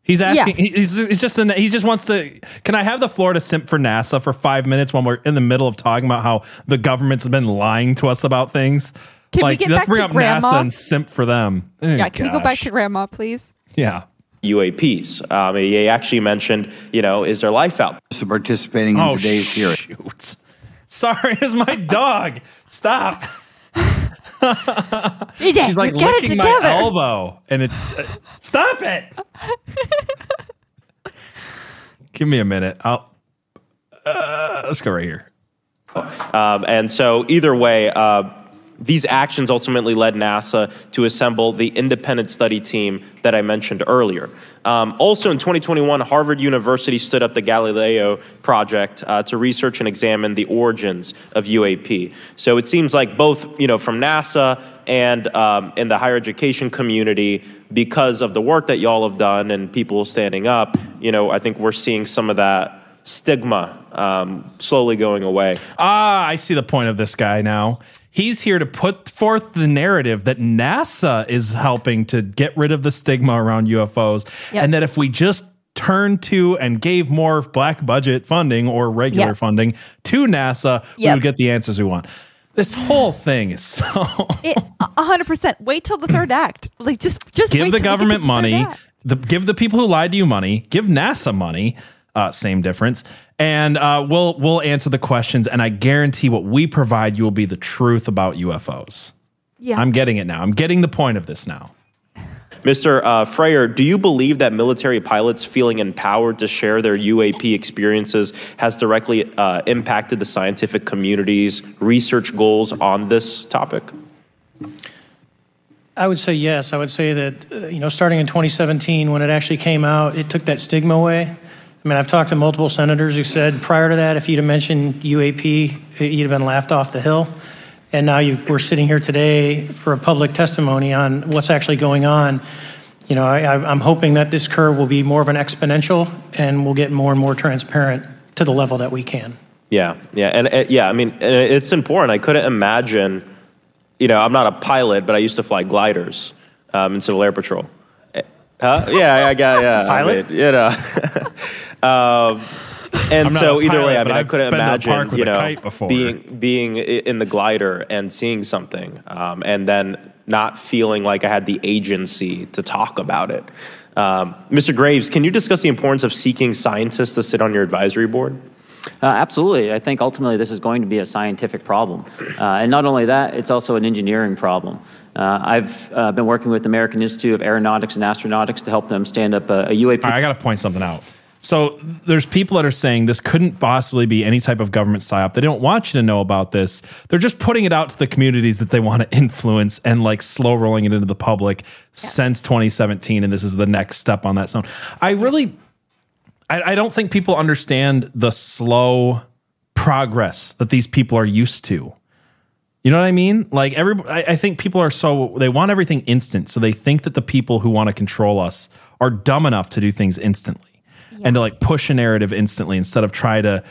He's asking. Yes. He's, he's just. An, he just wants to. Can I have the floor to simp for NASA for five minutes when we're in the middle of talking about how the government's been lying to us about things? Can we like, get let's back bring to up Grandma? NASA and simp for them. Oh, yeah, can we go back to grandma, please? Yeah. UAPs. Um, he actually mentioned, you know, is there life out So participating in Oh, today's hearing. Sorry, it's my dog. Stop. DJ, She's like get it licking my elbow, and it's uh, stop it. Give me a minute. I'll. Uh, let's go right here. Um, and so, either way, uh, these actions ultimately led NASA to assemble the independent study team that I mentioned earlier. Um, also, in 2021, Harvard University stood up the Galileo project uh, to research and examine the origins of UAP. So it seems like both, you know, from NASA and um, in the higher education community, because of the work that y'all have done and people standing up, you know, I think we're seeing some of that stigma um, slowly going away. Ah, I see the point of this guy now. He's here to put forth the narrative that NASA is helping to get rid of the stigma around UFOs, Yep. and that if we just turned to and gave more black budget funding or regular Yep. funding to NASA, we would get the answers we want. This whole thing is so. It a hundred percent. Wait till the third act. Like just just give the till we get to government money, the, give the people who lied to you money, give NASA money, uh, same difference, and uh, we'll we'll answer the questions. And I guarantee what we provide you will be the truth about UFOs. Yeah. I'm getting it now. I'm getting the point of this now. Mr. Uh, Fravor, do you believe that military pilots feeling empowered to share their UAP experiences has directly uh, impacted the scientific community's research goals on this topic? I would say yes. I would say that, uh, you know, starting in 2017, when it actually came out, it took that stigma away. I mean, I've talked to multiple senators who said prior to that, if you'd have mentioned UAP, you'd have been laughed off the hill. And now we're sitting here today for a public testimony on what's actually going on. You know, I, I'm hoping that this curve will be more of an exponential and we'll get more and more transparent to the level that we can. Yeah, yeah, and uh, yeah, I mean, it's important. I couldn't imagine, you know, I'm not a pilot, but I used to fly gliders um, in Civil Air Patrol. Huh? Yeah, I got yeah. Pilot? I mean, you know. um, and so either way, I mean, I couldn't been to the park imagine, you know, being being in the glider and seeing something, um, and then not feeling like I had the agency to talk about it. Um, Mr. Graves, can you discuss the importance of seeking scientists to sit on your advisory board? Uh, absolutely. I think ultimately this is going to be a scientific problem. Uh, and not only that, it's also an engineering problem. Uh, I've uh, been working with the American Institute of Aeronautics and Astronautics to help them stand up a, a UAP. All right, I got to point something out. So there's people that are saying this couldn't possibly be any type of government psyop. They don't want you to know about this. They're just putting it out to the communities that they want to influence and like slow rolling it into the public since 2017. And this is the next step on that zone. I really, I, I don't think people understand the slow progress that these people are used to. You know what I mean? Like every, I, I think people are so they want everything instant, so they think that the people who want to control us are dumb enough to do things instantly and to like push a narrative instantly instead of try to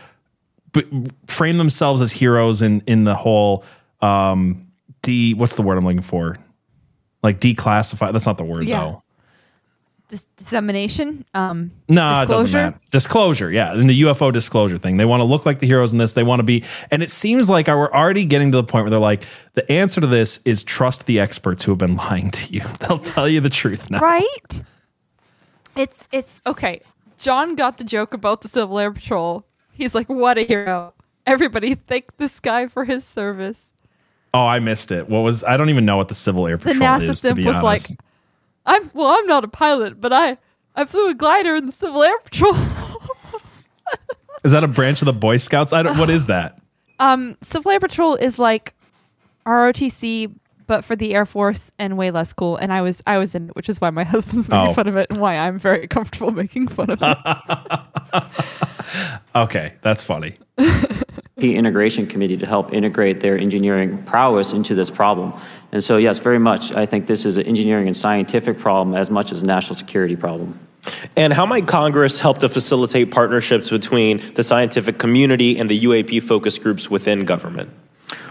b- frame themselves as heroes in in the whole um de what's the word I'm looking for? Like declassify. That's not the word Yeah. though. Dis- dissemination. Um, doesn't disclosure. matter. Disclosure, yeah, and the UFO disclosure thing, they want to look like the heroes in this. They want to be, and it seems like we're already getting to the point where they're like, the answer to this is trust the experts who have been lying to you. They'll tell you the truth now. Right? It's it's okay. John got the joke about the Civil Air Patrol. He's like, "What a hero! Everybody thank this guy for his service." Oh, I missed it. What was? I don't even know what the Civil Air The Patrol NASA is. To simp be was honest, like, "I'm well, I'm not a pilot, but I I flew a glider in the Civil Air Patrol." is that a branch of the Boy Scouts? I don't. What is that? um, Civil Air Patrol is like ROTC, but for the Air Force and way less cool. And I was I was in it, which is why my husband's making Oh. fun of it and why I'm very comfortable making fun of it. Okay, that's funny. The integration committee to help integrate their engineering prowess into this problem. And so, yes, very much. I think this is an engineering and scientific problem as much as a national security problem. And how might Congress help to facilitate partnerships between the scientific community and the UAP focus groups within government?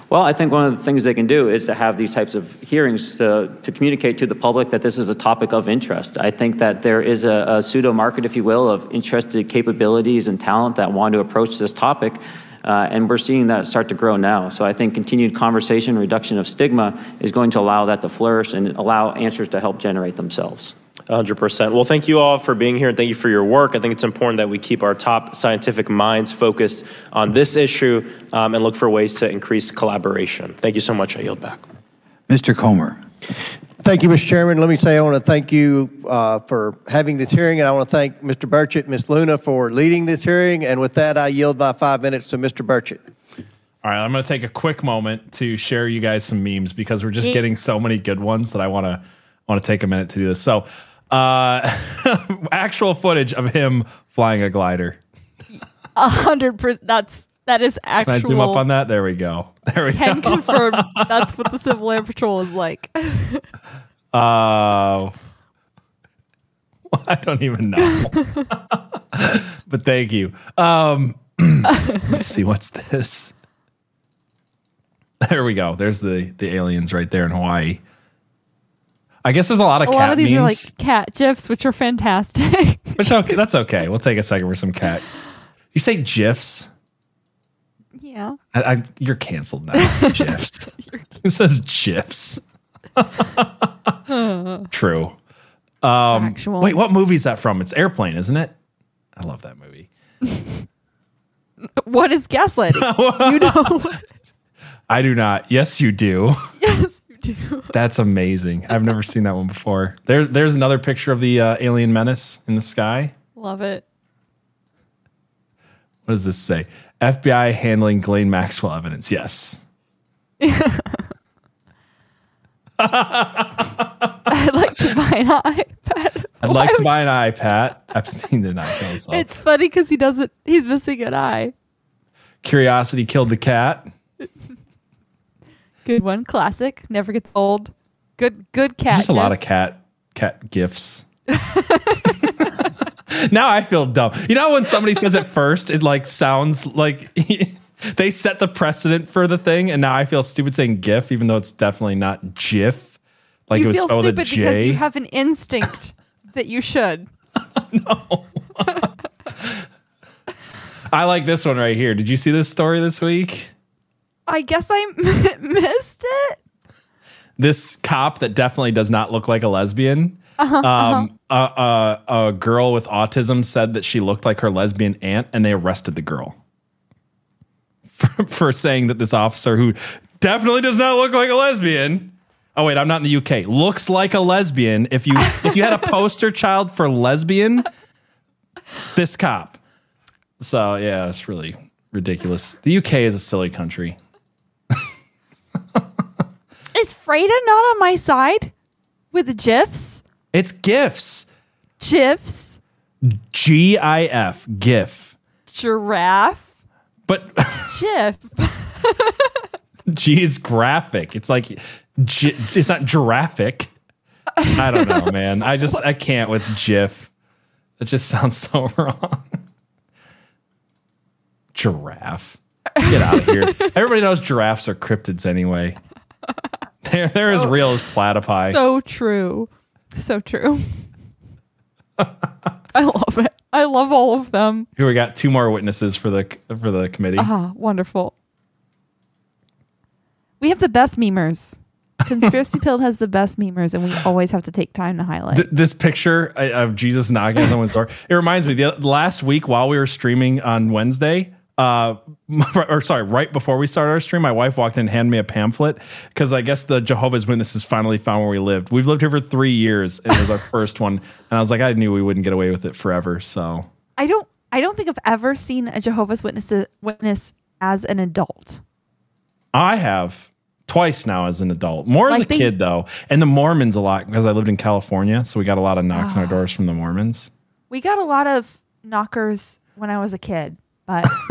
Well, I think one of the things they can do is to have these types of hearings to, to communicate to the public that this is a topic of interest. I think that there is a, a pseudo market, if you will, of interested capabilities and talent that want to approach this topic. Uh, and we're seeing that start to grow now. So I think continued conversation, reduction of stigma is going to allow that to flourish and allow answers to help generate themselves. 100%. Well, thank you all for being here and thank you for your work. I think it's important that we keep our top scientific minds focused on this issue um, and look for ways to increase collaboration. Thank you so much. I yield back. Mr. Comer. Thank you, Mr. Chairman. Let me say I want to thank you uh, for having this hearing, and I want to thank Mr. Burchett, Ms. Luna for leading this hearing. And with that, I yield my five minutes to Mr. Burchett. All right, I'm going to take a quick moment to share you guys some memes because we're just getting so many good ones that I want to want to take a minute to do this. So, uh, actual footage of him flying a glider. A hundred percent. That's that is actually. Can. I zoom up on that? There we go. There we Can go. Can confirm that's what the Civil Air Patrol is like. Uh, I don't even know. but thank you. Um, let's see what's this. There we go. There's the the aliens right there in Hawaii. I guess there's a lot of a cat lot of these memes. are like cat gifs, which are fantastic. Which okay, that's okay. We'll take a second for some cat. You say gifs? Yeah. I, I, you're canceled now. gifs. Who says gifs? True. Um, Actual. Wait, what movie is that from? It's Airplane, isn't it? I love that movie. What is gaslighting? you know. I do not. Yes, you do. yes, you That's amazing. I've never seen that one before. There, there's another picture of the uh, alien menace in the sky. Love it. What does this say? FBI handling Ghislaine Maxwell evidence. Yes. I'd like to buy an iPad. I'd like to buy an iPad. Epstein did not kill himself. It's funny because he doesn't. He's missing an eye. Curiosity killed the cat. Good one. Classic. Never gets old. Good. Good cat. Just a lot of cat cat gifts. now I feel dumb. You know when somebody says it first, it like sounds like they set the precedent for the thing, and now I feel stupid saying GIF, even though it's definitely not GIF. Like you it was feel spelled a stupid because J. you have an instinct that you should. No. I like this one right here. Did you see this story this week? I guess I missed it. This cop that definitely does not look like a lesbian. Uh-huh, um, a, a, a girl with autism said that she looked like her lesbian aunt, and they arrested the girl for, for saying that this officer, who definitely does not look like a lesbian, oh wait, I'm not in the UK, looks like a lesbian. If you if you had a poster child for lesbian, this cop. So yeah, it's really ridiculous. The UK is a silly country. Is Freda not on my side with the gifs? It's gifs. GIFs. G I F GIF. Giraffe. But GIF. G is graphic. It's like gi- it's not giraffic. I don't know, man. I just I can't with GIF. It just sounds so wrong. Giraffe. Get out of here. Everybody knows giraffes are cryptids anyway. They're, they're as real as platypi. So true. So true. I love it. I love all of them. Here we got two more witnesses for the for the committee. Ah, wonderful. We have the best memers. Conspiracy Pilled has the best memers, and we always have to take time to highlight. Th- this picture of Jesus knocking on someone's door. It reminds me the last week while we were streaming on Wednesday, uh, or sorry, right before we started our stream, my wife walked in and handed me a pamphlet because I guess the Jehovah's Witnesses finally found where we lived. We've lived here for three years, and it was our first one. And I was like, I knew we wouldn't get away with it forever. So I don't. I don't think I've ever seen a Jehovah's Witness witness as an adult. I have twice now as an adult, more as a they- kid though, and the Mormons a lot because I lived in California, so we got a lot of knocks on our doors from the Mormons. We got a lot of knockers when I was a kid, but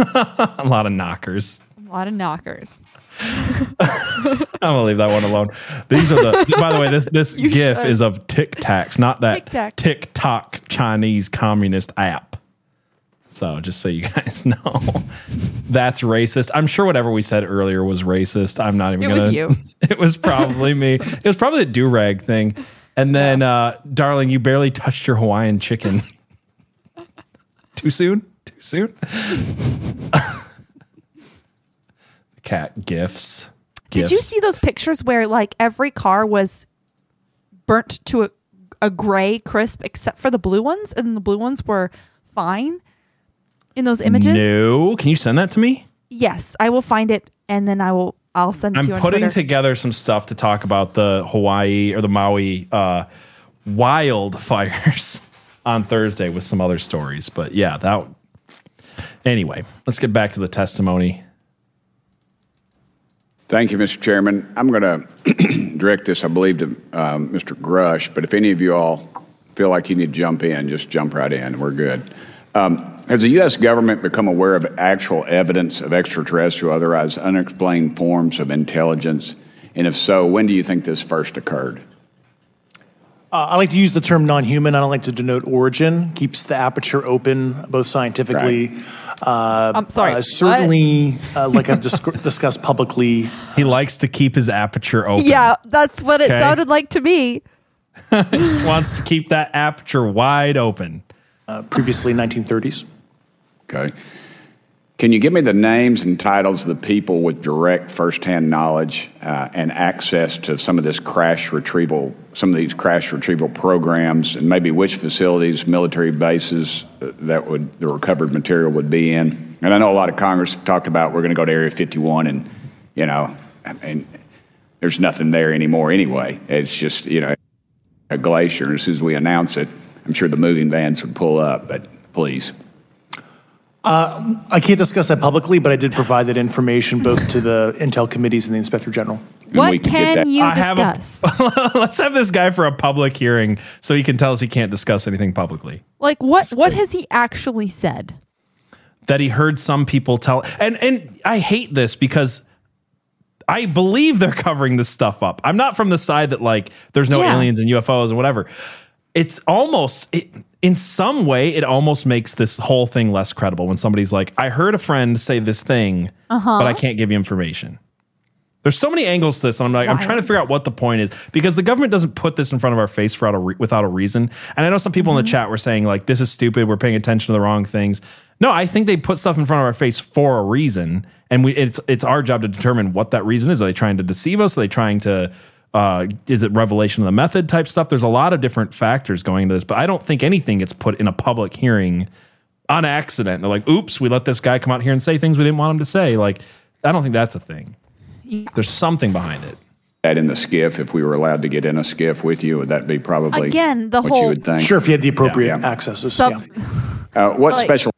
a lot of knockers. a lot of knockers. I'm gonna leave that one alone. These are the. by the way, this this You GIF should. is of Tic Tacs, not that Tic Tac. TikTok Chinese communist app. So just so you guys know, that's racist. I'm sure whatever we said earlier was racist. I'm not even It was gonna. you. It was probably me. It was probably the do rag thing. And then, uh, darling, you barely touched your Hawaiian chicken. Too soon. Too soon. Cat gifts. Did you see those pictures where like every car was burnt to a, a gray crisp except for the blue ones, and the blue ones were fine in those images? No. Can you send that to me? Yes, I will find it, and then I will. I'll send it I'm to you on putting Twitter. together some stuff to talk about the Hawaii or the Maui uh, wildfires on Thursday with some other stories. But yeah, that. Anyway, let's get back to the testimony. Thank you, Mr. Chairman. I'm going to direct this, I believe, to um, Mr. Grush, but if any of you all feel like you need to jump in, just jump right in. We're good. Um, has the U.S. government become aware of actual evidence of extraterrestrial, otherwise unexplained forms of intelligence? And if so, when do you think this first occurred? Uh, I like to use the term non-human. I don't like to denote origin. Keeps the aperture open, both scientifically. Uh, I'm sorry, uh, what? certainly, uh, like I've dis- discussed publicly. He likes to keep his aperture open. yeah, that's what it Okay. sounded like to me. he just wants to keep that aperture wide open. Uh, previously, 1930s. Okay. Can you give me the names and titles of the people with direct firsthand knowledge uh, and access to some of this crash retrieval, some of these crash retrieval programs, and maybe which facilities, military bases uh, that would the recovered material would be in? And I know a lot of Congress talked about we're going to go to Area 51, and you know, I mean, there's nothing there anymore anyway. It's just, you know, a glacier. As soon as we announce it, I'm sure the moving vans would pull up, but please. Uh, I can't discuss that publicly, but I did provide that information both to the Intel committees and the Inspector General. What can you I have a- discuss? Let's have this guy for a public hearing so he can tell us he can't discuss anything publicly. like what? What has he actually said? that he heard some people tell and and I hate this because I believe they're covering this stuff up. I'm not from the side that like there's no Yeah. aliens and UFOs and whatever. It's almost it, in some way it almost makes this whole thing less credible when somebody's like, "I heard a friend say this thing, Uh-huh. but I can't give you information." There's so many angles to this, and I'm like, I'm trying to figure out what the point is because the government doesn't put this in front of our face a re- without a reason. And I know some people in the chat were saying like, "This is stupid. We're paying attention to the wrong things." No, I think they put stuff in front of our face for a reason, and we it's it's our job to determine what that reason is. Are they trying to deceive us? Are they trying to uh, is it revelation of the method type stuff? There's a lot of different factors going into this, but I don't think anything gets put in a public hearing on accident. They're like, "Oops, we let this guy come out here and say things we didn't want him to say." Like, I don't think that's a thing. There's something behind it. That in the SCIF, if we were allowed to get in a SCIF with you, would that be probably Again, the what whole- you would think? Sure, if you had the appropriate accesses. Sub- Uh, what Like- special?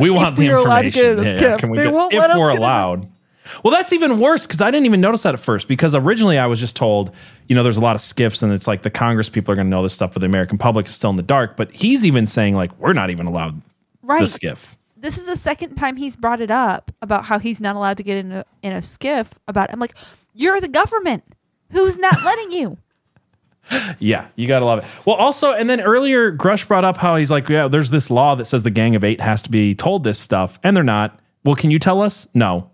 We want the we were allowed to get information. in a Yeah, can we they get- won't if let us we're get in the- allowed. Well, that's even worse because I didn't even notice that at first. Because originally I was just told, you know, there's a lot of SCIFs and it's like the Congress people are going to know this stuff, but the American public is still in the dark. But he's even saying like we're not even allowed Right. the SCIF. This is the second time he's brought it up about how he's not allowed to get in a in a SCIF. About I'm like, you're the government. Who's not letting you? Yeah, you gotta love it. Well, also, and then earlier Grush brought up how he's like, yeah, there's this law that says the Gang of Eight has to be told this stuff, and they're not. Well, can you tell us? No.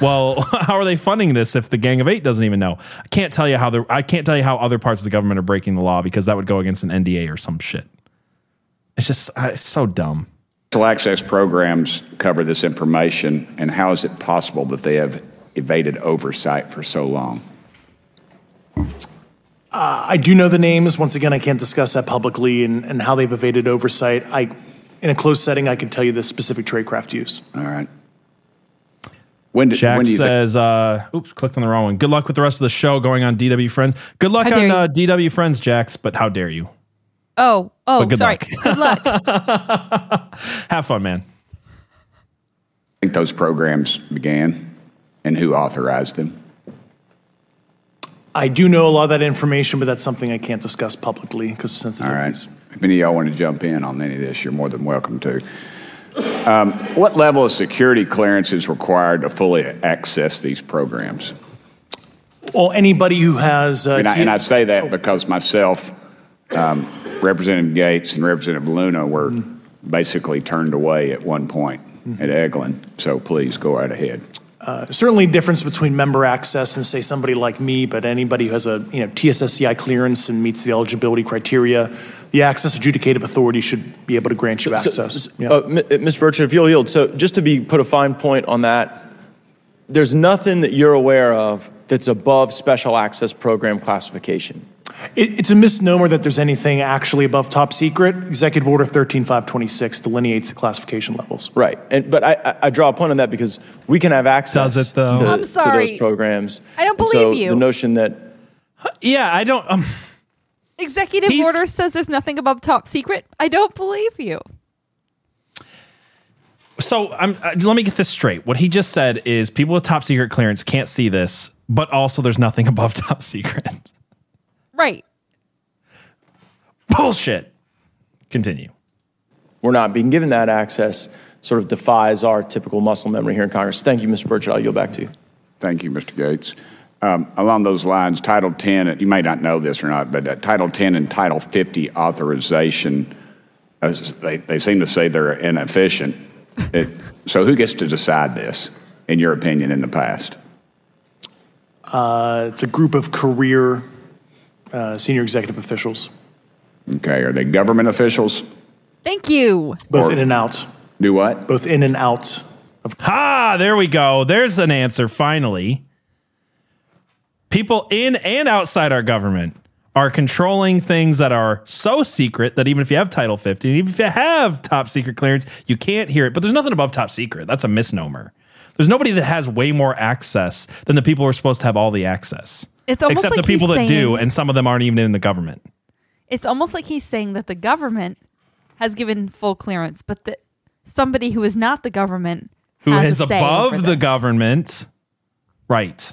Well, how are they funding this if the Gang of Eight doesn't even know? I can't tell you how the I can't tell you how other parts of the government are breaking the law because that would go against an NDA or some shit. It's just uh, it's so dumb. Special access programs cover this information, and how is it possible that they have evaded oversight for so long? Uh, I do know the names. Once again, I can't discuss that publicly and, and how they've evaded oversight. I, in a closed setting, I can tell you the specific tradecraft used. All right. When, did, Jack when you think? says, uh, oops, clicked on the wrong one. Good luck with the rest of the show going on DW Friends. Good luck on uh, DW Friends, Jax, but how dare you? Oh, oh, good sorry. luck. Good luck. Have fun, man. I think those programs began, and who authorized them? I do know a lot of that information, but that's something I can't discuss publicly because of All sensitivities. right. If any of y'all want to jump in on any of this, you're more than welcome to. Um, what level of security clearance is required to fully access these programs? Well, anybody who has. Uh, and, I, and I say that because myself, um, Representative Gaetz, and Representative Luna were basically turned away at one point at Eglin. So please go right ahead. Uh, certainly difference between member access and say somebody like me, but anybody who has a you know TSSCI clearance and meets the eligibility criteria, the access adjudicative authority should be able to grant you So- access. so- uh, M- Mr. Burchett, if you'll yield, so just to be put a fine point on that, there's nothing that you're aware of that's above special access program classification. It, it's a misnomer that there's anything actually above top secret. Executive Order 13526 delineates the classification levels. Right, and but I, I- I draw a point on that because we can have access Does it, though? To, I'm sorry. to those programs. I don't And so believe you. The notion that Yeah, I don't. Um, Executive He's- order says there's nothing above top secret. I don't believe you. so I'm, uh, let me get this straight. What he just said is people with top secret clearance can't see this, but also there's nothing above top secret. Right. Bullshit. Continue. we're not being given that access sort of defies our typical muscle memory here in Congress. Thank you, Mr. Burchett. I'll yield back to you. Thank you, Mr. Gaetz. Um, along those lines, Title 10, you may not know this or not, but uh, Title 10 and Title 50 authorization, uh, they, they seem to say they're inefficient. It, so who gets to decide this, in your opinion, in the past? Uh, it's a group of career uh, senior executive officials, Okay, are they government officials? Thank you. both Or- in and out. Do what? Both in and out. Ha! There we go. There's an answer finally. People in and outside our government are controlling things that are so secret that even if you have Title 50, and even if you have top secret clearance, you can't hear it. But there's nothing above top secret. That's a misnomer. There's nobody that has way more access than the people who are supposed to have all the access. It's almost except like the people that do, and some of them aren't even in the government. It's almost like he's saying that the government has given full clearance, but that somebody who is not the government Who has is above the government, right?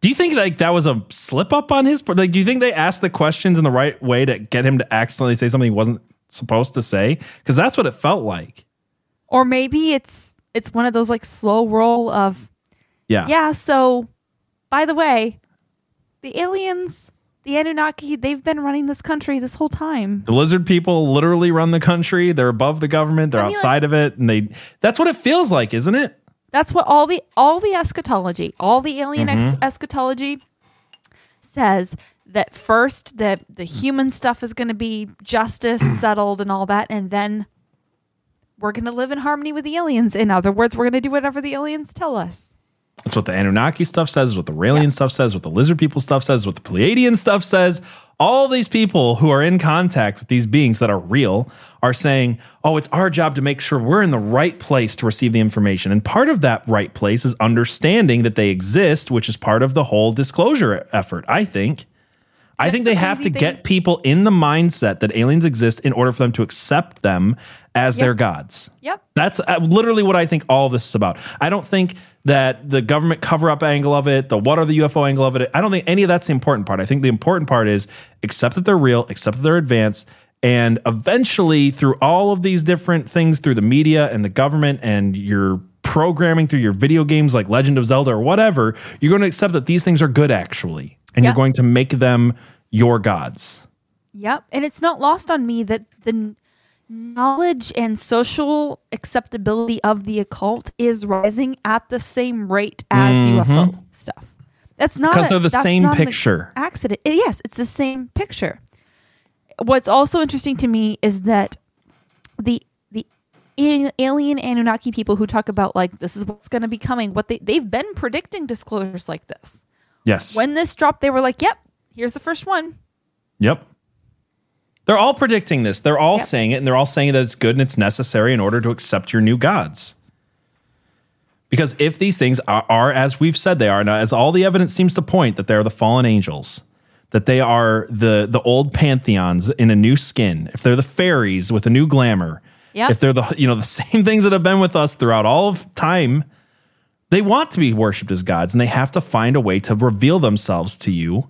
Do you think like that was a slip up on his part? Like, do you think they asked the questions in the right way to get him to accidentally say something he wasn't supposed to say? Because that's what it felt like. or maybe it's it's one of those like slow roll of Yeah. yeah. So, by the way, the aliens, the Anunnaki, they've been running this country this whole time. The lizard people literally run the country. They're above the government. They're I mean, outside of it, and they. That's what it feels like, isn't it? That's what all the all the eschatology, all the alien ex- Mhm. eschatology says that first that the human stuff is going to be justice settled and all that and then we're going to live in harmony with the aliens. In other words, we're going to do whatever the aliens tell us. That's what the Anunnaki stuff says, what the Raelian stuff says, what the lizard people stuff says, what the Pleiadian stuff says. All these people who are in contact with these beings that are real are saying, oh, it's our job to make sure we're in the right place to receive the information. And part of that right place is understanding that they exist, which is part of the whole disclosure effort, I think. I think they have to crazy get people in the mindset that aliens exist in order for them to accept them as Yep. their gods. Yep. That's uh, literally what I think all this is about. I don't think that the government cover up angle of it, the what are the UFO angle of it, I don't think any of that's the important part. I think the important part is accept that they're real, accept that they're advanced, and eventually through all of these different things through the media and the government and your programming through your video games like Legend of Zelda or whatever, you're going to accept that these things are good actually. And Yep. you're going to make them your gods. Yep. And it's not lost on me that the knowledge and social acceptability of the occult is rising at the same rate as Mhm. UFO stuff. That's not Because they're the same picture. Accident. Eh, Yes, it's the same picture. What's also interesting to me is that the the alien Anunnaki people who talk about like this is what's going to be coming. What they they've been predicting disclosures like this. Yes. When this dropped, they were like, "Yep, here's the first one." Yep. They're all predicting this. They're all saying it, and they're all saying that it's good and it's necessary in order to accept your new gods. Because if these things are, are as we've said they are, now as all the evidence seems to point that they're the fallen angels, that they are the the old pantheons in a new skin, if they're the fairies with a new glamour, Yep. if they're the you know the same things that have been with us throughout all of time, they want to be worshipped as gods, and they have to find a way to reveal themselves to you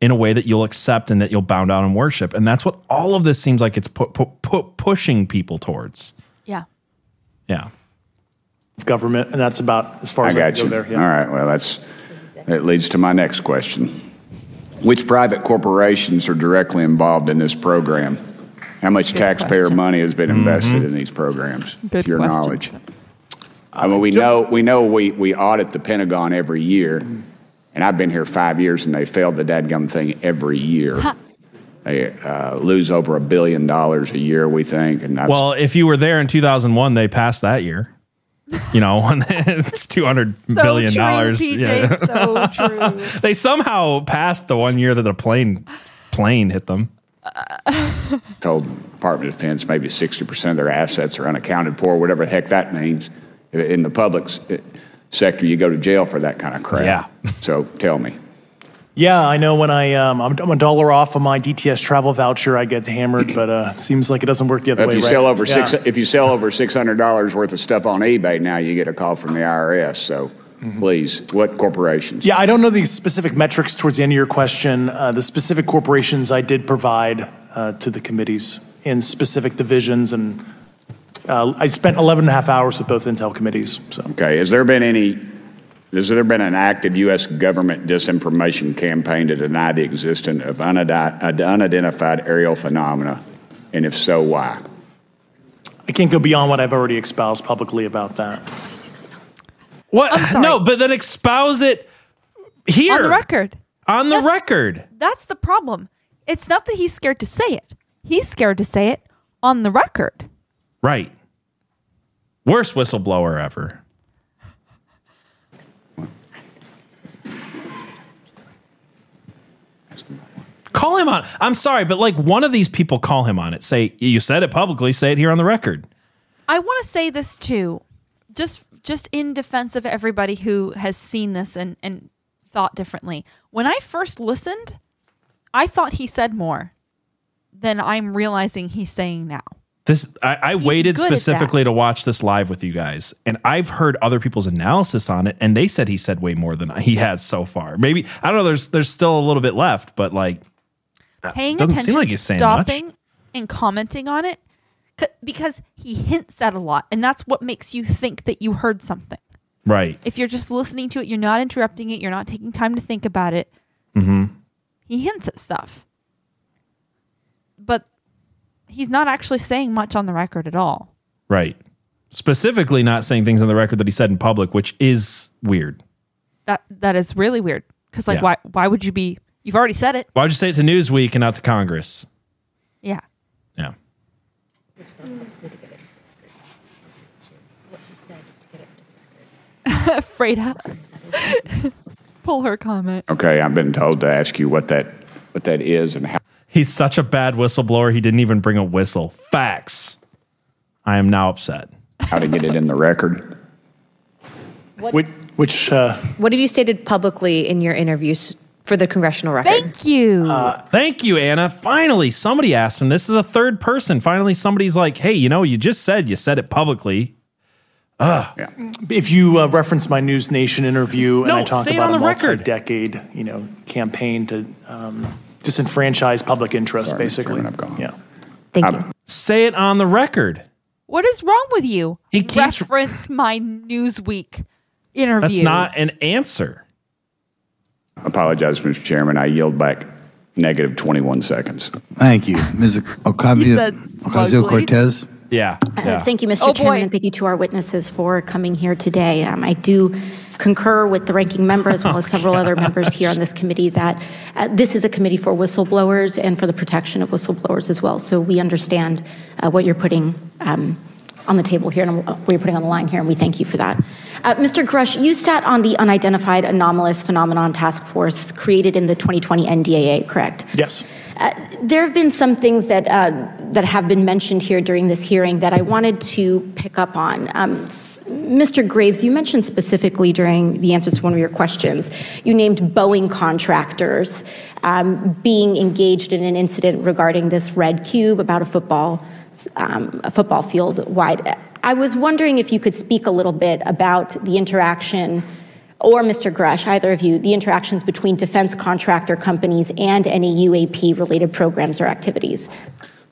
in a way that you'll accept and that you'll bow down and worship. And that's what all of this seems like it's pu- pu- pu- pushing people towards. Yeah. Yeah. Government, and that's about as far I as I, got can you. go there. Yeah. All right. Well, that's that leads to my next question. Which private corporations are directly involved in this program? How much taxpayer money has been mm-hmm. invested in these programs? Good to your question. knowledge. I mean, we know we know we, we audit the Pentagon every year, mm-hmm. And I've been here five years, and they failed the dadgum thing every year. They uh, lose over a billion dollars a year, we think, and I've Well, if you were there in 2001, they passed that year. You know, when it's two hundred billion true, dollars. PJ, so true. they somehow passed the one year that the plane plane hit them. told the Department of Defense maybe 60% of their assets are unaccounted for, whatever the heck that means. In the public s- sector, you go to jail for that kind of crap. Yeah. So tell me. Yeah, I know when I um, I'm, I'm a dollar off of my DTS travel voucher, I get hammered, but uh, seems like it doesn't work the other If way. you right? sell over Yeah. six, if you sell over six hundred dollars worth of stuff on eBay now, you get a call from the IRS. So please, what corporations? Yeah, I don't know the specific metrics towards the end of your question. Uh, the specific corporations I did provide uh, to the committees in specific divisions, and I spent 11 and a half hours with both Intel committees. So. Okay, has there been any? Has there been an active U.S. government disinformation campaign to deny the existence of uh, unidentified aerial phenomena? And if so, why? I can't go beyond what I've already espoused publicly about that. What? No, but then espouse it here On the record. On the record. That's the problem. It's not that he's scared to say it. He's scared to say it on the record. Right. Worst whistleblower ever. Call him on. I'm sorry, but like one of these people call him on it. Say you said it publicly. Say it here on the record. I want to say this too. just just in defense of everybody who has seen this and and thought differently. When I first listened, I thought he said more than I'm realizing he's saying now. This I, I waited good at that. specifically to watch this live with you guys, and I've heard other people's analysis on it, and they said he said way more than he has so far. Maybe I don't know. There's there's still a little bit left, but like, Paying doesn't attention, seem like he's saying stopping much. and commenting on it because he hints at a lot, and that's what makes you think that you heard something. Right. If you're just listening to it, you're not interrupting it, you're not taking time to think about it. Mm-hmm. He hints at stuff, he's not actually saying much on the record at all. Right. Specifically, not saying things on the record that he said in public, which is weird. That that is really weird. Because like, Yeah. why why would you be? You've already said it. Why'd you say it to Newsweek and not to Congress? Yeah. Yeah. Freda, pull her comment. Okay, I've been told to ask you what that what that is and how. He's such a bad whistleblower. He didn't even bring a whistle. Facts. I am now upset. How to get it in the record? What, Which, which uh, what have you stated publicly in your interviews for the congressional record? Thank you. Thank you, Anna. Finally, somebody asked him. This is a third person. Finally, somebody's like, hey, you know, you just said you said it publicly. Ugh. if you uh, reference my NewsNation interview and No, I talk say it about on a the record. multi-decade, you know, campaign to um, disenfranchise public interest, basically. I'm gone. Yeah. Thank you. Say it on the record. What is wrong with you? He keeps- Reference my Newsweek interview. That's not an answer. Apologize, Mr. Chairman. I yield back negative 21 seconds. Thank you. Ms. Ocasio, said Ocasio Cortez? Yeah. Uh, Thank you, Mr. Oh, Chairman, boy. and thank you to our witnesses for coming here today. Um, I do concur with the ranking member as well as several other members here on this committee that uh, this is a committee for whistleblowers and for the protection of whistleblowers as well. So we understand uh, what you're putting um, on the table here and what you're putting on the line here, and we thank you for that. Uh, Mr. Grush, you sat on the Unidentified Anomalous Phenomenon Task Force created in the 2020 NDAA, correct? Yes. Uh, there have been some things that uh, that have been mentioned here during this hearing that I wanted to pick up on. Um, Mr. Graves, you mentioned specifically during the answers to one of your questions, you named Boeing contractors um, being engaged in an incident regarding this red cube about a football um, a football field wide. I was wondering if you could speak a little bit about the interaction or Mr. Grush, either of you, the interactions between defense contractor companies and any UAP related programs or activities.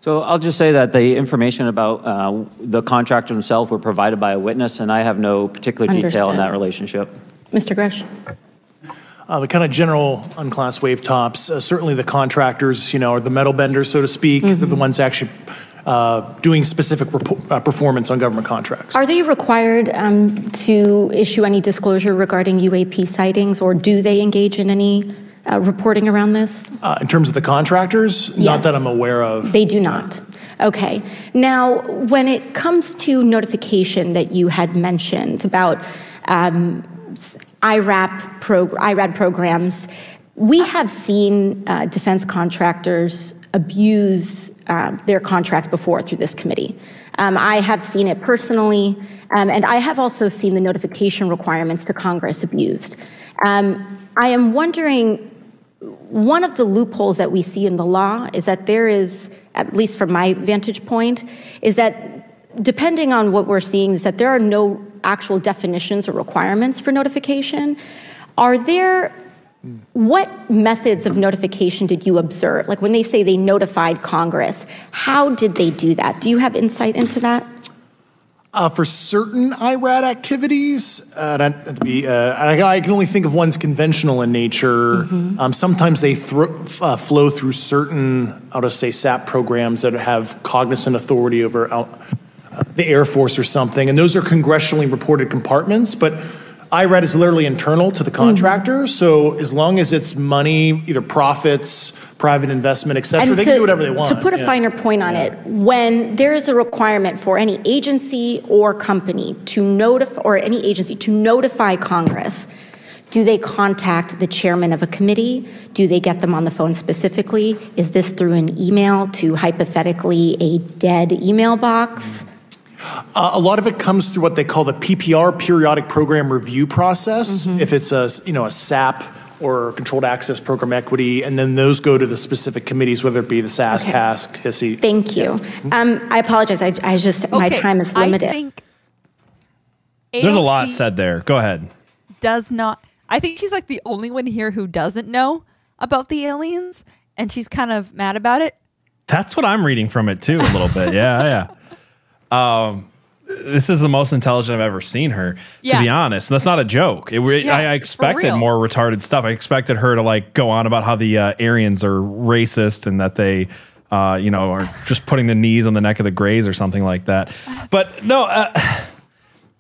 So I'll just say that the information about uh, the contractor himself were provided by a witness, and I have no particular detail in Understood. that relationship. Mr. Gresh? Uh, the kind of general unclass wave tops, uh, certainly the contractors, you know, are the metal benders, so to speak. They're the ones actually uh, doing specific repo- uh, performance on government contracts. Are they required um, to issue any disclosure regarding UAP sightings, or do they engage in any reporting around this? Uh, in terms of the contractors, not that I'm aware of. They do not. Okay. Now, when it comes to notification that you had mentioned about um, IRAP prog- IRAD programs, we have seen uh, defense contractors abuse uh, their contracts before through this committee. Um, I have seen it personally, um, and I have also seen the notification requirements to Congress abused. Um, I am wondering one of the loopholes that we see in the law is that there is, at least from my vantage point, is that depending on what we're seeing, is that there are no actual definitions or requirements for notification. Are there, what methods of notification did you observe? Like when they say they notified Congress, how did they do that? Do you have insight into that? Uh, for certain IRAD activities, uh, and I, to be, uh, I, I can only think of ones conventional in nature. Um, sometimes they thro- uh, flow through certain, I'll just say, SAP programs that have cognizant authority over uh, the Air Force or something, and those are congressionally reported compartments. But IRAD is literally internal to the mm-hmm. contractor, so as long as it's money, either profits, private investment, et cetera, they can do whatever they want. To put a yeah. finer point on it, when there is a requirement for any agency or company to notify, or any agency to notify Congress, do they contact the chairman of a committee? Do they get them on the phone specifically? Is this through an email to hypothetically a dead email box? Uh, a lot of it comes through what they call the PPR, Periodic Program Review Process. If it's a you know a SAP or Controlled Access Program Equity, and then those go to the specific committees, whether it be the SAS, Okay. HASC, HPSCI. Thank you. Um, I apologize. I, I just my time is I limited. think There's a lot said there. Go ahead. does not. I think she's like the only one here who doesn't know about the aliens, and she's kind of mad about it. That's what I'm reading from it too, a little bit. Yeah, yeah. Um, this is the most intelligent I've ever seen her. To be honest, and that's not a joke. It, Yeah, I, I expected more retarded stuff. I expected her to like go on about how the uh, Aryans are racist and that they, uh, you know, are just putting the knees on the neck of the Greys or something like that. But no. Uh,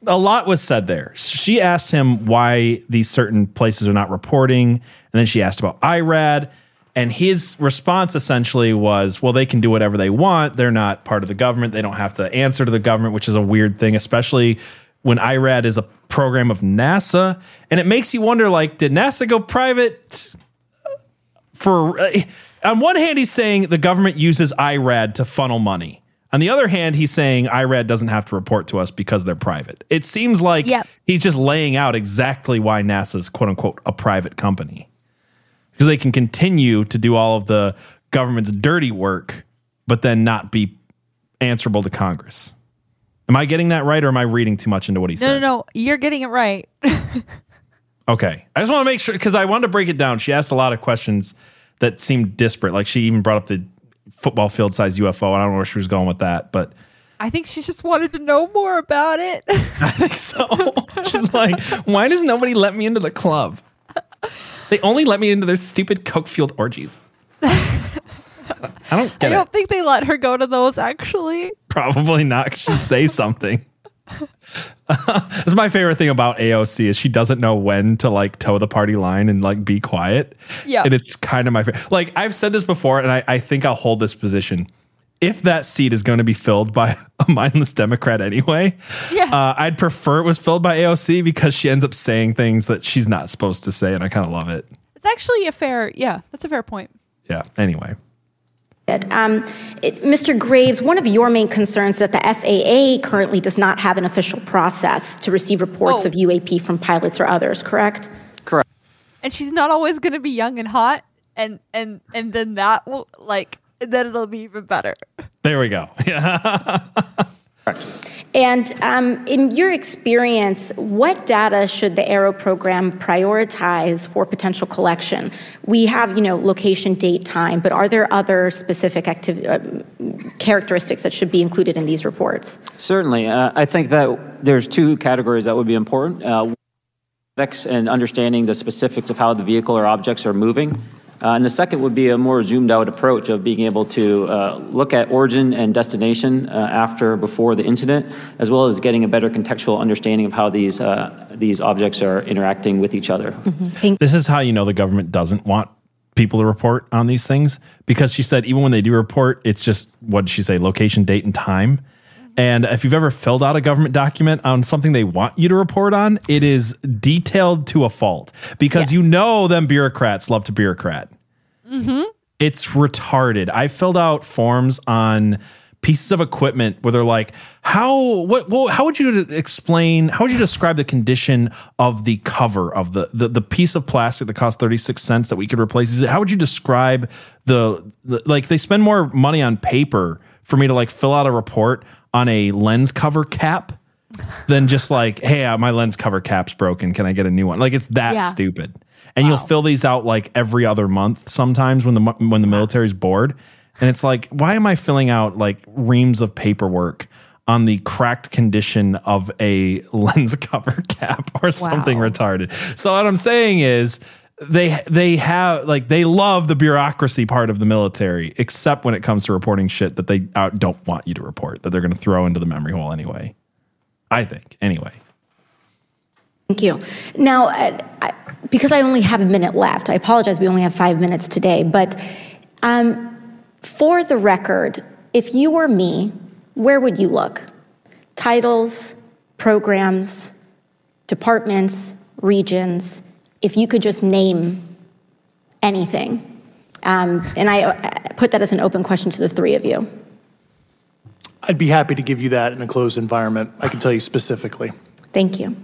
a lot was said there. She asked him why these certain places are not reporting, and then she asked about IRAD, and his response essentially was, "Well, they can do whatever they want. They're not part of the government. They don't have to answer to the government," which is a weird thing, especially when IRAD is a program of NASA, and it makes you wonder, like, did NASA go private? For uh, on one hand, he's saying the government uses IRAD to funnel money. On the other hand, he's saying IRAD doesn't have to report to us because they're private. It seems like Yep. he's just laying out exactly why NASA's quote unquote a private company. Because they can continue to do all of the government's dirty work, but then not be answerable to Congress. Am I getting that right or am I reading too much into what he No, said? no, no. You're getting it right. Okay. I just want to make sure because I wanted to break it down. She asked a lot of questions that seemed disparate. Like she even brought up the football field size UFO. and I don't know where she was going with that, but I think she just wanted to know more about it. I think so. She's like, why does nobody let me into the club? They only let me into their stupid coke fueled orgies. I don't I don't it. think they let her go to those actually. Probably not. She'd say something. That's my favorite thing about AOC is she doesn't know when to like toe the party line and like be quiet. Yeah. And it's kind of my favorite. Like I've said this before and I, I think I'll hold this position. If that seat is going to be filled by a mindless Democrat anyway, Yeah. uh, I'd prefer it was filled by AOC because she ends up saying things that she's not supposed to say, and I kind of love it. It's actually a fair, yeah, that's a fair point. Yeah. Anyway, Um, it- Mr. Graves, one of your main concerns is that the FAA currently does not have an official process to receive reports Oh. of UAP from pilots or others, correct? Correct. And she's not always going to be young and hot, and and and then that will like then it'll be even better. there we go. Yeah. And um, in your experience, what data should the AARO program prioritize for potential collection? We have, you know, location, date, time, but are there other specific activ- uh, characteristics that should be included in these reports? Certainly. Uh, I think that there's two categories that would be important. Uh, and understanding the specifics of how the vehicle or objects are moving. Uh, and the second would be a more zoomed out approach of being able to uh, look at origin and destination uh, after, before the incident, as well as getting a better contextual understanding of how these, uh, these objects are interacting with each other. This is how you know the government doesn't want people to report on these things because she said even when they do report, it's just what did she say, location, date, and time. And if you've ever filled out a government document on something they want you to report on, it is detailed to a fault because you know them bureaucrats love to bureaucrat. Mm-hmm. It's retarded. I filled out forms on pieces of equipment where they're like, how what, what how would you explain how would you describe the condition of the cover of the the, the piece of plastic that cost 36 cents that we could replace? Is it, how would you describe the, the like they spend more money on paper for me to like fill out a report on a lens cover cap than just like, hey, uh, my lens cover cap's broken. Can I get a new one? Like it's that Yeah. stupid. And you'll fill these out like every other month sometimes when the when the military's bored. And it's like, why am I filling out like reams of paperwork on the cracked condition of a lens cover cap or something retarded? So what I'm saying is they they have like they love the bureaucracy part of the military, except when it comes to reporting shit that they out don't want you to report that they're going to throw into the memory hole anyway. I think anyway. Thank you. Now, uh, I, because I only have a minute left, I apologize, we only have five minutes today, but um, for the record, if you were me, where would you look? Titles, programs, departments, regions, if you could just name anything. Um, and I uh, put that as an open question to the three of you. I'd be happy to give you that in a closed environment. I can tell you specifically. Thank you.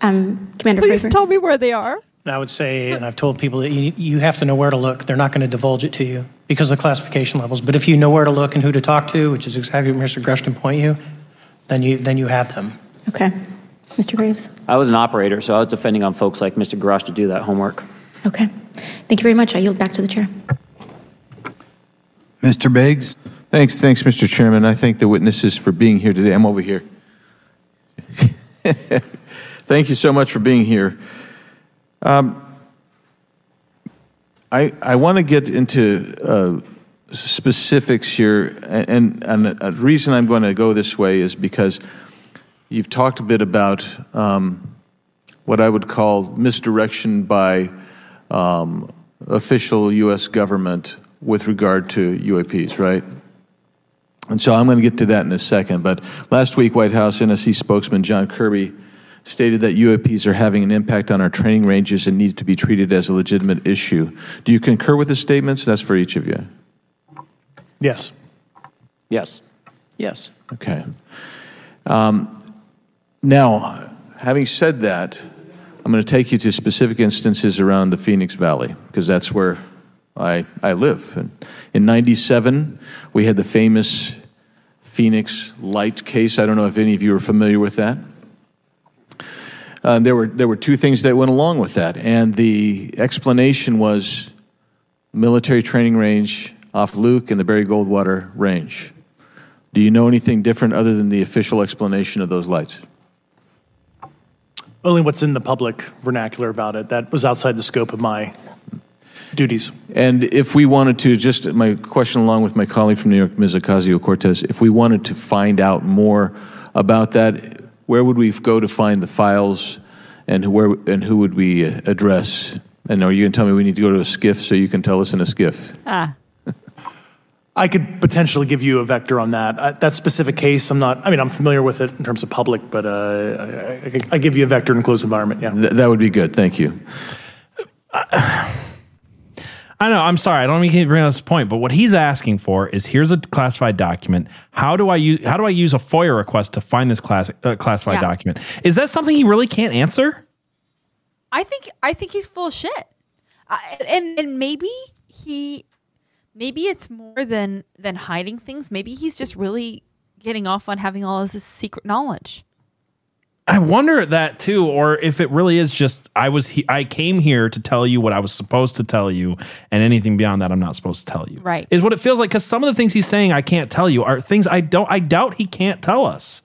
Um, Commander Please Fravor? tell me where they are. And I would say, and I've told people that you, you have to know where to look. They're not going to divulge it to you because of the classification levels. But if you know where to look and who to talk to, which is exactly what Mr. Grush can point you, then you then you have them. Okay. Mr. Graves? I was an operator, so I was depending on folks like Mr. Grosh to do that homework. Okay. Thank you very much. I yield back to the chair. Mr. Biggs? Thanks, thanks, Mr. Chairman. I thank the witnesses for being here today. I'm over here. Thank you so much for being here. Um, I, I want to get into uh, specifics here, and, and a reason I'm going to go this way is because you've talked a bit about um, what I would call misdirection by um, official U.S. government with regard to UAPs, right? And so I'm going to get to that in a second. But last week, White House NSC spokesman John Kirby stated that UAPs are having an impact on our training ranges and need to be treated as a legitimate issue. Do you concur with his statements? That's for each of you. Yes. Yes. Yes. Okay. Um, now, having said that, I'm going to take you to specific instances around the Phoenix Valley because that's where I, I live. And in 97, we had the famous Phoenix Light case. I don't know if any of you are familiar with that. Uh, there, were, there were two things that went along with that, and the explanation was military training range off Luke and the Barry Goldwater range. Do you know anything different other than the official explanation of those lights? Only what's in the public vernacular about it. That was outside the scope of my duties. And if we wanted to, just my question along with my colleague from New York, Ms. Ocasio Cortez, if we wanted to find out more about that, where would we go to find the files and where and who would we address? And are you going to tell me we need to go to a SCIF so you can tell us in a SCIF? Ah. I could potentially give you a vector on that. Uh, that specific case, I'm not, I mean, I'm familiar with it in terms of public, but uh, I, I, I give you a vector in a closed environment, yeah. Th- that would be good. Thank you. I know. I'm sorry. I don't mean to bring up this point, but what he's asking for is here's a classified document. How do I use How do I use a FOIA request to find this class, uh, classified Yeah. document? Is that something he really can't answer? I think I think he's full of shit, I and and maybe he, maybe it's more than than hiding things. Maybe he's just really getting off on having all this secret knowledge. I wonder that too, or if it really is just I was he, I came here to tell you what I was supposed to tell you, and anything beyond that I'm not supposed to tell you. Right. Is what it feels like because some of the things he's saying I can't tell you are things I don't I doubt he can't tell us.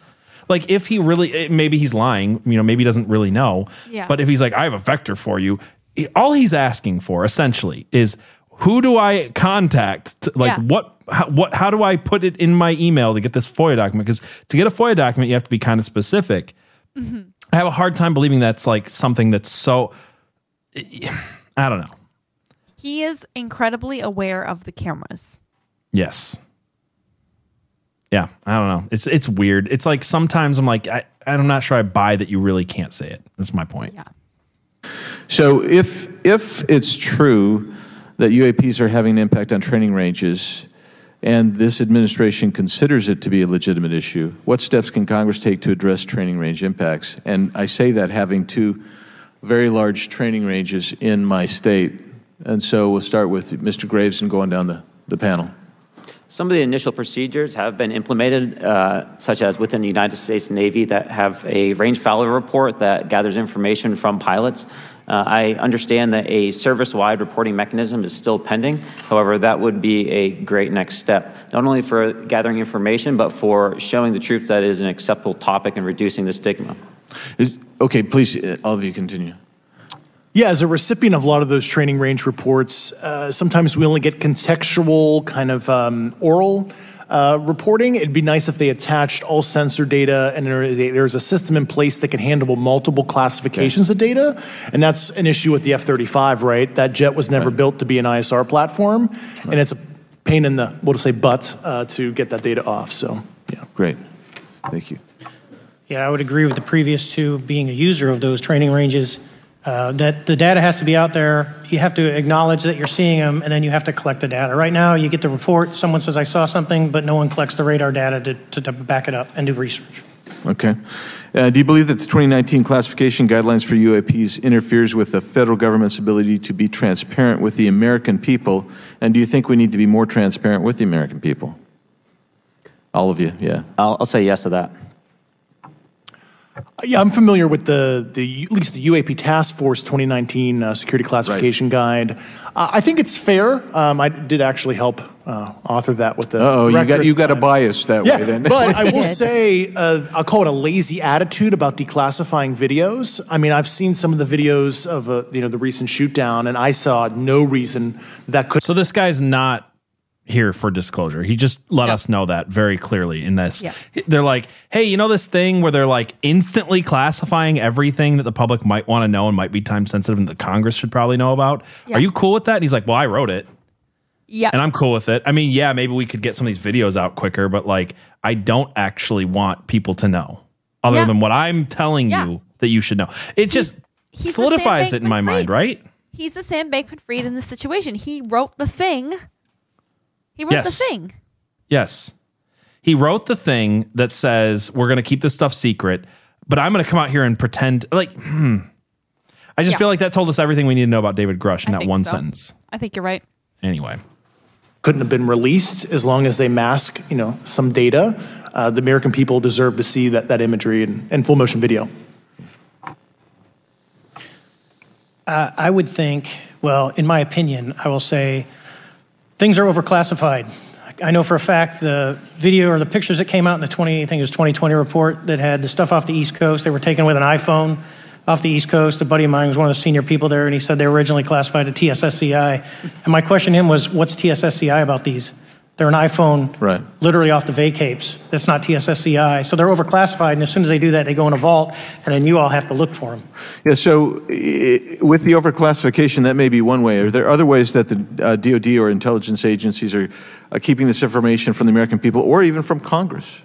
Like if he really eh, maybe he's lying, you know, maybe he doesn't really know. Yeah. But if he's like I have a vector for you, all he's asking for essentially is who do I contact? To, like Yeah. what how, what how do I put it in my email to get this FOIA document? Because to get a FOIA document, you have to be kind of specific. Mm-hmm. I have a hard time believing that's like something that's so. I don't know. He is incredibly aware of the cameras. Yes. Yeah, I don't know. It's it's weird. It's like sometimes I'm like I I'm not sure I buy that you really can't say it. That's my point. Yeah. So if if it's true that UAPs are having an impact on training ranges, and this administration considers it to be a legitimate issue, what steps can Congress take to address training range impacts? And I say that having two very large training ranges in my state, and so we'll start with Mr. Graves and going down the, the panel. Some of the initial procedures have been implemented, uh, such as within the United States Navy, that have a range failure report that gathers information from pilots. Uh, I understand that a service wide reporting mechanism is still pending. However, that would be a great next step, not only for gathering information, but for showing the troops that it is an acceptable topic and reducing the stigma. Is, okay, please, uh, all of you continue. Yeah, as a recipient of a lot of those training range reports, uh, sometimes we only get contextual, kind of um, oral uh, reporting. It'd be nice if they attached all sensor data and there, there's a system in place that can handle multiple classifications of data. And that's an issue with the F 35, right? That jet was never built to be an ISR platform. And it's a pain in the, we'll just say, butt uh, to get that data off. So, yeah. Great. Thank you. Yeah, I would agree with the previous two. Being a user of those training ranges, Uh, that the data has to be out there. You have to acknowledge that you're seeing them, and then you have to collect the data. Right now, you get the report. Someone says, I saw something, but no one collects the radar data to, to, to back it up and do research. Okay. Uh, do you believe that the 2019 classification guidelines for UAPs interferes with the federal government's ability to be transparent with the American people? And do you think we need to be more transparent with the American people? All of you, yeah. I'll, I'll say yes to that. Yeah, I'm familiar with the, the at least the UAP Task Force 2019 uh, Security Classification Guide. Uh, I think it's fair. Um, I did actually help uh, author that with the. Oh, you got you got a bias that yeah, way then. but I will say uh, I'll call it a lazy attitude about declassifying videos. I mean, I've seen some of the videos of uh, you know the recent shoot down, and I saw no reason that could. So this guy's not here for disclosure. He just let us know that very clearly in this. Yeah. They're like, hey, you know this thing where they're like instantly classifying everything that the public might want to know and might be time sensitive and the Congress should probably know about. Yeah. Are you cool with that? And he's like, well, I wrote it. Yeah. And I'm cool with it. I mean, yeah, maybe we could get some of these videos out quicker, but like, I don't actually want people to know other than what I'm telling you that you should know. It just he's solidifies it in my mind, right? He's the Sam Bankman Fried in this situation. He wrote the thing. He wrote Yes. the thing. Yes. He wrote the thing that says we're going to keep this stuff secret, but I'm going to come out here and pretend like, hmm. I just Yeah. feel like that told us everything we need to know about David Grush in I that one so. sentence. I think you're right. Anyway. couldn't have been released as long as they mask, you know, some data. Uh, the American people deserve to see that, that imagery and, in full motion video. Uh, I would think, well, in my opinion, I will say things are overclassified. I know for a fact the video or the pictures that came out in the 20, I think it was 2020 report that had the stuff off the East Coast, they were taken with an iPhone off the East Coast. A buddy of mine was one of the senior people there, and he said they were originally classified to TSSCI. And my question to him was, what's TSSCI about these? They're an iPhone Right. literally off the vacapes. That's not TSSCI. So they're overclassified, and as soon as they do that, they go in a vault, and then you all have to look for them. Yeah, so with the overclassification, that may be one way. Are there other ways that the uh, DoD or intelligence agencies are uh, keeping this information from the American people or even from Congress?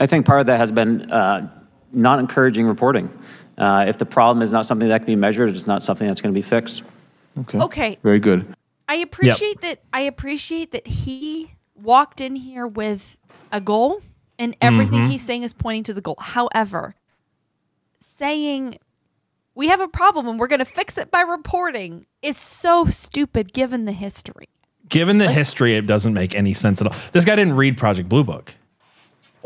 I think part of that has been uh, not encouraging reporting. Uh, if the problem is not something that can be measured, it's not something that's going to be fixed. Okay. Okay. Very good. I appreciate that. I appreciate that he walked in here with a goal, and everything Mm-hmm. Mhm. he's saying is pointing to the goal. However, saying we have a problem and we're going to fix it by reporting is so stupid given the history. Given the history, it doesn't make any sense at all. This guy didn't read Project Blue Book.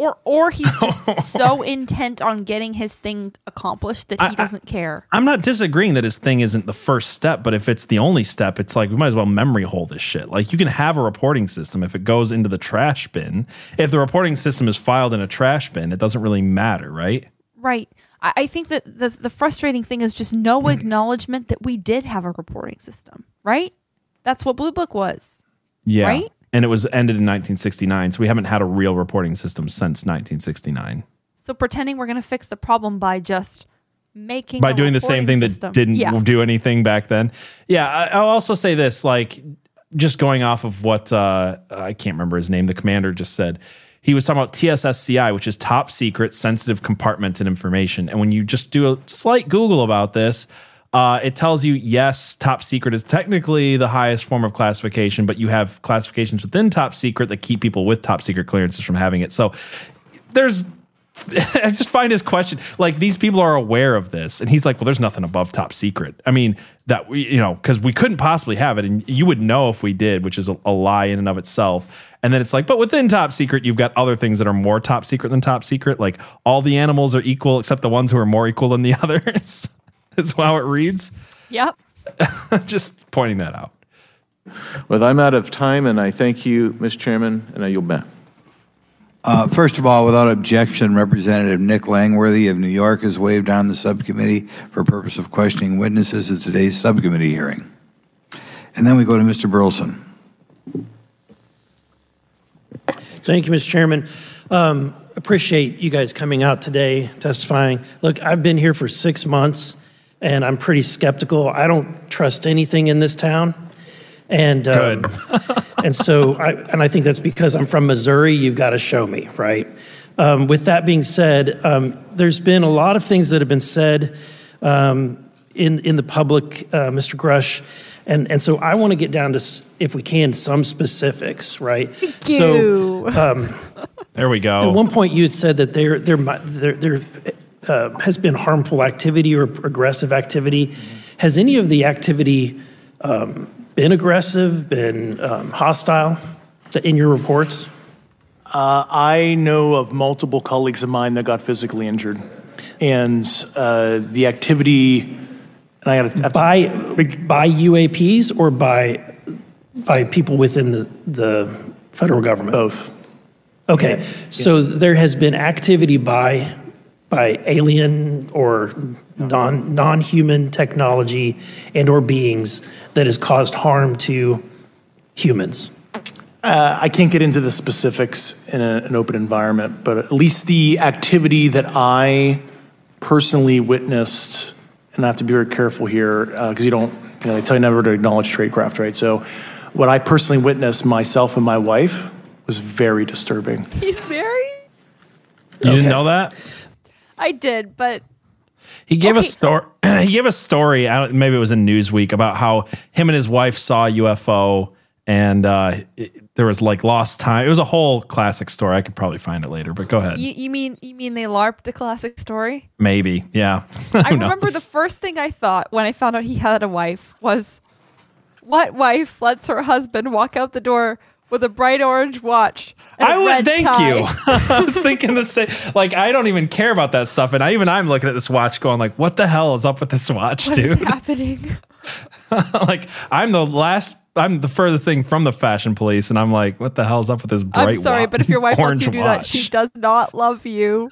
Or, or he's just so intent on getting his thing accomplished that he doesn't care. I'm not disagreeing that his thing isn't the first step, but if it's the only step, it's like we might as well memory hole this shit. Like you can have a reporting system if it goes into the trash bin. If the reporting system is filed in a trash bin, it doesn't really matter, right? Right. I, I think that the, the frustrating thing is just no mm. acknowledgement that we did have a reporting system, right? That's what Blue Book was. Yeah. Right? And it was ended in 1969, so we haven't had a real reporting system since 1969. So pretending we're going to fix the problem by just making by doing the same thing system. that didn't Yeah. do anything back then. Yeah, I, I'll also say this, like just going off of what uh, I can't remember his name, the commander just said. He was talking about TSSCI, which is top secret, sensitive compartmented information. And when you just do a slight Google about this, uh, it tells you yes, top secret is technically the highest form of classification, but you have classifications within top secret that keep people with top secret clearances from having it. So there's I just find his question like these people are aware of this, and he's like, "Well, there's nothing above top secret." I mean, that we, you know, because we couldn't possibly have it, and you would know if we did, which is a, a lie in and of itself. And then it's like, but within top secret, you've got other things that are more top secret than top secret. Like all the animals are equal except the ones who are more equal than the others. That's how it reads. Yep. just pointing that out. Well, I'm out of time, and I thank you, Mr. Chairman, and I yield back. Uh, First of all, without objection, Representative Nick Langworthy of New York has waived on the subcommittee for purpose of questioning witnesses at today's subcommittee hearing. And then we go to Mr. Burlison. Thank you, Mr. Chairman. Um, appreciate you guys coming out today testifying. Look, I've been here for six months and I'm pretty skeptical. I don't trust anything in this town. And um, and so I and I think that's because I'm from Missouri. You've got to show me, right? Um, with that being said, um, there's been a lot of things that have been said um, in in the public, uh, Mr. Grush, and and so I want to get down to, if we can, some specifics, right? So. Um, There we go. At one point, you had said that there there might- there, there uh, has been harmful activity or aggressive activity. Has any of the activity um, been aggressive, been um, hostile in your reports? Uh, I know of multiple colleagues of mine that got physically injured, and uh, the activity. And I got to by by UAPs or by by people within the the federal government. Both. Okay, so there has been activity by by alien or non non human technology and or beings that has caused harm to humans. Uh, I can't get into the specifics in a, an open environment, but at least the activity that I personally witnessed, and I have to be very careful here because you don't, you know, they tell you never to acknowledge tradecraft, right? So, what I personally witnessed myself and my wife was very disturbing. He's married? You didn't know that? I did, but He gave a story. he gave a story. I don't, maybe it was in Newsweek about how him and his wife saw a UFO, and uh, it- there was like lost time. It was a whole classic story. I could probably find it later, but go ahead. you, you mean you mean they larped the classic story? maybe, yeah. I remember knows? the first thing I thought when I found out he had a wife was, what wife lets her husband walk out the door with a bright orange watch? And a I would thank tie? you. I was thinking the same. Like I don't even care about that stuff, and I even I'm looking at this watch, going like, "What the hell is up with this watch, What is dude?" happening? like I'm the last. I'm the further thing from the fashion police, and I'm like, "What the hell's up with this bright?" I'm sorry, wa- but if your wife lets orange you do that, she does not love you.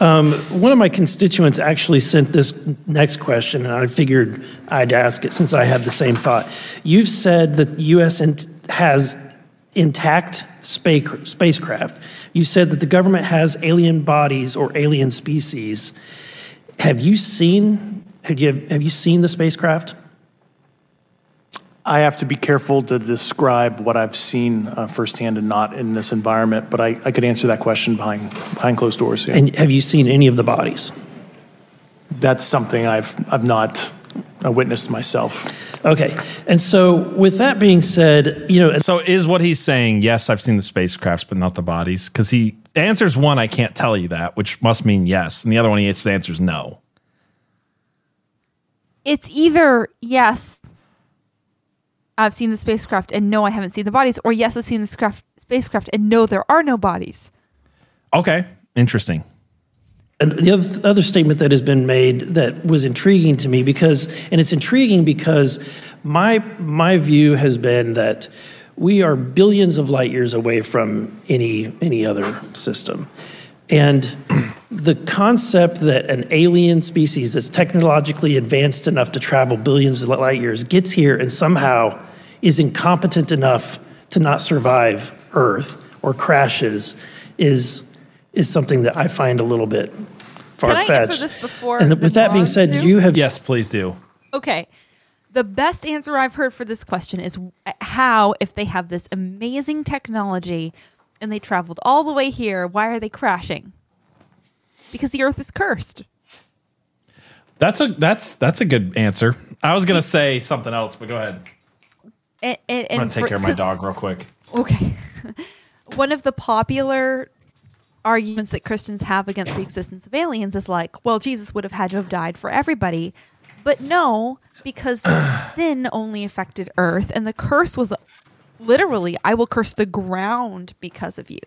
Um, one of my constituents actually sent this next question, and I figured I'd ask it since I had the same thought. You've said that the U.S. int- has intact space, spacecraft. You said that the government has alien bodies or alien species. Have you seen? Have you have you seen the spacecraft? I have to be careful to describe what I've seen uh, firsthand and not in this environment, but I, I could answer that question behind behind closed doors. Yeah. And have you seen any of the bodies? That's something I've I've not uh, witnessed myself. Okay, and so with that being said, you know, so is what he's saying? Yes, I've seen the spacecrafts, but not the bodies. Because he answers one, I can't tell you that, which must mean yes, and the other one he just answers no. It's either yes, I've seen the spacecraft, and no, I haven't seen the bodies, or yes, I've seen the scraf- spacecraft, and no, there are no bodies. Okay, interesting. And the other, other statement that has been made that was intriguing to me because, and it's intriguing because my my view has been that we are billions of light years away from any any other system, and the concept that an alien species that's technologically advanced enough to travel billions of light years gets here and somehow is incompetent enough to not survive Earth or crashes is is something that I find a little bit far fetched. Can I answer fetched. this before? And the with that being said, do? you have yes, please do. Okay. The best answer I've heard for this question is how, if they have this amazing technology and they traveled all the way here, why are they crashing? Because the Earth is cursed. That's a that's that's a good answer. I was gonna say something else, but go ahead. And, and, I'm gonna take for- care of my dog real quick. Okay. One of the popular arguments that Christians have against the existence of aliens is like, well, Jesus would have had to have died for everybody. But no, because sin only affected earth and the curse was literally, I will curse the ground because of you.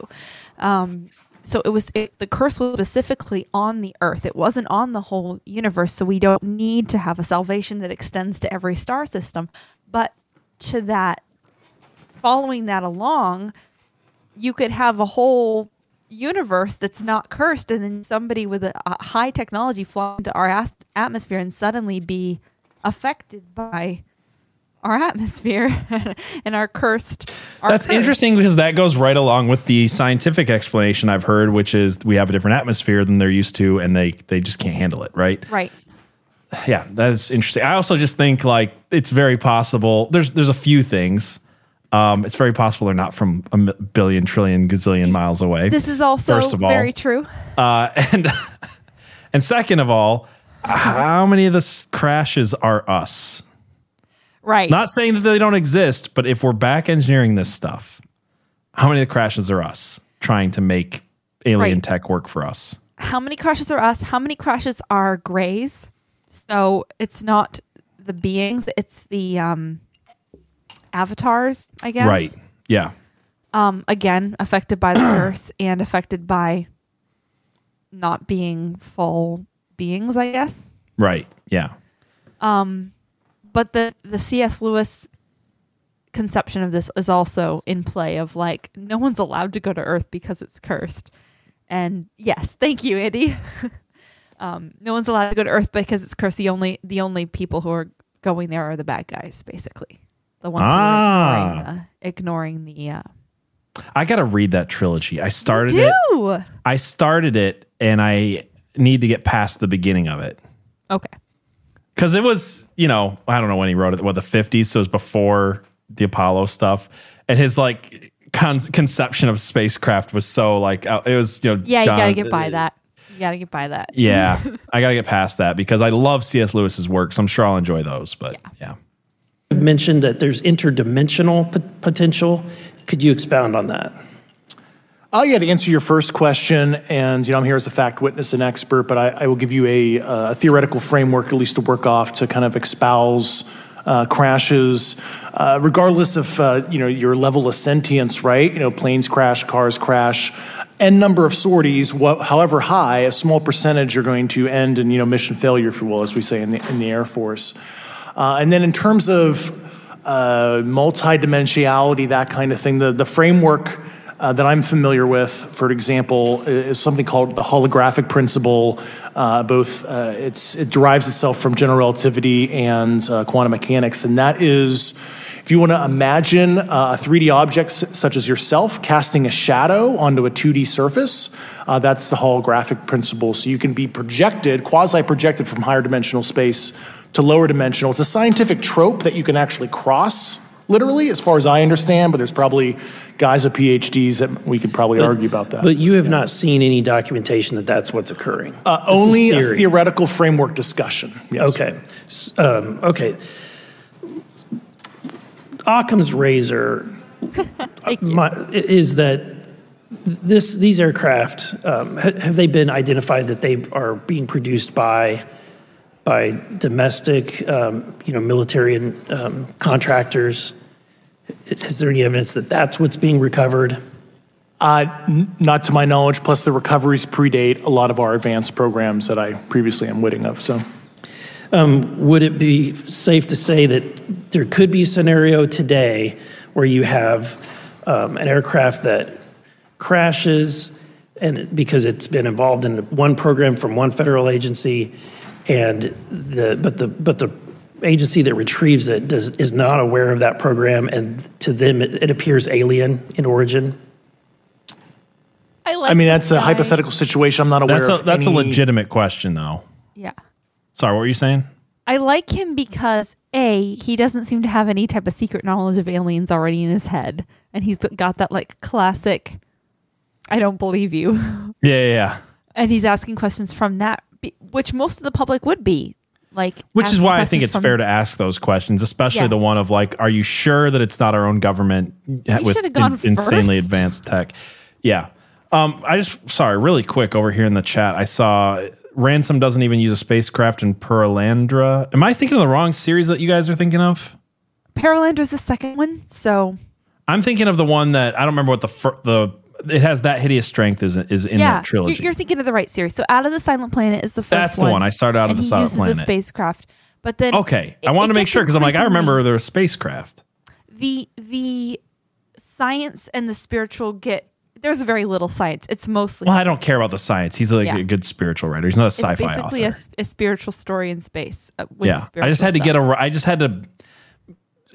Um, so it was it, the curse was specifically on the earth. It wasn't on the whole universe. So we don't need to have a salvation that extends to every star system. But to that following that along, you could have a whole universe that's not cursed, and then somebody with a, a high technology fly into our as- atmosphere and suddenly be affected by our atmosphere and our cursed. Our That's curse. interesting because that goes right along with the scientific explanation I've heard, which is we have a different atmosphere than they're used to, and they they just can't handle it, right? Right. Yeah, that is interesting. I also just think like it's very possible. There's there's a few things. Um, it's very possible they're not from a billion, trillion, gazillion miles away. This is also first of all. very true. Uh, and And second of all, how many of the crashes are us? Right. Not saying that they don't exist, but if we're back engineering this stuff, how many of the crashes are us trying to make alien Right. tech work for us? How many crashes are us? How many crashes are grays? So it's not the beings, it's the um avatars, I guess. Right. Yeah. Um again, affected by the curse and affected by not being full beings, I guess. Right. Yeah. Um, but the the C.S. Lewis conception of this is also in play of like no one's allowed to go to Earth because it's cursed. And yes, thank you, Andy. um, no one's allowed to go to Earth because it's cursed. The only the only people who are going there are the bad guys, basically. The ones Ah. who ignoring the, ignoring the uh, I got to read that trilogy. I started do. it. I started it and I need to get past the beginning of it. Okay. Cuz it was, you know, I don't know when he wrote it, what the 50s, so it was before the Apollo stuff. And his like con- conception of spacecraft was so like uh, it was, you know, Yeah, you gotta get by that. You gotta get by that. Yeah, I got to get past that because I love C.S. Lewis's work, so I'm sure I'll enjoy those, but yeah. Mentioned that there's interdimensional p- potential. Could you expound on that? Oh, yeah, to answer your first question, and you know, I'm here as a fact witness and expert, but I, I will give you a, uh, a theoretical framework, at least to work off, to kind of espouse uh, crashes, uh, regardless of uh, you know your level of sentience, right? You know, planes crash, cars crash, n number of sorties, what, however high, a small percentage are going to end in you know mission failure, if you will, as we say in the in the Air Force. Uh, and then in terms of uh, multidimensionality, that kind of thing, the, the framework uh, that I'm familiar with, for example, is something called the holographic principle. Uh, both uh, it derives itself from general relativity and uh, quantum mechanics, and that is if you want to imagine uh, a 3D object s- such as yourself casting a shadow onto a 2D surface, uh, that's the holographic principle. So you can be projected, quasi projected from higher dimensional space to lower dimensional. It's a scientific trope that you can actually cross, literally, as far as I understand, but there's probably guys with PhDs that we could probably argue about that. But you have not seen any documentation that that's what's occurring. Uh, only a theoretical framework discussion. Yes. Okay. Um, okay. Occam's razor my, is that this these aircraft um, ha- have they been identified that they are being produced by by domestic um, you know military and um, contractors? Is there any evidence that that's what's being recovered? Uh, n- not to my knowledge, plus the recoveries predate a lot of our advanced programs that I previously am witting of. So. Um, would it be safe to say that there could be a scenario today where you have um, an aircraft that crashes and because it's been involved in one program from one federal agency and the but the but the agency that retrieves it does is not aware of that program and to them it, it appears alien in origin I like I mean, this that's a guy. hypothetical situation. I'm not aware That's a, of that's a any- legitimate question, though. Yeah. Sorry, what were you saying? I like him because A, he doesn't seem to have any type of secret knowledge of aliens already in his head. And he's got that like classic, I don't believe you. Yeah, yeah, yeah. and he's asking questions from that, be- which most of the public would be. Like, Which is why I think it's fair to ask those questions, especially the one of like, are you sure that it's not our own government with should've gone insanely advanced tech? Yeah. Um, I just sorry, really quick over here in the chat, I saw Ransom doesn't even use a spacecraft in Perelandra. Am I thinking of the wrong series that you guys are thinking of? Perelandra's the second one. So, I'm thinking of the one that I don't remember what the fir- the it has that hideous strength is is in yeah, that trilogy. you- you're thinking of the right series. So, Out of the Silent Planet is the first That's the one. I started Out of the he Silent uses Planet. a spacecraft. But then okay, it- I wanted to make sure because I'm like I remember there was spacecraft. the the science and the spiritual get there's very little science. It's mostly Well, I don't care about the science. He's like Yeah. a good spiritual writer. He's not a it's sci-fi basically author. a, a spiritual story in space. Uh, with yeah, I just had to stuff. get a. I just had to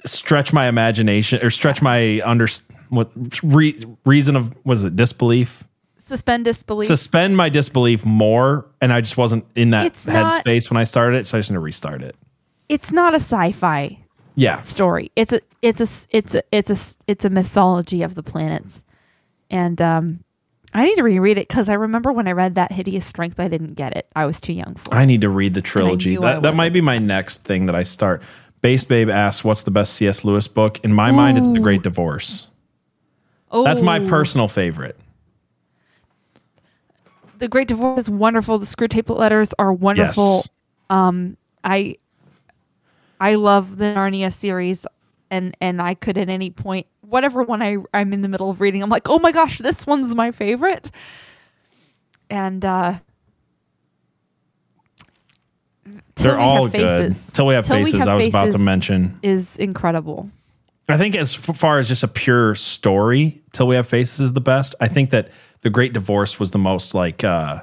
stretch my imagination or stretch my under what re, reason of was it disbelief. suspend disbelief. Suspend my disbelief more, and I just wasn't in that It's not- headspace when I started it, so I just need to restart it. it's not a sci-fi Yeah, story. It's a it's a it's a it's a it's a mythology of the planets, and um, I need to reread it because I remember when I read that Hideous Strength, I didn't get it. I was too young for it. I need to read the trilogy. knew I That, that might be my next thing that I start. Base Babe asks, "What's the best C.S. Lewis book?" In my mind, it's The Great Divorce. That's my Oh. personal favorite. The Great Divorce is wonderful. The Screwtape Letters are wonderful. Yes. Um, I I love the Narnia series, and and I could at any point, whatever one I I'm in the middle of reading, I'm like, oh my gosh, this one's my favorite. And uh, They're We Have all good. Faces. Till We Have Till We Faces, Have I was about to mention. is incredible. I think as far as just a pure story, Till We Have Faces is the best. I think that The Great Divorce was the most like uh,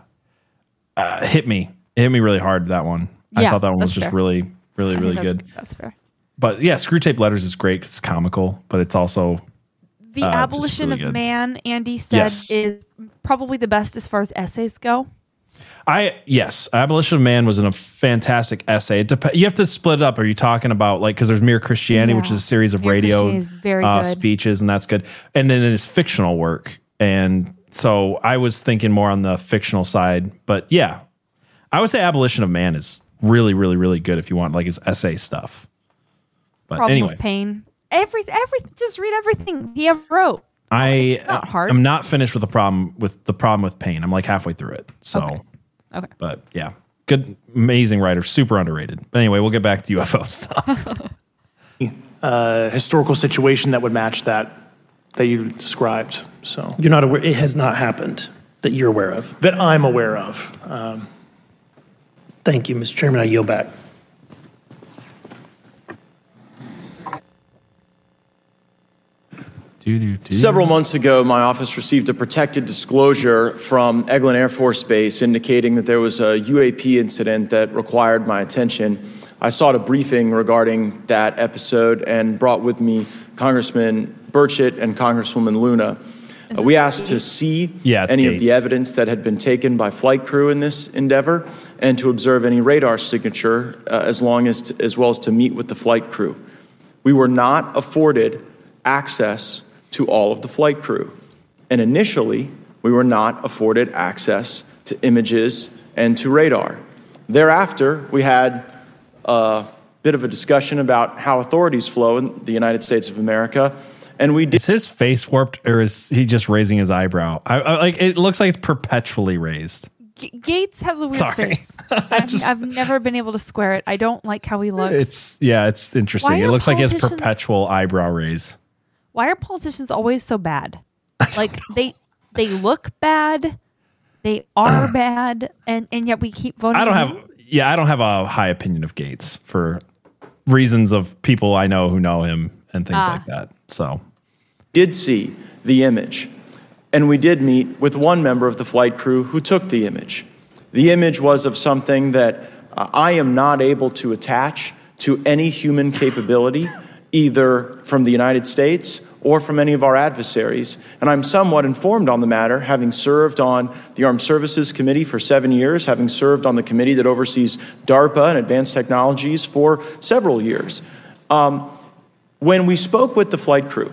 uh hit me. It hit me really hard that one. I thought that one was just fair. really really I really that's- good. That's fair. But yeah, Screwtape Letters is great 'cause it's comical, but it's also The uh, Abolition really of good. Man, Andy said, Yes. is probably the best as far as essays go. I yes, Abolition of Man was in a fantastic essay. It dep- you have to split it up. Are you talking about like because there's Mere Christianity, which is a series of Mere radio uh, speeches, and that's good. And then it's fictional work, and so I was thinking more on the fictional side. But yeah, I would say Abolition of Man is really, really, really good if you want like his essay stuff. But Problem anyway, of Pain. Every, everything. Just read everything he ever wrote. I not hard. I'm not finished with the problem with the problem with pain. I'm like halfway through it. So, Okay. Okay. but yeah, good, amazing writer, super underrated. But anyway, we'll get back to UFO stuff. uh, historical situation that would match that that you described. So You're not aware, it has not happened that you're aware of. that I'm aware of. Um, Thank you, Mr. Chairman. I yield back. Several months ago, my office received a protected disclosure from Eglin Air Force Base indicating that there was a UAP incident that required my attention. I sought a briefing regarding that episode and brought with me Congressman Burchett and Congresswoman Luna. Uh, we asked to see Yeah, it's any of the evidence that had been taken by flight crew in this endeavor and to observe any radar signature uh, as long as as well as to meet with the flight crew. We were not afforded access to all of the flight crew. And initially, we were not afforded access to images and to radar. Thereafter, we had a bit of a discussion about how authorities flow in the United States of America. And we did. Is his face warped or is he just raising his eyebrow? I, I like it looks like it's perpetually raised. G- Gaetz has a weird Sorry. face. I've, I've never been able to square it. I don't like how he looks. It's yeah, it's interesting. Why It looks like he has perpetual eyebrow raise. Why are politicians always so bad? Like they they look bad, they are bad, and and yet we keep voting. I don't have in? yeah, I don't have a high opinion of Gaetz for reasons of people I know who know him and things Ah. like that. So did see the image. And we did meet with one member of the flight crew who took the image. The image was of something that uh, I am not able to attach to any human capability, either from the United States or from any of our adversaries. And I'm somewhat informed on the matter, having served on the Armed Services Committee for seven years, having served on the committee that oversees DARPA and advanced technologies for several years. Um, when we spoke with the flight crew,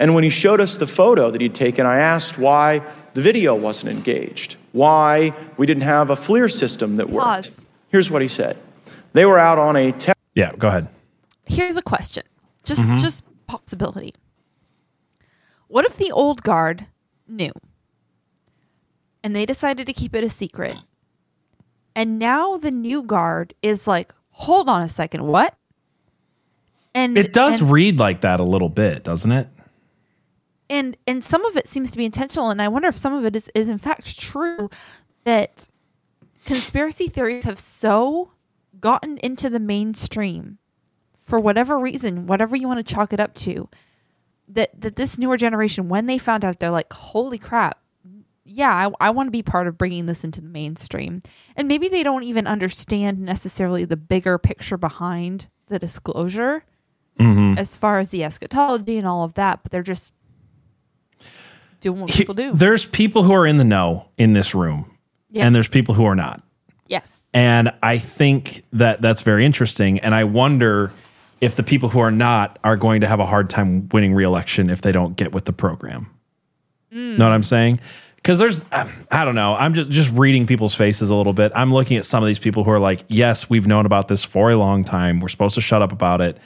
and when he showed us the photo that he'd taken, I asked why the video wasn't engaged, why we didn't have a FLIR system that worked. Pause. Here's what he said They were out on a te- yeah, go ahead. Here's a question, just Mhm. just possibility. What if the old guard knew, and they decided to keep it a secret, and now the new guard is like, hold on a second, what? And It does and- read like that a little bit, doesn't it? and and some of it seems to be intentional and i wonder if some of it is, is in fact true that conspiracy theories have so gotten into the mainstream for whatever reason whatever you want to chalk it up to that that this newer generation when they found out they're like holy crap yeah i, I want to be part of bringing this into the mainstream and maybe they don't even understand necessarily the bigger picture behind the disclosure Mhm. as far as the eschatology and all of that but they're just doing what people do. There's people who are in the know in this room, Yes. and there's people who are not. Yes. And I think that that's very interesting. And I wonder if the people who are not are going to have a hard time winning reelection if they don't get with the program. Mm. Know what I'm saying? because there's I don't know. I'm just just reading people's faces a little bit. I'm looking at some of these people who are like, yes, we've known about this for a long time. We're supposed to shut up about it.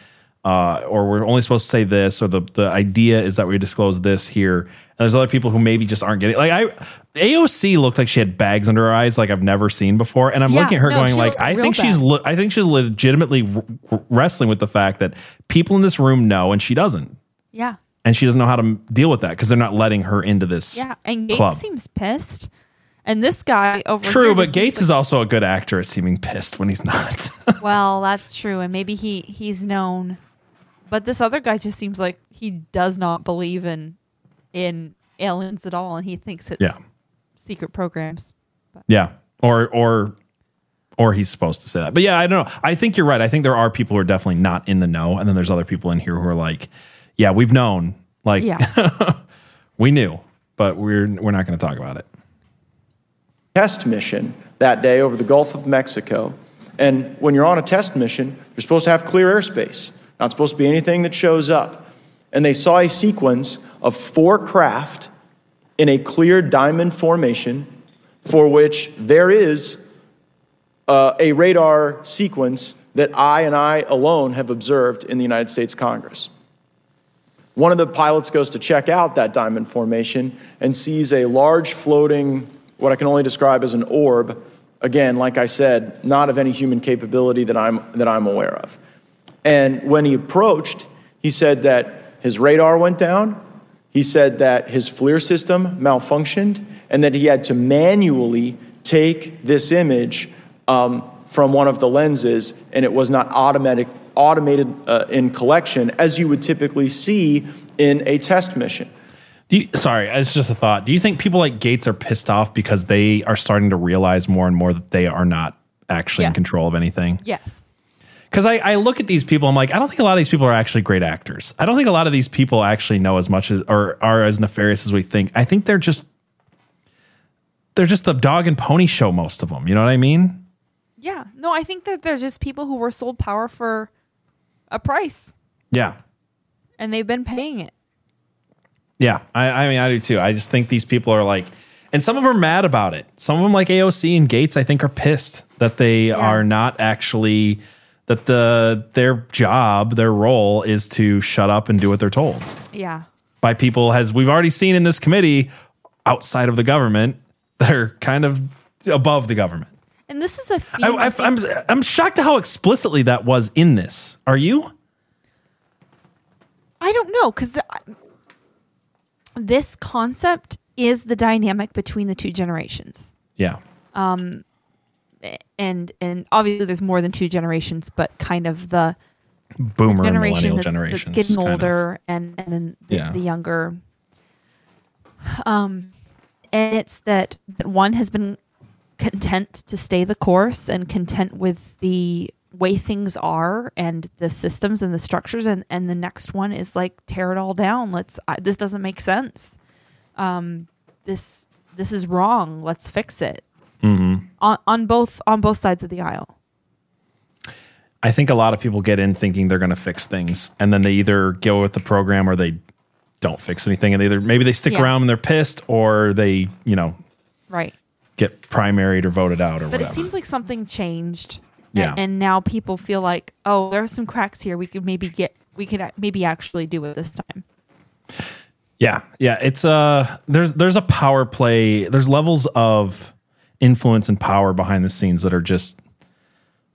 Uh, or we're only supposed to say this, or the, the idea is that we disclose this here. And there's other people who maybe just aren't getting like I AOC looked like she had bags under her eyes like I've never seen before. And I'm Yeah, looking at her no, going like I think she's bad. le- I think she's legitimately r- wrestling with the fact that people in this room know and she doesn't. Yeah. And she doesn't know how to deal with that because they're not letting her into this Yeah. And Gaetz club. seems pissed. And this guy over True, but Gaetz seems is also a good actor at seeming pissed when he's not. well, that's true. And maybe he he's known. But this other guy just seems like he does not believe in in aliens at all and he thinks it's Yeah. secret programs. yeah. Or or or he's supposed to say that. But yeah, I don't know. I think you're right. I think there are people who are definitely not in the know, and then there's other people in here who are like, yeah, we've known. Like Yeah. we knew, but we're we're not going to talk about it. test mission that day over the Gulf of Mexico. And when you're on a test mission, you're supposed to have clear airspace, not supposed to be anything that shows up. And they saw a sequence of four craft in a clear diamond formation for which there is uh, a radar sequence that I and I alone have observed in the United States Congress. One of the pilots goes to check out that diamond formation and sees a large floating, what I can only describe as an orb. Again, like I said, not of any human capability that I'm, that I'm aware of. And when he approached, he said that his radar went down, he said that his FLIR system malfunctioned, and that he had to manually take this image um, from one of the lenses, and it was not automatic, automated uh, in collection as you would typically see in a test mission. Do you, sorry, it's just a thought. Do you think people like Gaetz are pissed off because they are starting to realize more and more that they are not actually in control of anything? Yes. Because I, I look at these people, I'm like, I don't think a lot of these people are actually great actors. I don't think a lot of these people actually know as much as or are as nefarious as we think. I think they're just they're just the dog and pony show. Most of them, you know what I mean? Yeah. No, I think that they're just people who were sold power for a price Yeah, and they've been paying it. yeah. I, I mean, I do too. I just think these people are like, and some of them are mad about it. Some of them, like AOC and Gaetz, I think are pissed that they are not actually that the their job, their role is to shut up and do what they're told. Yeah. by people as we've already seen in this committee outside of the government that are kind of above the government. And this is a theme. I, I'm I'm shocked at how explicitly that was in this. Are you? I don't know because this concept is the dynamic between the two generations. Yeah. Um, and and obviously there's more than two generations, but kind of the Boomer and generation that's, that's getting kind of. older and and then the, Yeah. the younger. Um, and it's that, that one has been content to stay the course and content with the way things are and the systems and the structures and and the next one is like tear it all down let's I, this doesn't make sense um this this is wrong let's fix it Mhm. On on both on both sides of the aisle I think a lot of people get in thinking they're going to fix things, and then they either go with the program or they don't fix anything, and they either maybe they stick Yeah. around and they're pissed, or they you know right get primaried or voted out or but whatever. it seems like something changed Yeah. and, and now people feel like oh there are some cracks here we could maybe get we could maybe actually do it this time Yeah, yeah. It's uh there's there's a power play. There's levels of influence and power behind the scenes that are just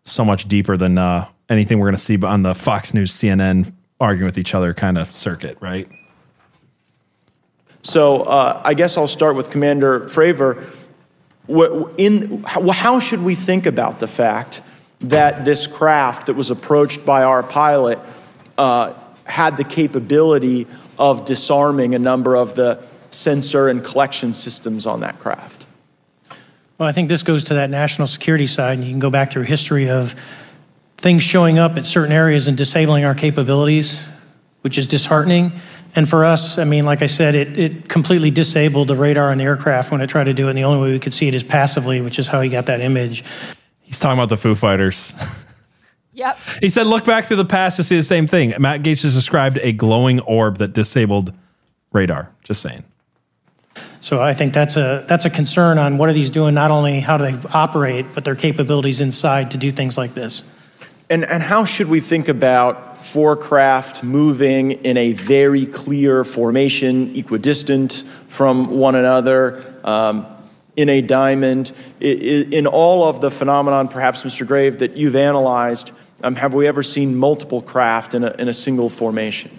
so much deeper than uh, anything we're going to see on the Fox News, CNN arguing with each other kind of circuit, right? So uh, I guess I'll start with Commander Fravor. In, how should we think about the fact that this craft that was approached by our pilot uh, had the capability of disarming a number of the sensor and collection systems on that craft? Well, I think this goes to that national security side, and you can go back through history of things showing up at certain areas and disabling our capabilities, which is disheartening. And for us, I mean, like I said, it, it completely disabled the radar on the aircraft when it tried to do it. And the only way we could see it is passively, which is how he got that image. He's talking about the Foo Fighters. Yep. he said, look back through the past to see the same thing. Matt Gaetz has described a glowing orb that disabled radar. Just saying. So I think that's a that's a concern on what are these doing? Not only how do they operate, but their capabilities inside to do things like this. And, and how should we think about four craft moving in a very clear formation, equidistant from one another, um, in a diamond? In all of the phenomenon, perhaps, Mr. Grave, that you've analyzed, um, have we ever seen multiple craft in a, in a single formation?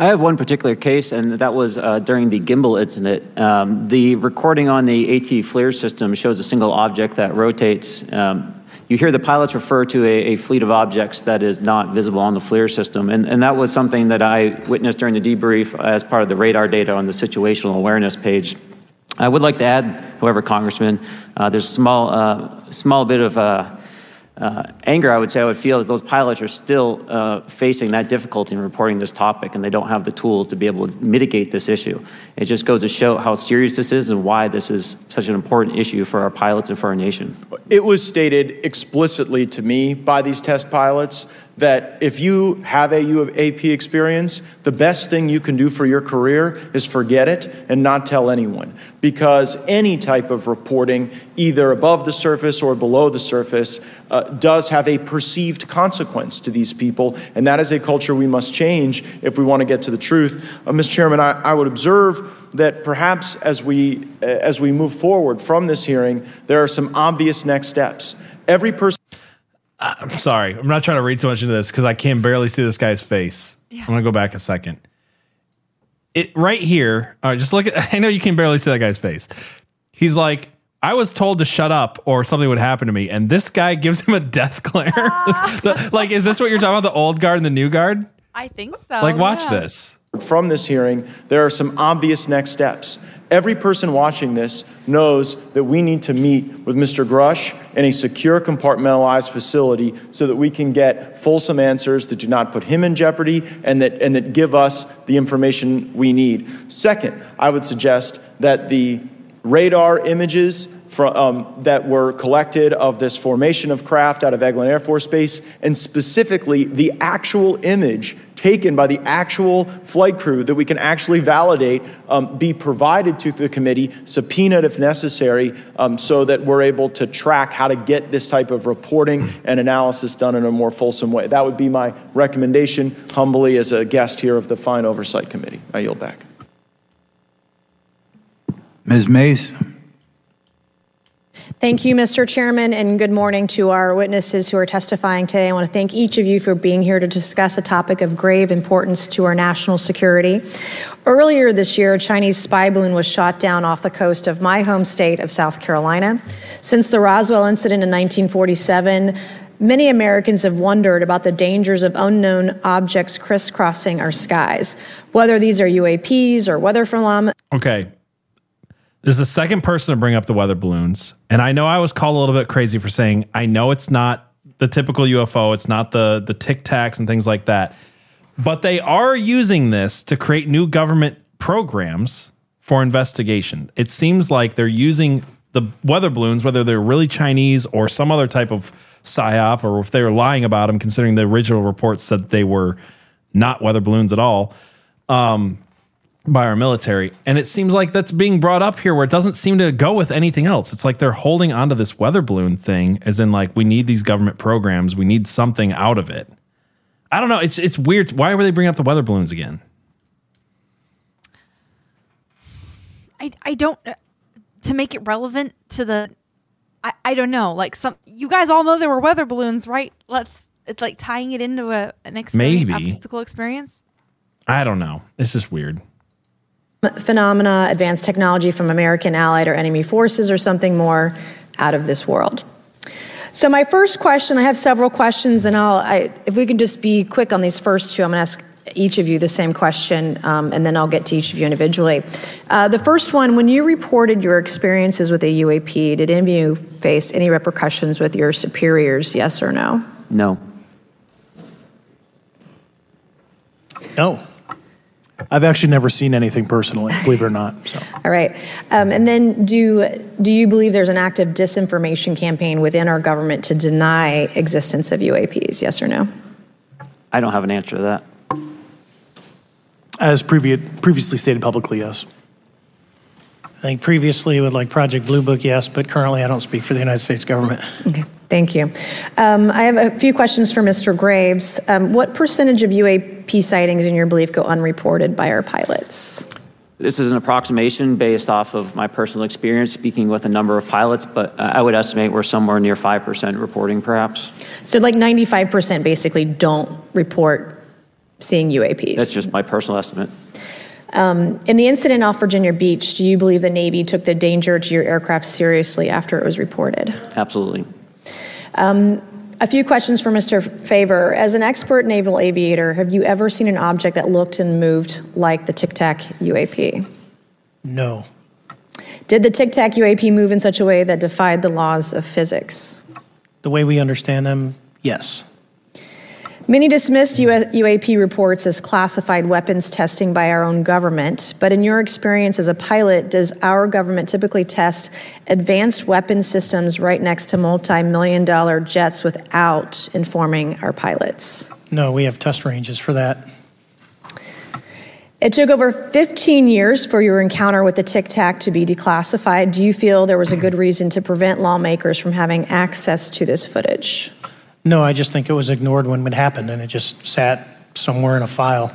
I have one particular case, and that was uh, during the gimbal incident. Um, the recording on the AT FLIR system shows a single object that rotates. Um, you hear the pilots refer to a, a fleet of objects that is not visible on the FLIR system, and, and that was something that I witnessed during the debrief as part of the radar data on the situational awareness page. I would like to add, however, Congressman, uh, there's a small, uh, small bit of uh, anger, I would say, I would feel that those pilots are still uh, facing that difficulty in reporting this topic, and they don't have the tools to be able to mitigate this issue. It just goes to show how serious this is and why this is such an important issue for our pilots and for our nation. It was stated explicitly to me by these test pilots that if you have a AP experience, the best thing you can do for your career is forget it and not tell anyone. Because any type of reporting, either above the surface or below the surface, uh, does have a perceived consequence to these people. And that is a culture we must change if we want to get to the truth. Uh, Mr. Chairman, I, I would observe that perhaps as we, uh, as we move forward from this hearing, there are some obvious next steps. Every person. I'm sorry. I'm not trying to read too much into this because I can barely see this guy's face. I'm gonna go back a second. It right here. All right, just look at. I know you can barely see that guy's face. He's like, I was told to shut up or something would happen to me, and this guy gives him a death glare. Like, is this what you're talking about? The old guard and the new guard? I think so. Like, watch yeah. this. From this hearing, there are some obvious next steps. Every person watching this knows that we need to meet with Mr. Grush in a secure, compartmentalized facility so that we can get fulsome answers that do not put him in jeopardy and that, and that give us the information we need. Second, I would suggest that the radar images from, um, that were collected of this formation of craft out of Eglin Air Force Base, and specifically the actual image taken by the actual flight crew that we can actually validate, um, be provided to the committee, subpoenaed if necessary, um, so that we're able to track how to get this type of reporting and analysis done in a more fulsome way. That would be my recommendation, humbly, as a guest here of the Fine Oversight Committee. I yield back. Ms. Mace? Thank you, Mr. Chairman, and good morning to our witnesses who are testifying today. I want to thank each of you for being here to discuss a topic of grave importance to our national security. Earlier this year, a Chinese spy balloon was shot down off the coast of my home state of South Carolina. Since the Roswell incident in 1947, Many Americans have wondered about the dangers of unknown objects crisscrossing our skies, whether these are UAPs or weather phenomena. Okay. This is the second person to bring up the weather balloons. And I know I was called a little bit crazy for saying, I know it's not the typical UFO, it's not the, the tic tacs and things like that. But they are using this to create new government programs for investigation. It seems like they're using the weather balloons, whether they're really Chinese or some other type of psyop, or if they were lying about them, considering the original reports said they were not weather balloons at all. Um, by our military. And it seems like that's being brought up here where it doesn't seem to go with anything else. It's like they're holding onto this weather balloon thing as in like we need these government programs, we need something out of it. I don't know, it's it's weird. Why were they bringing up the weather balloons again? I, I don't uh, to make it relevant to the I, I don't know like some you guys all know there were weather balloons right let's it's like tying it into a an experience Maybe. a physical experience I don't know. It's just weird. Phenomena, advanced technology from American allied or enemy forces, or something more out of this world. So, my first question I have several questions, and I'll, I, if we can just be quick on these first two, I'm going to ask each of you the same question, um, and then I'll get to each of you individually. Uh, the first one when you reported your experiences with a UAP, did any of you face any repercussions with your superiors, yes or no? No. No. I've actually never seen anything personally, believe it or not. So. All right. Um, and then do, do you believe there's an active disinformation campaign within our government to deny existence of UAPs, yes or no? I don't have an answer to that. As previ- previously stated publicly, yes. I think previously with like Project Blue Book, yes, but currently I don't speak for the United States government. Okay, thank you. Um, I have a few questions for Mr. Graves. Um, what percentage of UAP sightings, in your belief, go unreported by our pilots? This is an approximation based off of my personal experience speaking with a number of pilots, but uh, I would estimate we're somewhere near 5% reporting perhaps. So, like 95% basically don't report seeing UAPs. That's just my personal estimate. Um, in the incident off Virginia Beach, do you believe the Navy took the danger to your aircraft seriously after it was reported? Absolutely. Um, a few questions for Mr. Fravor. As an expert naval aviator, have you ever seen an object that looked and moved like the Tic Tac UAP? No. Did the Tic Tac UAP move in such a way that defied the laws of physics? The way we understand them, yes. Many dismiss UAP reports as classified weapons testing by our own government, but in your experience as a pilot, does our government typically test advanced weapon systems right next to multi million dollar jets without informing our pilots? No, we have test ranges for that. It took over 15 years for your encounter with the Tic Tac to be declassified. Do you feel there was a good reason to prevent lawmakers from having access to this footage? No, I just think it was ignored when it happened and it just sat somewhere in a file,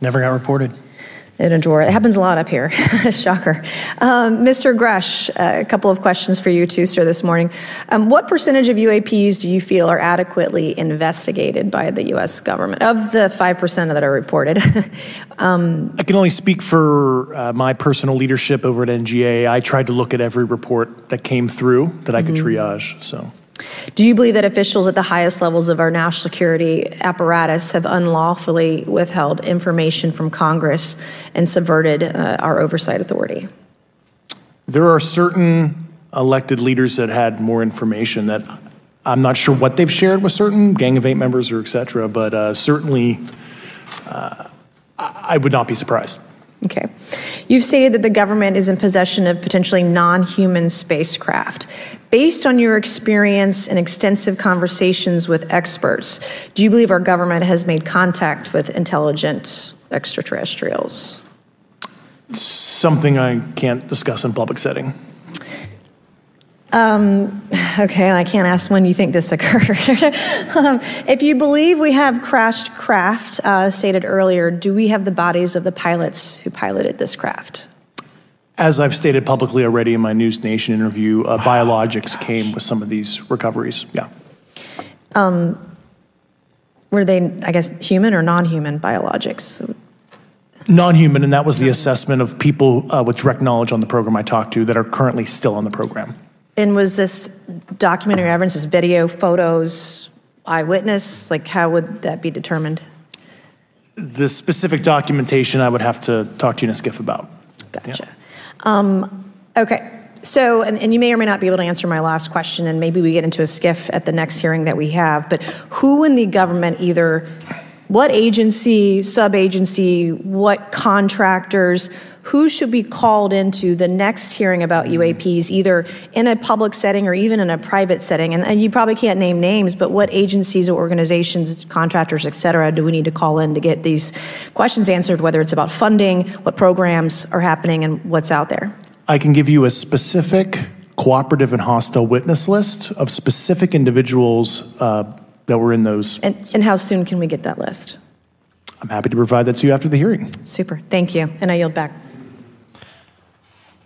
never got reported. In a drawer. It happens a lot up here. Shocker. Um, Mr. Grush, uh, a couple of questions for you too, sir, this morning. Um, what percentage of UAPs do you feel are adequately investigated by the U.S. government? Of the 5% that are reported. um, I can only speak for uh, my personal leadership over at NGA. I tried to look at every report that came through that I could Mhm. triage. So. Do you believe that officials at the highest levels of our national security apparatus have unlawfully withheld information from Congress and subverted uh, our oversight authority? There are certain elected leaders that had more information that I'm not sure what they've shared with certain Gang of Eight members or et cetera, but uh, certainly uh, I I would not be surprised. Okay. You've stated that the government is in possession of potentially non human spacecraft. Based on your experience and extensive conversations with experts, do you believe our government has made contact with intelligent extraterrestrials? Something I can't discuss in public setting. Um, okay, I can't ask when you think this occurred. um, if you believe we have crashed craft, uh, stated earlier, do we have the bodies of the pilots who piloted this craft? As I've stated publicly already in my NewsNation interview, uh, biologics came with some of these recoveries. Yeah. Um, were they, I guess, human or non human biologics? Non human, and that was the assessment of people uh, with direct knowledge on the program I talked to that are currently still on the program. And was this documentary evidence, this video, photos, eyewitness? Like, how would that be determined? The specific documentation I would have to talk to you in a SCIF about. Gotcha. Um, okay. So, and, and you may or may not be able to answer my last question, and maybe we get into a SCIF at the next hearing that we have. But who in the government, either what agency, sub agency, what contractors, who should be called into the next hearing about UAPs, either in a public setting or even in a private setting? And, and you probably can't name names, but what agencies or organizations, contractors, et cetera, do we need to call in to get these questions answered, whether it's about funding, what programs are happening, and what's out there? I can give you a specific cooperative and hostile witness list of specific individuals uh, that were in those. And, and how soon can we get that list? I'm happy to provide that to you after the hearing. Super. Thank you. And I yield back.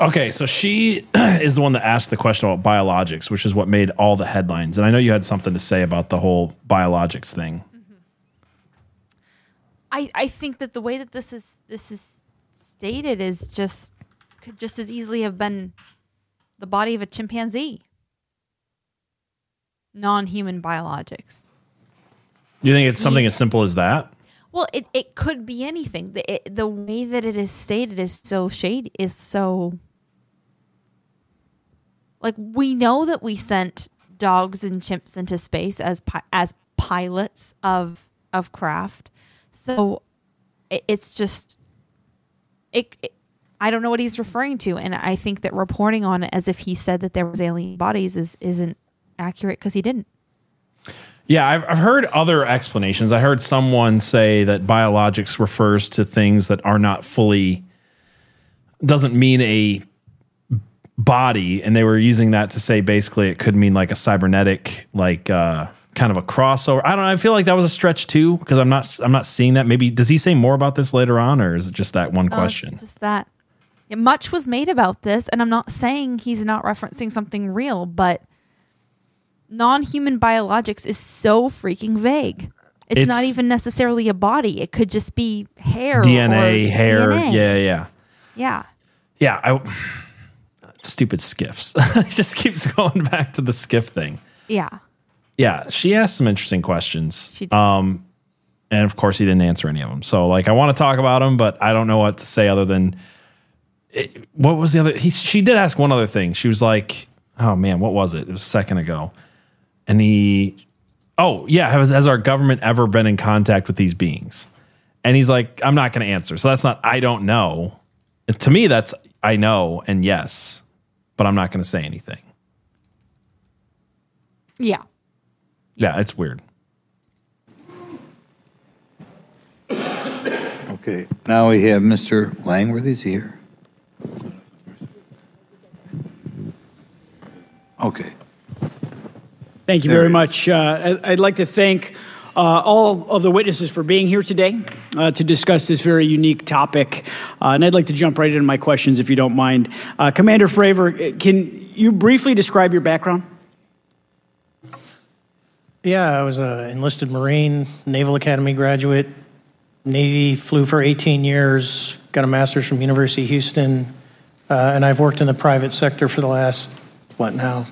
Okay, so she is the one that asked the question about biologics, which is what made all the headlines. And I know you had something to say about the whole biologics thing. Mm-hmm. I, I think that the way that this is this is stated is just could just as easily have been the body of a chimpanzee. Non-human biologics. You think it's something as simple as that? Well, it, it could be anything. The it, the way that it is stated is so shady is so like we know that we sent dogs and chimps into space as pi- as pilots of of craft. So it, it's just it, it I don't know what he's referring to and I think that reporting on it as if he said that there was alien bodies is isn't accurate cuz he didn't. Yeah, I've, I've heard other explanations. I heard someone say that biologics refers to things that are not fully, doesn't mean a body, and they were using that to say basically it could mean like a cybernetic, like uh, kind of a crossover. I don't know. I feel like that was a stretch too because I'm not I'm not seeing that. Maybe does he say more about this later on, or is it just that one it's question? just that much was made about this, and I'm not saying he's not referencing something real, but non-human biologics is so freaking vague. It's, not even necessarily a body. It could just be hair, DNA, or hair, DNA. yeah, yeah. yeah. Yeah, I stupid SCIFs. it just keeps going back to the SCIF thing. Yeah. Yeah, she asked some interesting questions. She did. Um, and of course, he didn't answer any of them. So, like, I want to talk about them, but I don't know what to say other than it, what was the other? He, she did ask one other thing. She was like, "Oh man, what was it? It was a second ago." And he, oh yeah, has, has our government ever been in contact with these beings? And he's like, "I'm not going to answer." So that's not I don't know. And to me, that's I know and yes, but I'm not going to say anything. Yeah. Yeah, it's weird. Okay, now we have Mr. Langworthy's here. Okay. Thank you very much. Uh, I- I'd like to thank uh, all of the witnesses for being here today uh, to discuss this very unique topic. Uh, and I'd like to jump right into my questions if you don't mind. Uh, Commander Fravor, can you briefly describe your background? Yeah, I was an enlisted Marine, Naval Academy graduate, Navy, flew for 18 years, got a master's from University of Houston, uh, and I've worked in the private sector for the last, what now,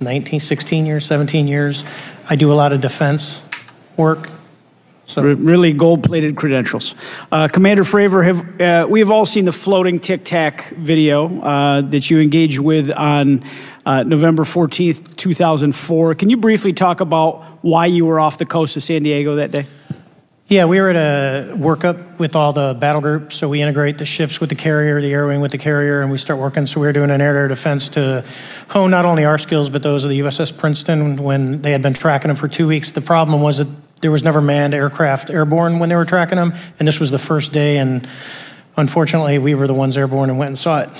19, 16 years, 17 years. I do a lot of defense work. So really gold-plated credentials. Uh, Commander Fravor, have uh, we have all seen the floating Tic Tac video uh, that you engaged with on uh, November 14th, 2004. Can you briefly talk about why you were off the coast of San Diego that day? Yeah, we were at a workup with all the battle groups. So we integrate the ships with the carrier, the air wing with the carrier, and we start working. So we were doing an air-to-air defense to hone not only our skills, but those of the USS Princeton when they had been tracking them for two weeks. The problem was that there was never manned aircraft airborne when they were tracking them. And this was the first day. And unfortunately, we were the ones airborne and went and saw it.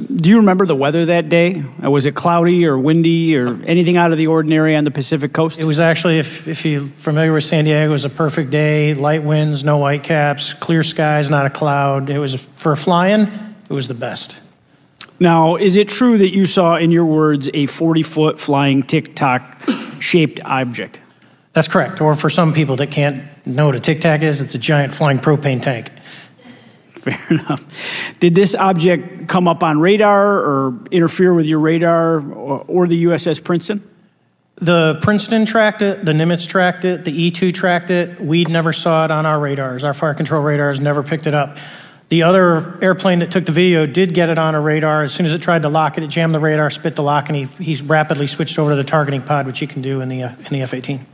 Do you remember the weather that day? Uh, Was it cloudy or windy or anything out of the ordinary on the Pacific coast? It was actually, if, if you're familiar with San Diego, it was a perfect day. Light winds, no white caps, clear skies, not a cloud. It was, for flying, it was the best. Now, is it true that you saw, in your words, a 40 foot flying Tic Tac shaped object? That's correct. Or for some people that can't know what a Tic Tac is, it's a giant flying propane tank. Fair enough. Did this object come up on radar or interfere with your radar or, or the USS Princeton? The Princeton tracked it, the Nimitz tracked it, the E2 tracked it. We never saw it on our radars. Our fire control radars never picked it up. The other airplane that took the video did get it on a radar. As soon as it tried to lock it, it jammed the radar, spit the lock, and he, he rapidly switched over to the targeting pod, which you can do in the, uh, in the F 18.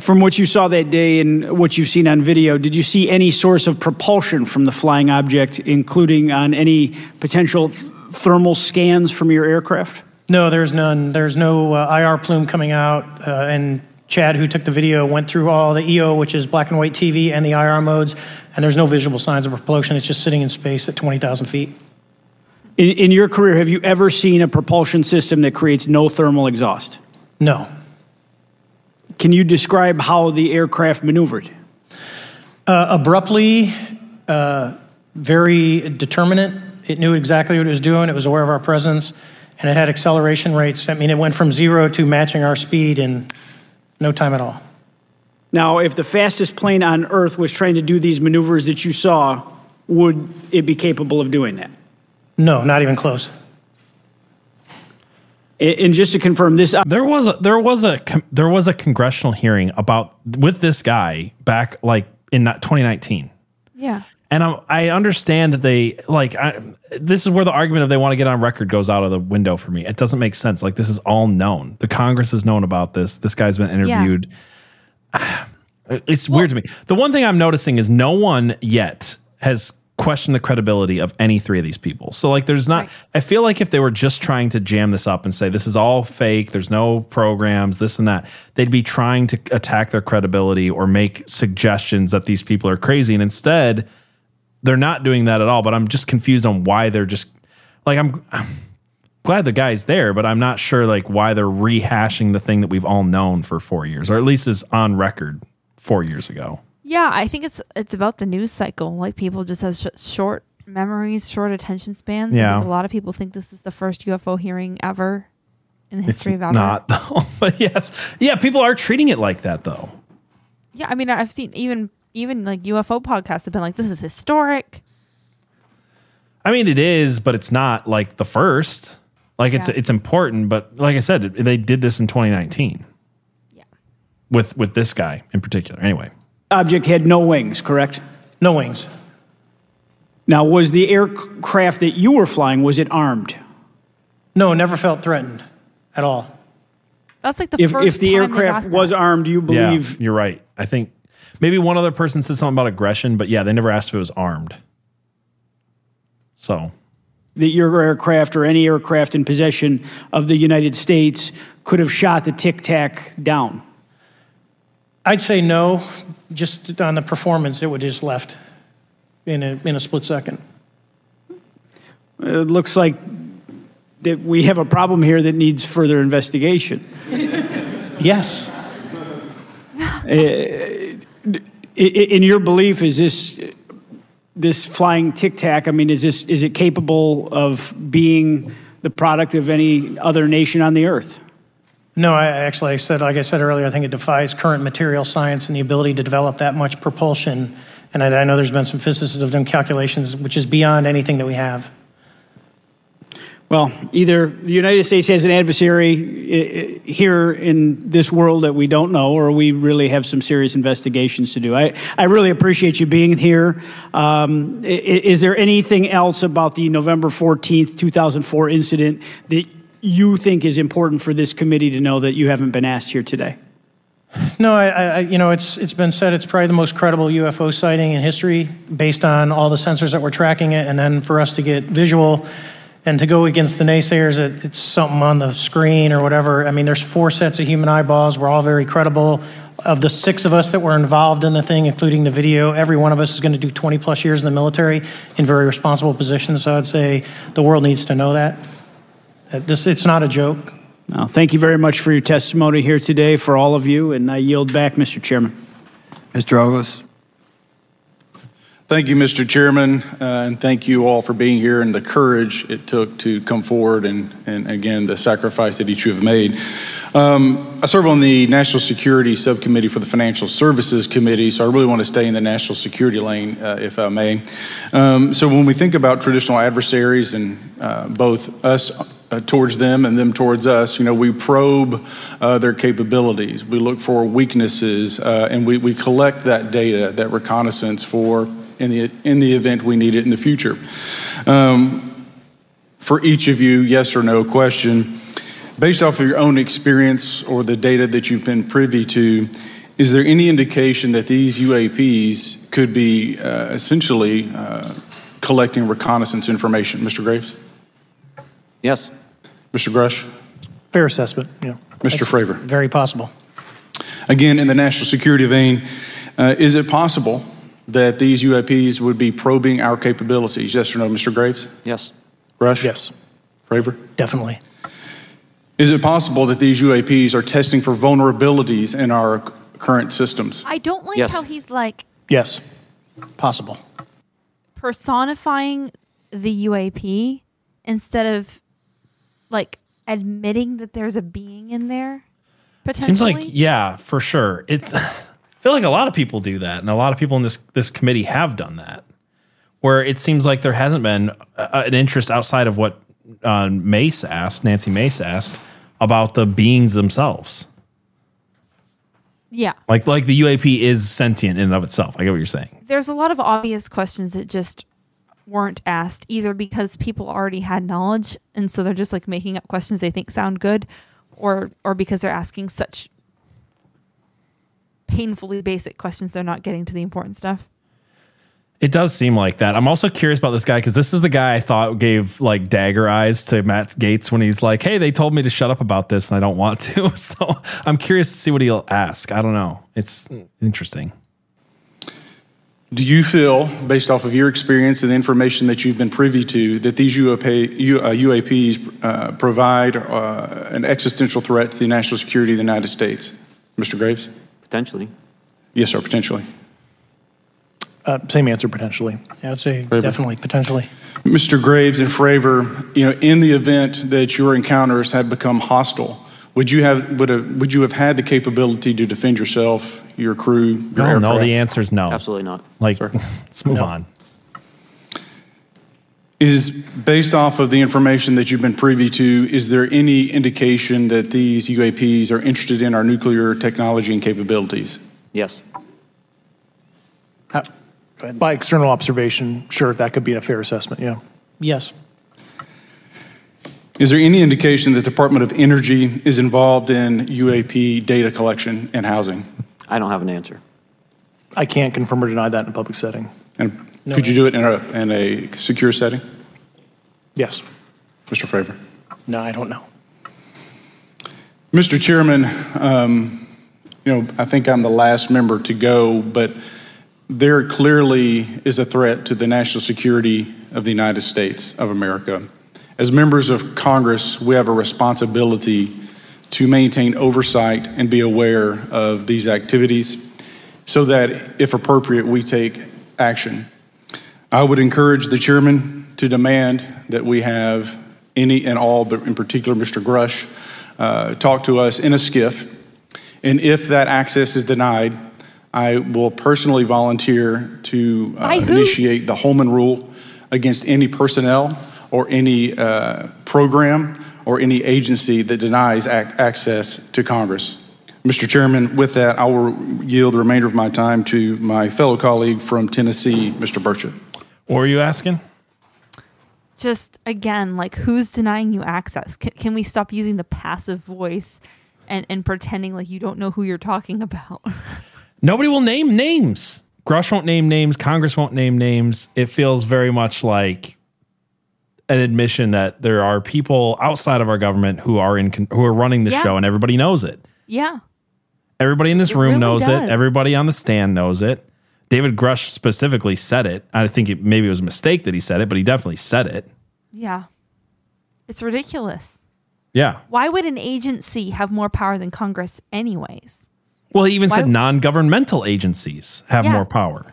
From what you saw that day and what you've seen on video, did you see any source of propulsion from the flying object, including on any potential th- thermal scans from your aircraft? No, there's none. There's no uh, IR plume coming out. Uh, and Chad, who took the video, went through all the EO, which is black and white TV, and the IR modes, and there's no visible signs of propulsion. It's just sitting in space at 20,000 feet. In, in your career, have you ever seen a propulsion system that creates no thermal exhaust? No. Can you describe how the aircraft maneuvered? Uh, abruptly, uh, very determinate. It knew exactly what it was doing. It was aware of our presence, and it had acceleration rates. I mean, it went from zero to matching our speed in no time at all. Now, if the fastest plane on Earth was trying to do these maneuvers that you saw, would it be capable of doing that? No, not even close. And just to confirm, this uh, there was a, there was a there was a congressional hearing about with this guy back like in 2019. Yeah. And I, I understand that they like I, this is where the argument of they want to get on record goes out of the window for me. It doesn't make sense. Like this is all known. The Congress has known about this. This guy's been interviewed. It's weird to me. The one thing I'm noticing is no one yet has questioned the credibility of any three of these people. So like there's not I feel like if they were just trying to jam this up and say this is all fake, there's no programs, this and that, they'd be trying to attack their credibility or make suggestions that these people are crazy and instead they're not doing that at all, but I'm just confused on why they're just like I'm, I'm glad the guy's there, but I'm not sure like why they're rehashing the thing that we've all known for four years, or at least is on record four years ago. Yeah, I think it's it's about the news cycle. Like people just have sh- short memories, short attention spans. Yeah. think a lot of people think this is the first UFO hearing ever in the It's history of ever. not though, but yes, yeah, people are treating it like that though. Yeah, I mean, I've seen even even like UFO podcasts have been like, "This is historic." I mean, it is, but it's not like the first. Like it's Yeah. it's important, but like I said, they did this in 2019. Yeah. With with this guy in particular. Anyway, Object had no wings, correct? No wings. Now, was the aircraft that you were flying, was it armed? No, never felt threatened at all. That's like the If, first if the time aircraft was that. armed, you believe yeah, you're right. I think maybe one other person said something about aggression, but yeah, they never asked if it was armed. So that your aircraft or any aircraft in possession of the United States could have shot the Tic Tac down? I'd say no, just on the performance, it would just left in a, in a split second. It looks like that we have a problem here that needs further investigation. Yes. Uh, in your belief, is this this flying tic tac? I mean, is this is it capable of being the product of any other nation on the earth? No, I actually I said, like I said earlier, I think it defies current material science and the ability to develop that much propulsion. And I, I know there's been some physicists that have done calculations, which is beyond anything that we have. Well, either the United States has an adversary here in this world that we don't know, or we really have some serious investigations to do. I, I really appreciate you being here. Um, is there anything else about the November 14th, 2004 incident that you think is important for this committee to know that you haven't been asked here today? No, I, I, you know, it's it's been said it's probably the most credible UFO sighting in history, based on all the sensors that were tracking it, and then for us to get visual, and to go against the naysayers that it's something on the screen or whatever. I mean, there's four sets of human eyeballs. We're all very credible. Of the six of us that were involved in the thing, including the video, every one of us is going to do 20 plus years in the military in very responsible positions. So I'd say the world needs to know that. That this, it's not a joke. Now, thank you very much for your testimony here today for all of you, and I yield back, Mr. Chairman. Mr. Ogles. Thank you, Mr. Chairman, uh, and thank you all for being here and the courage it took to come forward and, and again, the sacrifice that each of you have made. Um, I serve on the National Security Subcommittee for the Financial Services Committee, so I really want to stay in the national security lane, uh, if I may. Um, so when we think about traditional adversaries and uh, both us uh, towards them and them towards us. You know, we probe uh, their capabilities, we look for weaknesses, uh, and we, we collect that data, that reconnaissance for in the in the event we need it in the future. Um, for each of you, yes or no question, based off of your own experience or the data that you've been privy to. Is there any indication that these UAPs could be uh, essentially uh, collecting reconnaissance information? Mr. Graves? Yes. Mr. Grush? Fair assessment, yeah. Mr. That's Fravor? Very possible. Again, in the national security vein, uh, is it possible that these UAPs would be probing our capabilities? Yes or no, Mr. Graves? Yes. Grush? Yes. Fravor? Definitely. Is it possible that these UAPs are testing for vulnerabilities in our current systems? I don't like Yes. how he's like Yes. Possible. personifying the UAP instead of like admitting that there's a being in there. Potentially. Seems like yeah, for sure. It's I feel like a lot of people do that, and a lot of people in this this committee have done that. Where it seems like there hasn't been uh, an interest outside of what uh, Mace asked, Nancy Mace asked about the beings themselves. yeah. Like like the UAP is sentient in and of itself. I get what you're saying. There's a lot of obvious questions that just weren't asked either because people already had knowledge and so they're just like making up questions they think sound good or or because they're asking such painfully basic questions they're not getting to the important stuff. It does seem like that. I'm also curious about this guy because this is the guy I thought gave like dagger eyes to Matt Gaetz when he's like, "Hey, they told me to shut up about this, and I don't want to." So I'm curious to see what he'll ask. I don't know. It's interesting. Do you feel, based off of your experience and the information that you've been privy to, that these UAP, U- uh, UAPs uh, provide uh, an existential threat to the national security of the United States? Mr. Graves? Potentially. Yes, sir, potentially. Uh, same answer, potentially. Yeah, I'd say definitely, potentially. Mr. Graves and Fravor, you know, in the event that your encounters have become hostile, would you have would, have, would you have had the capability to defend yourself, your crew, your No, no, the answer is no. Absolutely not. Like, let's move on. Is based off of the information that you've been privy to, is there any indication that these UAPs are interested in our nuclear technology and capabilities? Yes. Uh, by external observation, sure, that could be a fair assessment, yeah. Yes. Is there any indication that the Department of Energy is involved in UAP data collection and housing? I don't have an answer. I can't confirm or deny that in a public setting. And could you do it in a, in a secure setting? Yes. Mr. Fravor? No, I don't know. Mr. Chairman, um, you know, I think I'm the last member to go, but there clearly is a threat to the national security of the United States of America. As members of Congress, we have a responsibility to maintain oversight and be aware of these activities so that, if appropriate, we take action. I would encourage the chairman to demand that we have any and all, but in particular Mr. Grush, uh, talk to us in a SCIF. And if that access is denied, I will personally volunteer to uh, initiate the Holman Rule against any personnel or any uh, program or any agency that denies ac- access to Congress. Mr. Chairman, with that, I will yield the remainder of my time to my fellow colleague from Tennessee, Mr. Burchett. What were you asking? Just again, like who's denying you access? Can, can we stop using the passive voice and, and pretending like you don't know who you're talking about? Nobody will name names. Grush won't name names. Congress won't name names. It feels very much like an admission that there are people outside of our government who are in who are running the Yeah. show, and everybody knows it. yeah. Everybody in this It room really knows does. it. Everybody on the stand knows it. David Grush specifically said it. I think it maybe it was a mistake that he said it, but he definitely said it. Yeah. It's ridiculous. Yeah. Why would an agency have more power than Congress, anyways? Well, he even Why- said non-governmental agencies have Yeah. more power.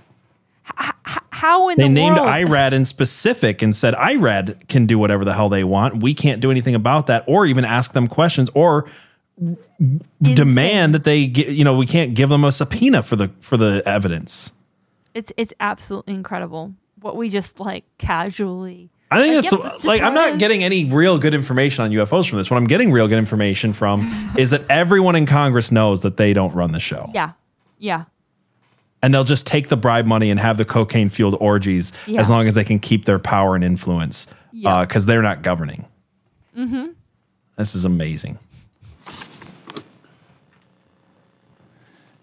How in they the named world? IRAD in specific and said IRAD can do whatever the hell they want. We can't do anything about that, or even ask them questions, or demand that they get. You know, we can't give them a subpoena for the for the evidence. It's it's absolutely incredible what we just like casually. I think Like, that's yep, like I'm not is. getting any real good information on UFOs from this. What I'm getting real good information from is that everyone in Congress knows that they don't run the show. Yeah, yeah. And they'll just take the bribe money and have the cocaine fueled orgies Yeah. as long as they can keep their power and influence Yeah. because they're not governing. Mm-hmm. This is amazing.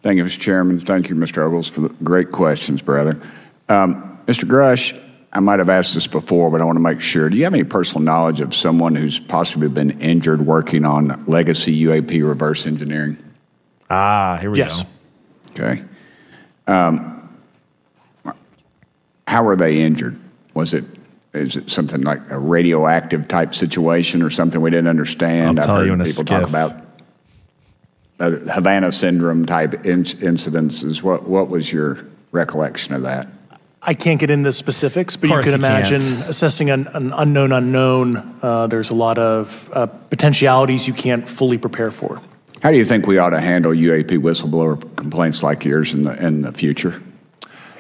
Thank you, Mr. Chairman. Thank you, Mr. Ogles, for the great questions, brother. Um, Mr. Grush, I might have asked this before, but I want to make sure. Do you have any personal knowledge of someone who's possibly been injured working on legacy UAP reverse engineering? Ah, here we Yes. go. Okay. Um, how were they injured? Was it is it something like a radioactive type situation or something we didn't understand? I'll I've tell heard you in a people talk about uh, Havana syndrome type in- incidences. What what was your recollection of that? I can't get into specifics, but you course could imagine can't. assessing an, an unknown unknown. Uh, there's a lot of uh, potentialities you can't fully prepare for. How do you think we ought to handle UAP whistleblower complaints like yours in the in the future?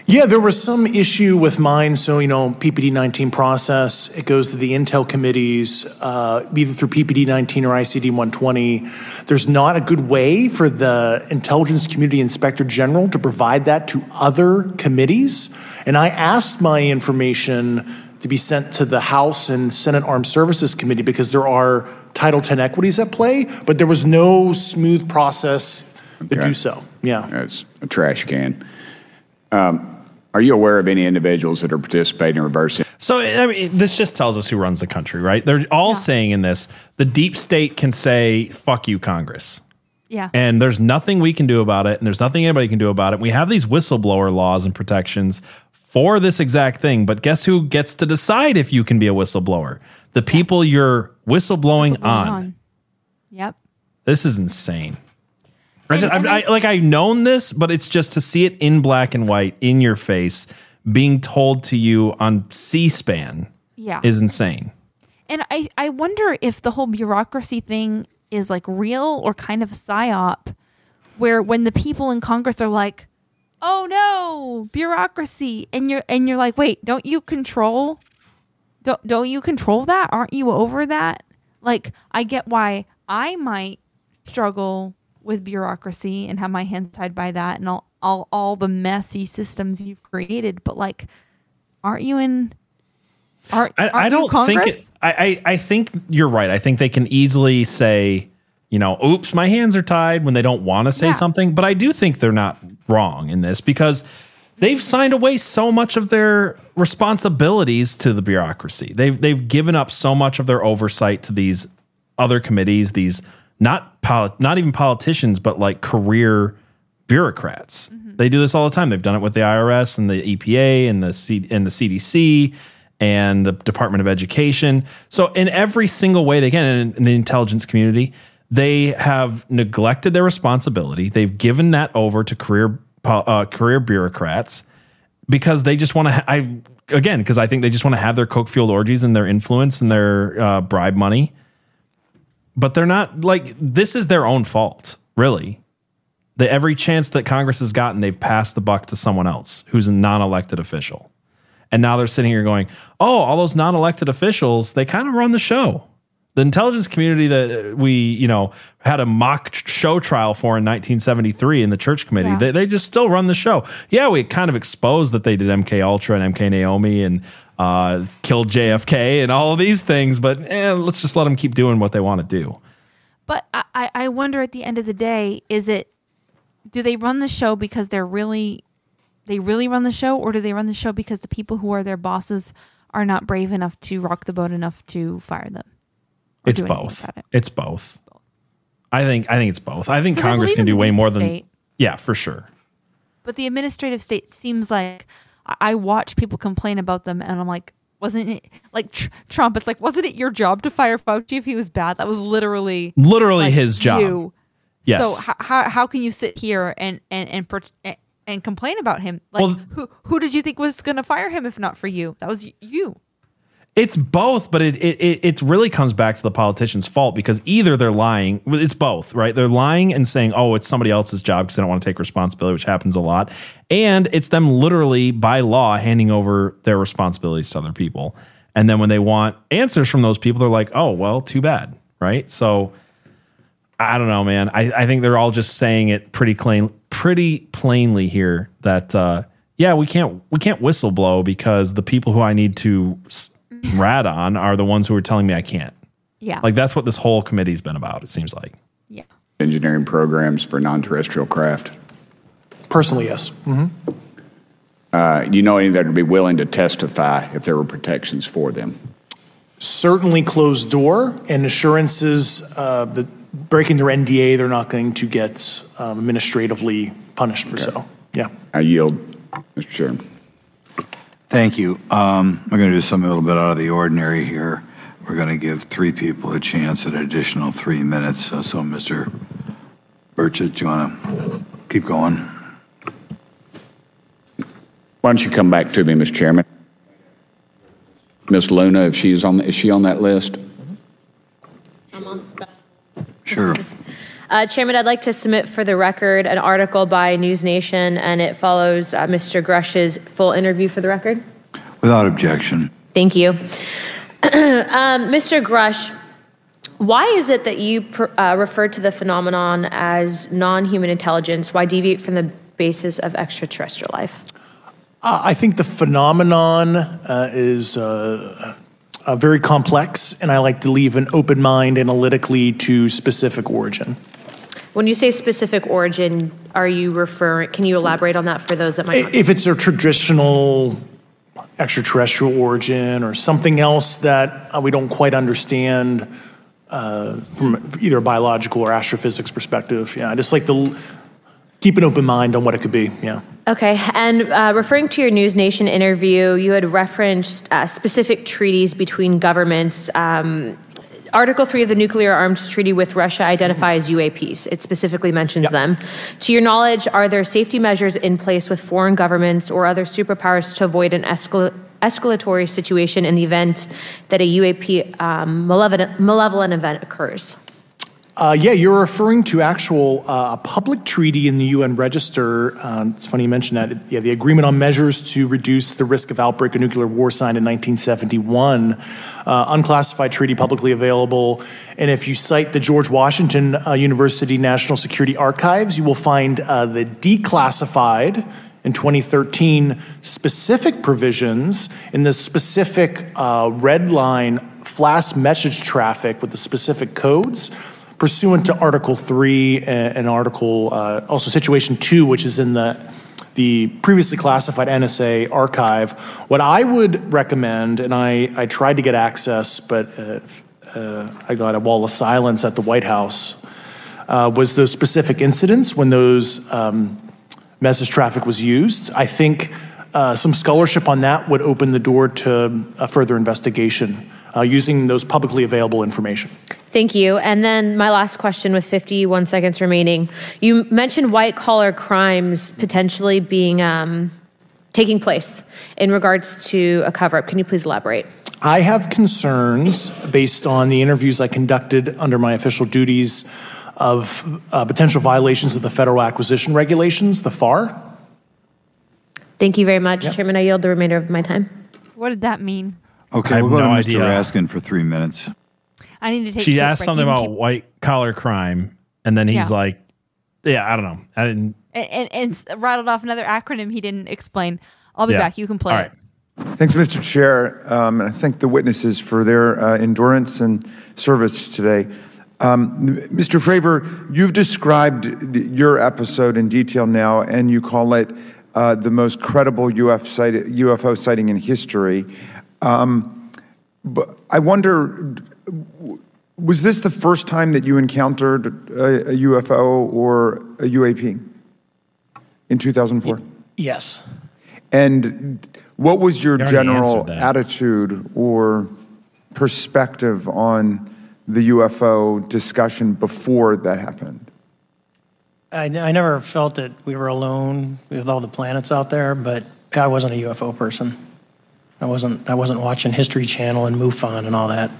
Yeah, there was some issue with mine. So, you know, PPD 19 process, it goes to the Intel committees, uh, either through PPD 19 or ICD 120. There's not a good way for the Intelligence Community Inspector General to provide that to other committees. And I asked my information to be sent to the House and Senate Armed Services Committee because there are Title 10 equities at play, but there was no smooth process to Okay. do so. Yeah. It's a trash can. Um, are you aware of any individuals that are participating in reverse? So I mean, this just tells us who runs the country, right? They're all saying in this: the deep state can say "fuck you, Congress." Yeah. And there's nothing we can do about it, and there's nothing anybody can do about it. We have these whistleblower laws and protections for this exact thing, but guess who gets to decide if you can be a whistleblower? The people you're whistleblowing on. Yep. This is insane. I just, I've, I, like I've known this, but it's just to see it in black and white in your face, being told to you on C-SPAN, Yeah. is insane. And I, I wonder if the whole bureaucracy thing is like real or kind of a psyop, where when the people in Congress are like, "Oh no, bureaucracy," and you're and you're like, "Wait, don't you control? Don't don't you control that? Aren't you over that?" Like, I get why I might struggle with bureaucracy and have my hands tied by that and all all, all the messy systems you've created, but like, aren't you in? Aren't, I, aren't I don't think it, I, I I think you're right. I think they can easily say, you know, oops, my hands are tied when they don't want to say Yeah. something. But I do think they're not wrong in this because they've signed away so much of their responsibilities to the bureaucracy. They've they've given up so much of their oversight to these other committees, these not poli- not even politicians, but like career bureaucrats. Mm-hmm. They do this all the time. They've done it with the IRS and the EPA and the C- and the CDC and the Department of Education. So in every single way they can, in the intelligence community, they have neglected their responsibility. They've given that over to career uh, career bureaucrats because they just want to. Ha- I again because I think they just want to have their coke fueled orgies and their influence and their uh, bribe money. But they're not like this is their own fault, really. The every chance that Congress has gotten, they've passed the buck to someone else who's a non-elected official. And now they're sitting here going, "Oh, all those non-elected officials, they kind of run the show." The intelligence community that we, you know, had a mock show trial for in 1973 in the church committee, Yeah. they, they just still run the show. Yeah, we kind of exposed that they did MK Ultra and MK Naomi and uh, killed JFK and all of these things, but eh, let's just let them keep doing what they want to do. But I, I- I wonder at the end of the day, is it do they run the show because they're really they really run the show, or do they run the show because the people who are their bosses are not brave enough to rock the boat enough to fire them? It's both. it? It's both. I think I think it's both. I think Congress believe can do way more than yeah, for sure. But the administrative state seems like I- I watch people complain about them, and I'm like, wasn't it like tr- Trump? It's like, wasn't it your job to fire Fauci if he was bad? That was literally Literally like, his job. you. Yes. So how, how how can you sit here and and and per- and, complain about him? Like Well- who who did you think was going to fire him if not for you? That was you. It's both, but it, it it really comes back to the politician's fault because either they're lying. It's both, right? They're lying and saying, "Oh, it's somebody else's job" because they don't want to take responsibility, which happens a lot, and it's them literally by law handing over their responsibilities to other people. And then when they want answers from those people, they're like, "Oh, well, too bad," right? So I don't know, man. I, I think they're all just saying it pretty plain, pretty plainly here that uh, yeah, we can't we can't whistleblow because the people who I need to s- rat on are the ones who are telling me I can't. Yeah. Like that's what this whole committee's been about. It seems like. Yeah. Engineering programs for non-terrestrial craft. Personally, yes. hmm Uh, you know any that would be willing to testify if there were protections for them? Certainly closed door and assurances uh, that breaking their NDA, they're not going to get um, administratively punished for so. Yeah. I yield, Mr. Chairman. Thank you. Um, we're going to do something a little bit out of the ordinary here. We're going to give three people a chance at an additional three minutes. Uh, so, Mr. Burchett, do you want to keep going? Why don't you come back to me, Mr. Chairman? Ms. Luna, if she's on, is she on that list? I'm on the spot. Sure. Uh, Chairman, I'd like to submit for the record an article by NewsNation, and it follows uh, Mr. Grush's full interview for the record. Without objection. Thank you. um, Mr. Grush, why is it that you per, uh, refer to the phenomenon as non human intelligence? Why deviate from the basis of extraterrestrial life? Uh, I think the phenomenon uh, is uh, uh, very complex, and I like to leave an open mind analytically to specific origin. When you say specific origin, are you referring, can you elaborate on that for those that might not? If it's a traditional extraterrestrial origin or something else that uh, we don't quite understand, uh, from either a biological or astrophysics perspective. Yeah, I just like to keep an open mind on what it could be. Yeah. Okay, and uh, referring to your NewsNation interview, you had referenced uh, specific treaties between governments. Um, Article 3 of the Nuclear Arms Treaty with Russia identifies UAPs. It specifically mentions them. To your knowledge, are there safety measures in place with foreign governments or other superpowers to avoid an escal- escalatory situation in the event that a UAP um, malevolent, malevolent event occurs? Uh, yeah, you're referring to actual uh, public treaty in the UN Register. Um, it's funny you mentioned that. Yeah, the Agreement on Measures to Reduce the Risk of Outbreak of Nuclear War, signed in 1971, uh, unclassified treaty, publicly available. And if you cite the George Washington uh, University National Security Archives, you will find uh, the declassified in 2013 specific provisions in the specific uh, red line flash message traffic with the specific codes pursuant to Article 3 and, and Article, uh, also Situation 2, which is in the, the previously classified NSA archive. What I would recommend, and I, I tried to get access, but uh, uh, I got a wall of silence at the White House, uh, was those specific incidents when those um, message traffic was used. I think uh, some scholarship on that would open the door to a further investigation uh, using those publicly available information. Thank you. And then my last question with 51 seconds remaining. You mentioned white collar crimes potentially being um, taking place in regards to a cover up. Can you please elaborate? I have concerns based on the interviews I conducted under my official duties of uh, potential violations of the federal acquisition regulations, the FAR. Thank you very much, Chairman. I yield the remainder of my time. What did that mean? Okay, we'll go no to Mr. idea. Raskin for three minutes. I need to take. She quick asked break. something about keep- white collar crime, and then he's Yeah. like, "Yeah, I don't know. I didn't." and, and, and rattled off another acronym he didn't explain. I'll be Yeah. back. You can play All it. Thanks, Mr. Chair, um, and I thank the witnesses for their uh, endurance and service today. Um, Mr. Fravor, you've described your episode in detail now, and you call it uh, the most credible UF sight- UFO sighting in history. Um, but I wonder, was this the first time that you encountered a, a UFO or a UAP in 2004? Yes. And what was your You general attitude or perspective on the UFO discussion before that happened? I, I never felt that we were alone with all the planets out there, but I wasn't a UFO person. I wasn't. I wasn't watching History Channel and MUFON and all that.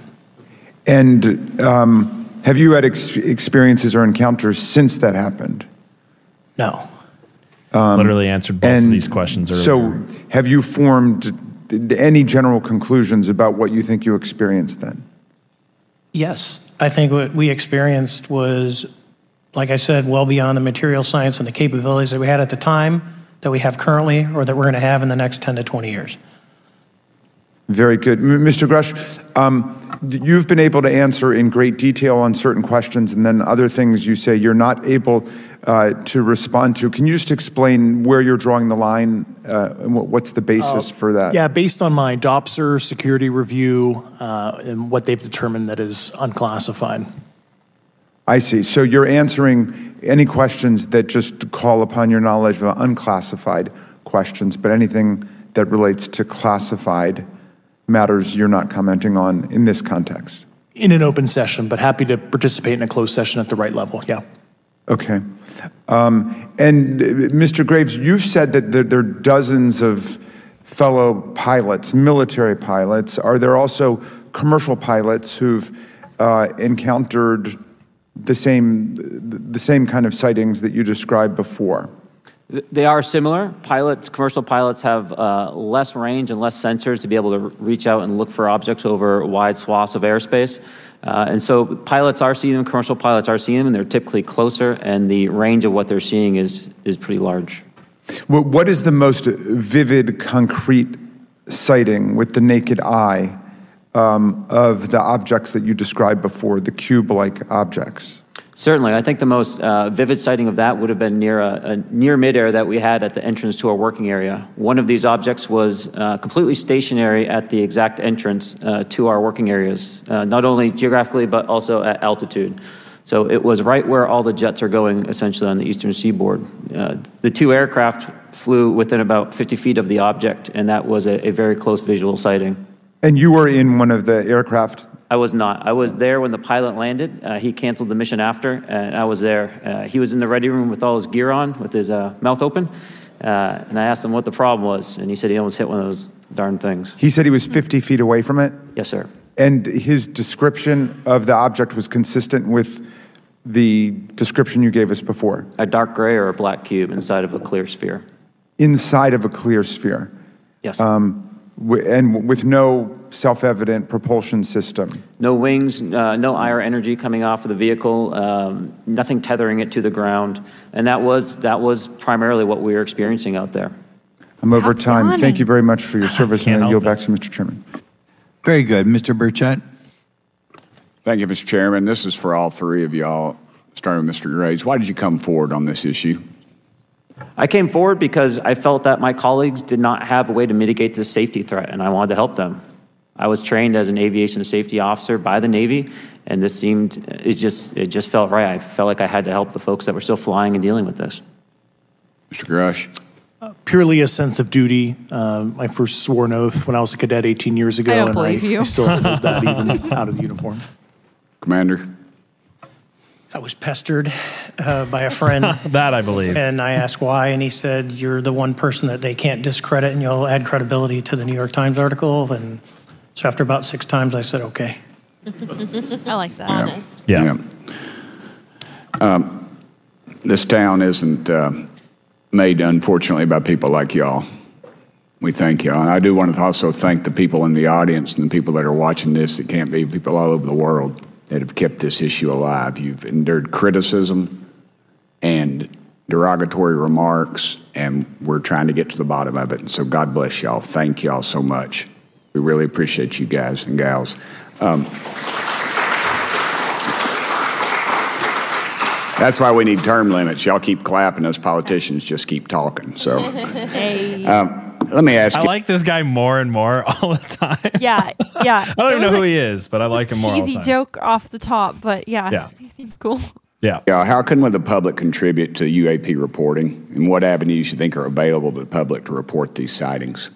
And um, have you had ex- experiences or encounters since that happened? No. Um, Literally answered both of these questions earlier. So, have you formed any general conclusions about what you think you experienced then? Yes, I think what we experienced was, like I said, well beyond the material science and the capabilities that we had at the time, that we have currently, or that we're going to have in the next 10 to 20 years. Very good. M- Mr. Grush, um, d- you've been able to answer in great detail on certain questions, and then other things you say you're not able uh, to respond to. Can you just explain where you're drawing the line uh, and what's the basis Uh, for that? Yeah, based on my DOPSR security review uh, and what they've determined that is unclassified. I see. So you're answering any questions that just call upon your knowledge of unclassified questions, but anything that relates to classified matters you're not commenting on in this context. In an open session, but happy to participate in a closed session at the right level. Yeah. Okay. Um, and uh, Mr. Graves, you've said that there, there are dozens of fellow pilots, military pilots. Are there also commercial pilots who've uh, encountered the same, the same kind of sightings that you described before? Th- They are similar. Pilots, commercial pilots have uh, less range and less sensors to be able to reach out and look for objects over wide swaths of airspace. Uh, and so pilots are seeing them, commercial pilots are seeing them, and they're typically closer, and the range of what they're seeing is, is pretty large. What what is the most vivid, concrete sighting with the naked eye um, of the objects that you described before, the cube like objects? Certainly, I think the most uh, vivid sighting of that would have been near a, a near midair that we had at the entrance to our working area. One of these objects was uh, completely stationary at the exact entrance uh, to our working areas, uh, not only geographically but also at altitude. So it was right where all the jets are going, essentially on the eastern seaboard. Uh, the two aircraft flew within about 50 feet of the object, and that was a, a very close visual sighting. And you were in one of the aircraft? I was not. I was there when the pilot landed. Uh, he canceled the mission after, and I was there. Uh, he was in the ready room with all his gear on, with his uh, mouth open. Uh, and I asked him what the problem was, and he said he almost hit one of those darn things. He said he was 50 feet away from it? Yes, sir. And his description of the object was consistent with the description you gave us before? A dark gray or a black cube inside of a clear sphere. Inside of a clear sphere? Yes. Um, and with no self-evident propulsion system? No wings, uh, no IR energy coming off of the vehicle, um, nothing tethering it to the ground, and that was that was primarily what we were experiencing out there. I'm over time. Thank you very much for your service, and Can't I yield back to Mr. Chairman. Very good. Mr. Burchett? Thank you, Mr. Chairman. This is for all three of y'all, starting with Mr. Graves. Why did you come forward on this issue? I came forward because I felt that my colleagues did not have a way to mitigate this safety threat, and I wanted to help them. I was trained as an aviation safety officer by the Navy, and this seemed it just it just felt right. I felt like I had to help the folks that were still flying and dealing with this. Mr. Grush? Purely a sense of duty. Um, my first an oath when I was a cadet 18 years ago, I don't and believe you. I still hold that even out of uniform. Commander? I was pestered uh, by a friend. that I believe. And I asked why, and he said, You're the one person that they can't discredit, and you'll add credibility to the New York Times article. And so after about six times, I said, Okay. I like that. Honest. Yeah. Um, this town isn't uh, made, unfortunately, by people like y'all. We thank y'all. And I do want to also thank the people in the audience and the people that are watching this that can't be, people all over the world that have kept this issue alive. You've endured criticism and derogatory remarks, and we're trying to get to the bottom of it. And so God bless y'all. Thank y'all so much. We really appreciate you guys and gals. Um, that's why we need term limits. Y'all keep clapping, us politicians just keep talking. So, um, let me ask I you. like this guy more and more all the time. Yeah, yeah. I don't even know who he is, but I like him more all the Cheesy time. joke off the top, but yeah, Yeah. he seems cool. Yeah. Yeah, how can the public contribute to UAP reporting, and what avenues do you think are available to the public to report these sightings?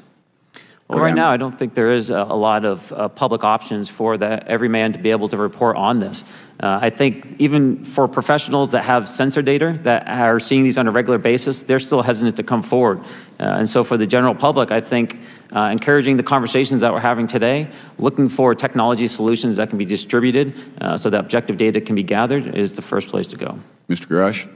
Well, right now, I don't think there is a, a lot of uh, public options for the every man to be able to report on this. Uh, I think even for professionals that have sensor data that are seeing these on a regular basis, they're still hesitant to come forward. Uh, and so, for the general public, I think uh, encouraging the conversations that we're having today, looking for technology solutions that can be distributed uh, so that objective data can be gathered, is the first place to go. Mr. Grush?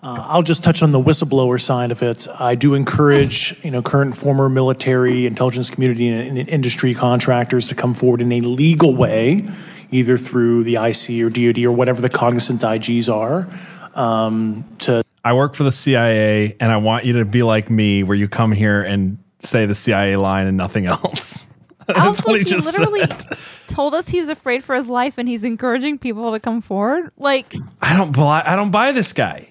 Uh, I'll just touch on the whistleblower side of it. I do encourage, you know, current, former military, intelligence community, and, and industry contractors to come forward in a legal way, either through the IC or DoD or whatever the cognizant IGs are, um, to I work for the CIA, and I want you to be like me, where you come here and say the CIA line and nothing else. That's also, what he he just literally said. told us he's afraid for his life, and he's encouraging people to come forward. Like, I don't buy. I don't buy this guy.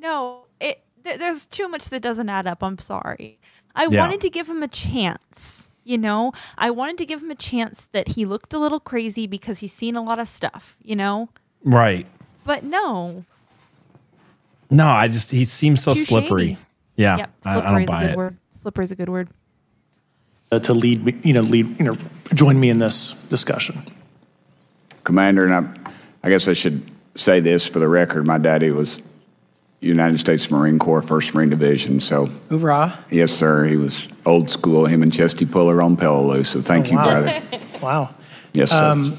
No, it th- there's too much that doesn't add up. I'm sorry. I Yeah. wanted to give him a chance. You know, I wanted to give him a chance that he looked a little crazy because he's seen a lot of stuff. You know, Right. but no. No, I just he seems so Too slippery. shady. Yeah, Yep, I, I slippery don't is a buy good it. word. Slippery is a good word. uh, to lead me, you know, lead, you know, join me in this discussion. Commander, and I, I guess I should say this for the record. My daddy was United States Marine Corps, First Marine Division. So, Hoorah. yes, sir, he was old school. Him and Chesty Puller on Peleliu. So, thank Oh, you, brother. Wow. Yes, sir. Um,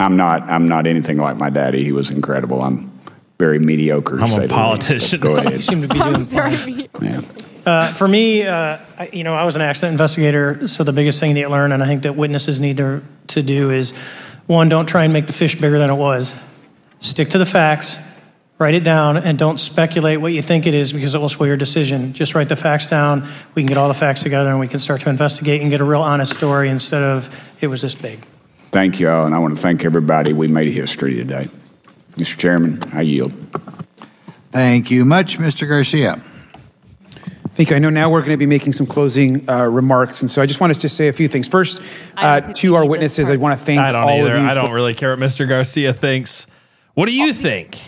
I'm not. I'm not anything like my daddy. He was incredible. I'm very mediocre. to I'm a say the least, but politician. Go You seem to be doing fine. Uh, for me, uh, I, you know, I was an accident investigator, so the biggest thing that you learn, and I think that witnesses need to, to do is, one, don't try and make the fish bigger than it was. Stick to the facts, write it down, and don't speculate what you think it is because it will sway your decision. Just write the facts down. We can get all the facts together, and we can start to investigate and get a real honest story instead of it was this big. Thank you all, and I want to thank everybody. We made history today. Mr. Chairman, I yield. Thank you much, Mr. Garcia. Thank you. I know now we're going to be making some closing uh, remarks, and so I just want us to say a few things. First, uh, to our witnesses, I want to thank I don't all either. of you. I don't for- really care what Mr. Garcia thinks. What do you think?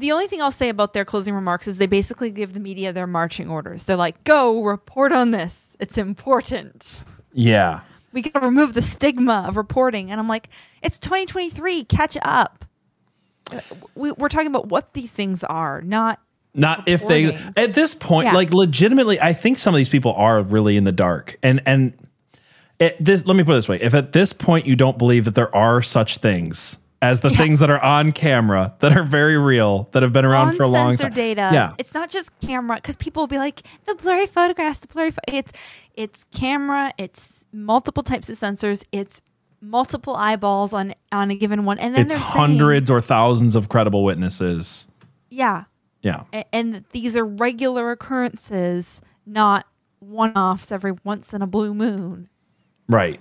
The only thing I'll say about their closing remarks is they basically give the media their marching orders. They're like, "Go report on this. It's important. Yeah. We got to remove the stigma of reporting." And I'm like, "It's 2023. Catch up." We, we're talking about what these things are, not Not if they at this point, Yeah. like legitimately, I think some of these people are really in the dark. And and it, this, let me put it this way: if at this point you don't believe that there are such things as the things that are on camera that are very real that have been around for a long time, data. yeah, It's not just camera because people will be like the blurry photographs, the blurry. Pho-. It's it's camera. It's multiple types of sensors. It's multiple eyeballs on on a given one, and then it's they're saying, hundreds or thousands of credible witnesses. yeah, Yeah, A- and these are regular occurrences, not one-offs every once in a blue moon. Right.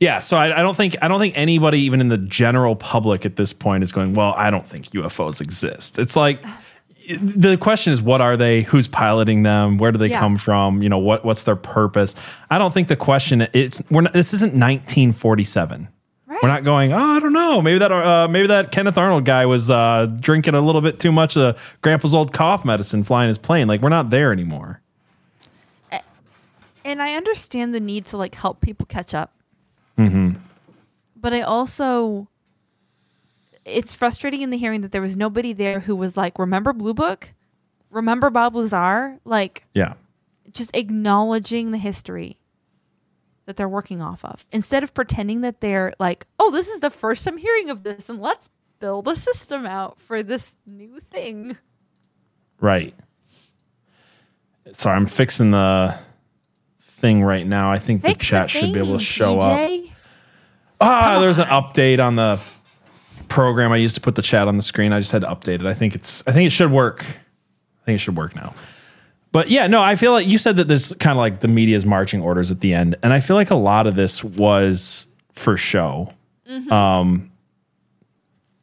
Yeah, so I, I don't think I don't think anybody, even in the general public at this point, is going. Well, I don't think UFOs exist. It's like the question is, what are they? Who's piloting them? Where do they Yeah. come from? You know, what what's their purpose? I don't think the question it's we're not, this isn't 1947. We're not going. Oh, I don't know. Maybe that uh, maybe that Kenneth Arnold guy was uh, drinking a little bit too much of Grandpa's old cough medicine, flying his plane. Like we're not there anymore. And I understand the need to like help people catch up. Mm-hmm. but I also it's frustrating in the hearing that there was nobody there who was like, remember Blue Book? Remember Bob Lazar? Like Yeah. just acknowledging the history that they're working off of. Instead of pretending that they're like, oh, this is the first I'm hearing of this and let's build a system out for this new thing. Right. Sorry, I'm fixing the thing right now. I think the Fix the chat should be able to show up. Ah, there's an update on the program I used to put the chat on the screen. I just had to update it. I think it's I think it should work. I think it should work now. But yeah, no, I feel like you said that this kind of like the media's marching orders at the end, and I feel like a lot of this was for show. Um,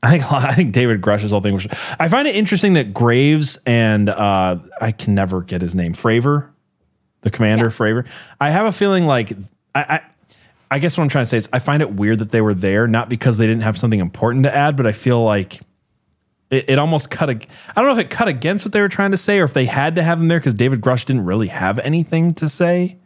I think a lot, I think David Grush's whole thing was. I find it interesting that Graves and uh, I can never get his name, Fravor, the commander, Fravor. I have a feeling like I, I. I guess what I'm trying to say is I find it weird that they were there, not because they didn't have something important to add, but I feel like it, it almost cut. I don't know if it cut against what they were trying to say, or if they had to have them there because David Grush didn't really have anything to say.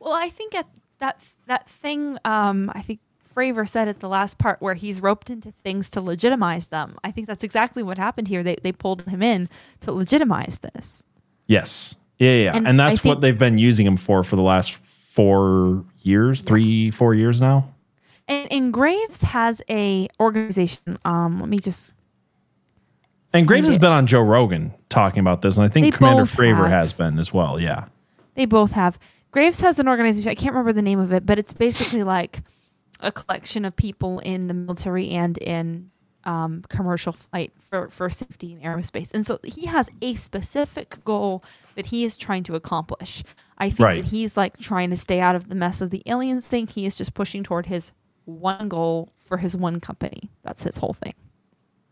Well, I think at that that thing, um, I think Fravor said at the last part where he's roped into things to legitimize them. I think that's exactly what happened here. They they pulled him in to legitimize this. Yes. Yeah, yeah. yeah. And And, that's think- what they've been using him for for the last four years, three, four years now. And, and Graves has a organization. Um, let me just And Graves has been on Joe Rogan talking about this, and I think They Commander Fravor has been as well. Yeah. They both have. Graves has an organization. I can't remember the name of it, but it's basically like a collection of people in the military and in um, commercial flight for, for safety in aerospace. And so he has a specific goal that he is trying to accomplish. I think Right. that he's like trying to stay out of the mess of the aliens thing. He is just pushing toward his one goal for his one company. That's his whole thing.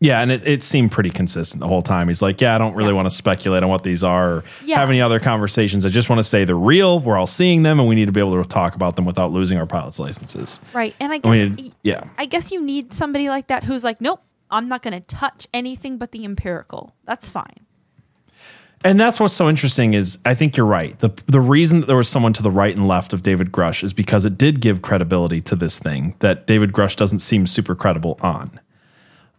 Yeah, and it, it seemed pretty consistent the whole time. He's like, Yeah, I don't really want to speculate on what these are or Yeah. have any other conversations. I just want to say they're real. We're all seeing them, and we need to be able to talk about them without losing our pilot's licenses. Right. And I I guess mean, yeah. I guess you need somebody like that who's like, nope, I'm not going to touch anything but the empirical. That's fine. And that's what's so interesting is I think you're right. The the reason that there was someone to the right and left of David Grush is because it did give credibility to this thing that David Grush doesn't seem super credible on.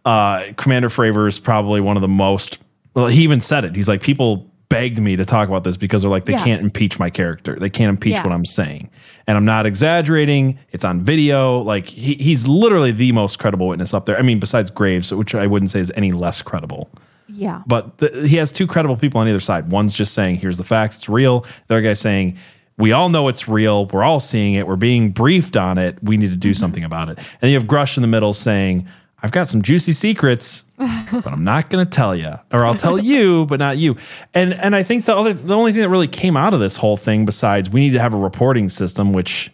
Uh, Commander Fravor is probably one of the most well, he even said it. He's like, people begged me to talk about this because they're like, they Yeah. can't impeach my character. They can't impeach Yeah. what I'm saying. And I'm not exaggerating. It's on video. Like he, he's literally the most credible witness up there. I mean, besides Graves, which I wouldn't say is any less credible. Yeah. But the, he has two credible people on either side. One's just saying, here's the facts, it's real. The other guy's saying, we all know it's real. We're all seeing it. We're being briefed on it. We need to do something about it. And you have Grush in the middle saying, I've got some juicy secrets, but I'm not going to tell you, or I'll tell you, but not you. And and I think the other the only thing that really came out of this whole thing, besides we need to have a reporting system, which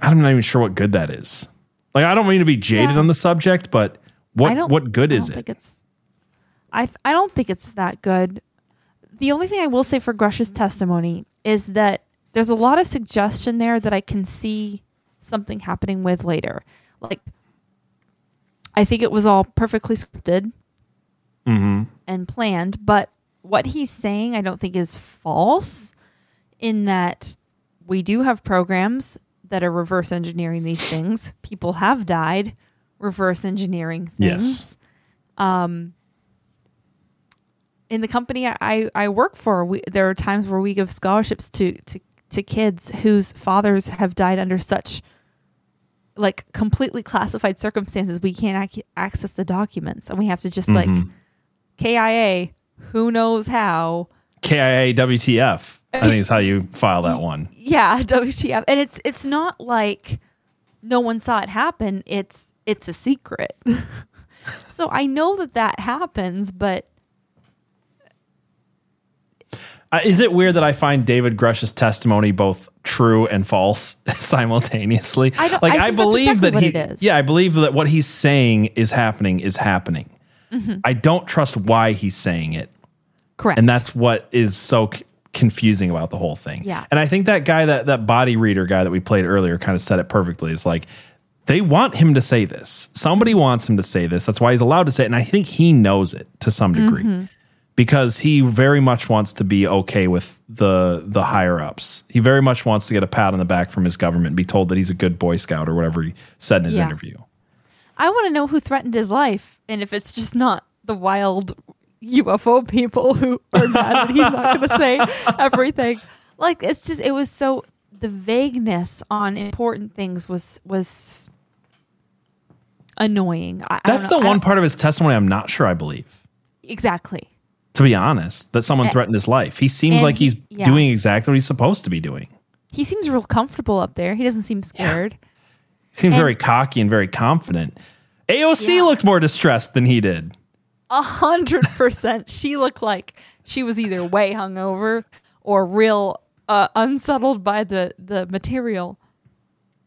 I'm not even sure what good that is. Like I don't mean to be jaded on the subject, but What what good I is don't it? think it's I I don't think it's that good. The only thing I will say for Grush's testimony is that there's a lot of suggestion there that I can see something happening with later. Like I think it was all perfectly scripted Mm-hmm. and planned, but what he's saying I don't think is false in that we do have programs that are reverse engineering these things. People have died reverse engineering things. Yes. Um, in the company I, I work for, we, there are times where we give scholarships to, to, to kids whose fathers have died under such like completely classified circumstances we can't ac- access the documents and we have to just like Mhm. KIA who knows how KIA WTF. I think is how you file that one. yeah WTF and it's it's not like no one saw it happen it's it's a secret so I know that that happens but Uh, is it weird that I find David Grush's testimony both true and false simultaneously? I don't- like I I, believe exactly that he, it is. yeah, I believe that what he's saying is happening is happening. Mhm. I don't trust why he's saying it. Correct. And that's what is so c- confusing about the whole thing. Yeah. And I think that guy, that that body reader guy that we played earlier, kind of said it perfectly. It's like they want him to say this. Somebody wants him to say this. That's why he's allowed to say it. And I think he knows it to some degree Mhm. Because he very much wants to be okay with the the higher ups. He very much wants to get a pat on the back from his government, and be told that he's a good Boy Scout or whatever he said in his Yeah. interview. I want to know who threatened his life and if it's just not the wild UFO people who are mad that he's not going to say everything. Like it's just it was so the vagueness on important things was was annoying. I, I That's don't the. I one part of his testimony I'm not sure I believe. exactly. To be honest, that someone threatened his life. He seems and like he- he's yeah. doing exactly what he's supposed to be doing. He seems real comfortable up there. He doesn't seem scared. He seems And- very cocky and very confident. AOC looked more distressed than he did. A hundred percent. She looked like she was either way hungover or real uh, unsettled by the the material.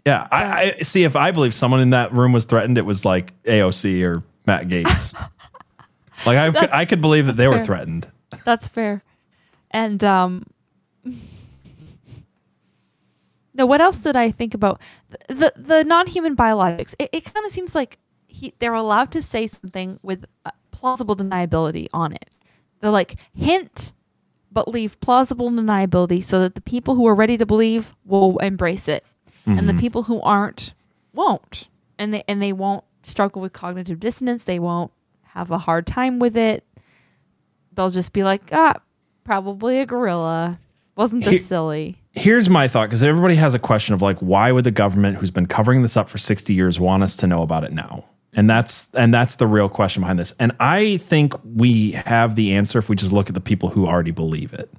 Yeah, I, I see. If I believe someone in that room was threatened, it was like AOC or Matt Gaetz. like I, could, I could believe that they were threatened. That's fair. And um no, what else did I think about the the non-human biologics? It, it kind of seems like he, they're allowed to say something with uh, plausible deniability on it. They're like hint, but leave plausible deniability so that the people who are ready to believe will embrace it, and the Mhm. people who aren't won't, and they and they won't struggle with cognitive dissonance. They won't have a hard time with it. They'll just be like, ah, probably a gorilla. Wasn't this Here- silly? Here's my thought because everybody has a question of like, why would the government, who's been covering this up for 60 years, want us to know about it now? And that's and that's the real question behind this. And I think we have the answer if we just look at the people who already believe it.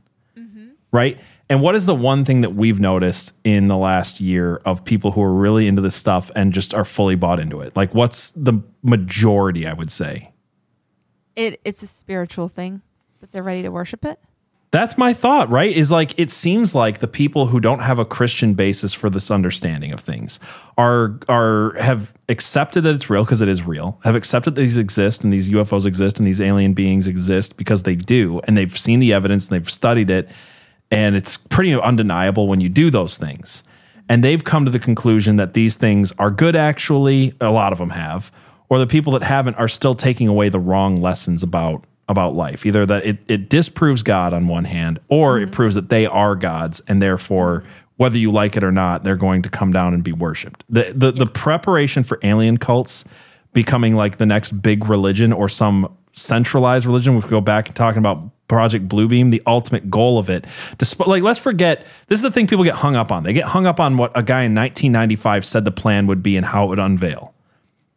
Right? And what is the one thing that we've noticed in the last year of people who are really into this stuff and just are fully bought into it? Like what's the majority, I would say? It it's a spiritual thing that they're ready to worship it. That's my thought, right? Is like it seems like the people who don't have a Christian basis for this understanding of things are are have accepted that it's real because it is real. Have accepted that these exist and these UFOs exist and these alien beings exist because they do and they've seen the evidence and they've studied it and it's pretty undeniable when you do those things. And they've come to the conclusion that these things are good actually, a lot of them have, or the people that haven't are still taking away the wrong lessons about about life. Either that it, it disproves God on one hand, or it mm-hmm. proves that they are gods, and therefore, whether you like it or not, they're going to come down and be worshipped. The the, the preparation for alien cults becoming like the next big religion or some centralized religion, we go back and talking about Project Bluebeam, the ultimate goal of it. Despite, like, let's forget this is the thing people get hung up on. They get hung up on what a guy in 1995 said the plan would be and how it would unveil.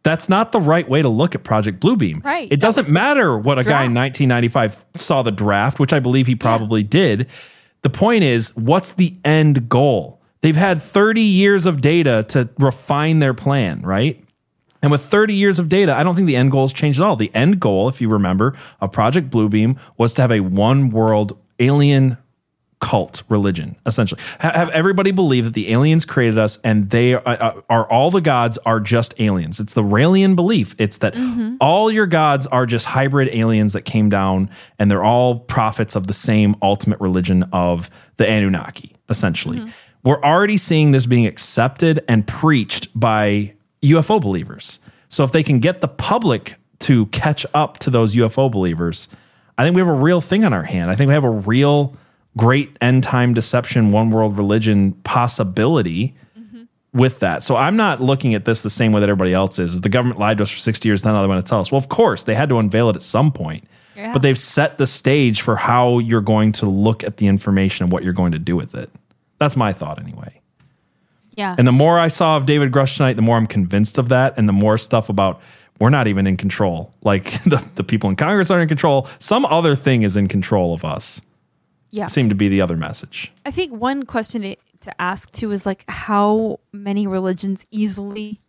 That's not the right way to look at Project Bluebeam. Right. It doesn't matter what a guy in 1995 saw the draft, which I believe he probably did. The point is, what's the end goal? They've had 30 years of data to refine their plan, right? And with 30 years of data, I don't think the end goal has changed at all. The end goal, if you remember, of Project Bluebeam was to have a one world alien cult religion essentially. Ha- have everybody believe that the aliens created us and they are, are, are all the gods are just aliens. It's the Raelian belief. It's that Mhm. all your gods are just hybrid aliens that came down and they're all prophets of the same ultimate religion of the Anunnaki essentially. Mm-hmm. We're already seeing this being accepted and preached by UFO believers. So if they can get the public to catch up to those UFO believers I think we have a real thing on our hand. I think we have a real great end time deception, one world religion possibility with that. So I'm not looking at this the same way that everybody else is. The government lied to us for 60 years, now they want to tell us. Well, of course, they had to unveil it at some point. Yeah. But they've set the stage for how you're going to look at the information and what you're going to do with it. That's my thought anyway. Yeah. And the more I saw of David Grush tonight, the more I'm convinced of that. And the more stuff about we're not even in control. Like the, the people in Congress aren't in control. Some other thing is in control of us. Yeah. Seemed to be the other message. I think one question to, to ask too is like how many religions easily,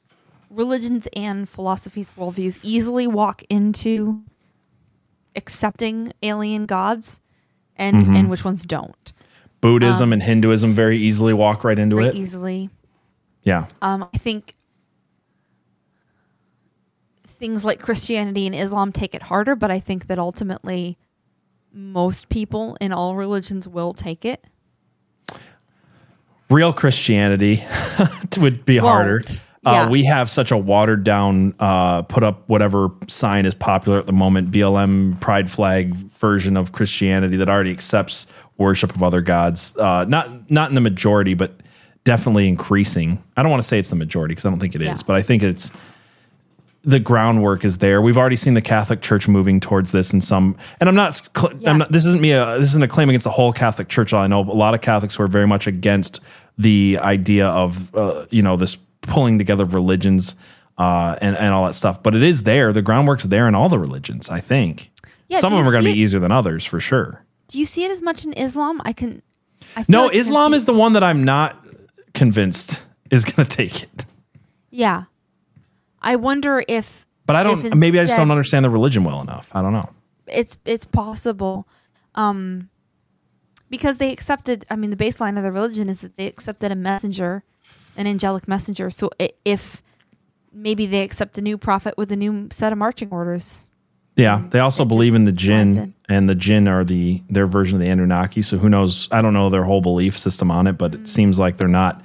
religions and philosophies, worldviews easily walk into accepting alien gods, and Mhm. and which ones don't. Buddhism Um, and Hinduism very easily walk right into Very it. easily. Yeah. Um, I think things like Christianity and Islam take it harder, but I think that ultimately most people in all religions will take it. Real Christianity would be harder. Won't. Yeah. Uh, we have such a watered down, uh, put up whatever sign is popular at the moment, BLM pride flag version of Christianity that already accepts worship of other gods. Uh, not not in the majority, but definitely increasing. I don't want to say it's the majority because I don't think it is, Yeah. but I think it's the groundwork is there. We've already seen the Catholic Church moving towards this in some, and I'm not, cl- I'm not this isn't me, a, this isn't a claim against the whole Catholic Church. I know a lot of Catholics who are very much against the idea of, uh, you know, this pulling together of religions uh, and, and all that stuff. But it is there. The groundwork's there in all the religions, I think. Yeah, some of them are going to be easier than others for sure. Do you see it as much in Islam? I can. I No, like Islam is the one that I'm not convinced is going to take it. Yeah, I wonder if. But I don't, maybe I just don't understand the religion well enough. I don't know. It's it's possible, um, because they accepted. I mean, the baseline of the religion is that they accepted a messenger, an angelic messenger. So if maybe they accept a new prophet with a new set of marching orders. Yeah, they also believe in the jinn, and the jinn are the their version of the Anunnaki. So who knows? I don't know their whole belief system on it, but Mm. it seems like they're not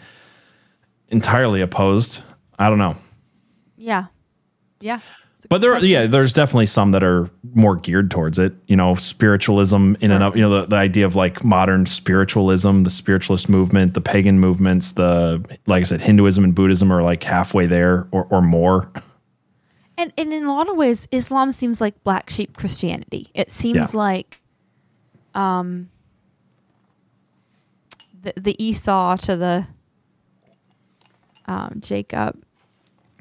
entirely opposed. I don't know, Yeah, yeah. but there, yeah, there's definitely some that are more geared towards it. You know, spiritualism in and of you know the, the idea of like modern spiritualism, the spiritualist movement, the pagan movements, the like I said, Hinduism and Buddhism are like halfway there or or more. And and in a lot of ways, Islam seems like black sheep Christianity. It seems Yeah. like, um, the the Esau to the um, Jacob.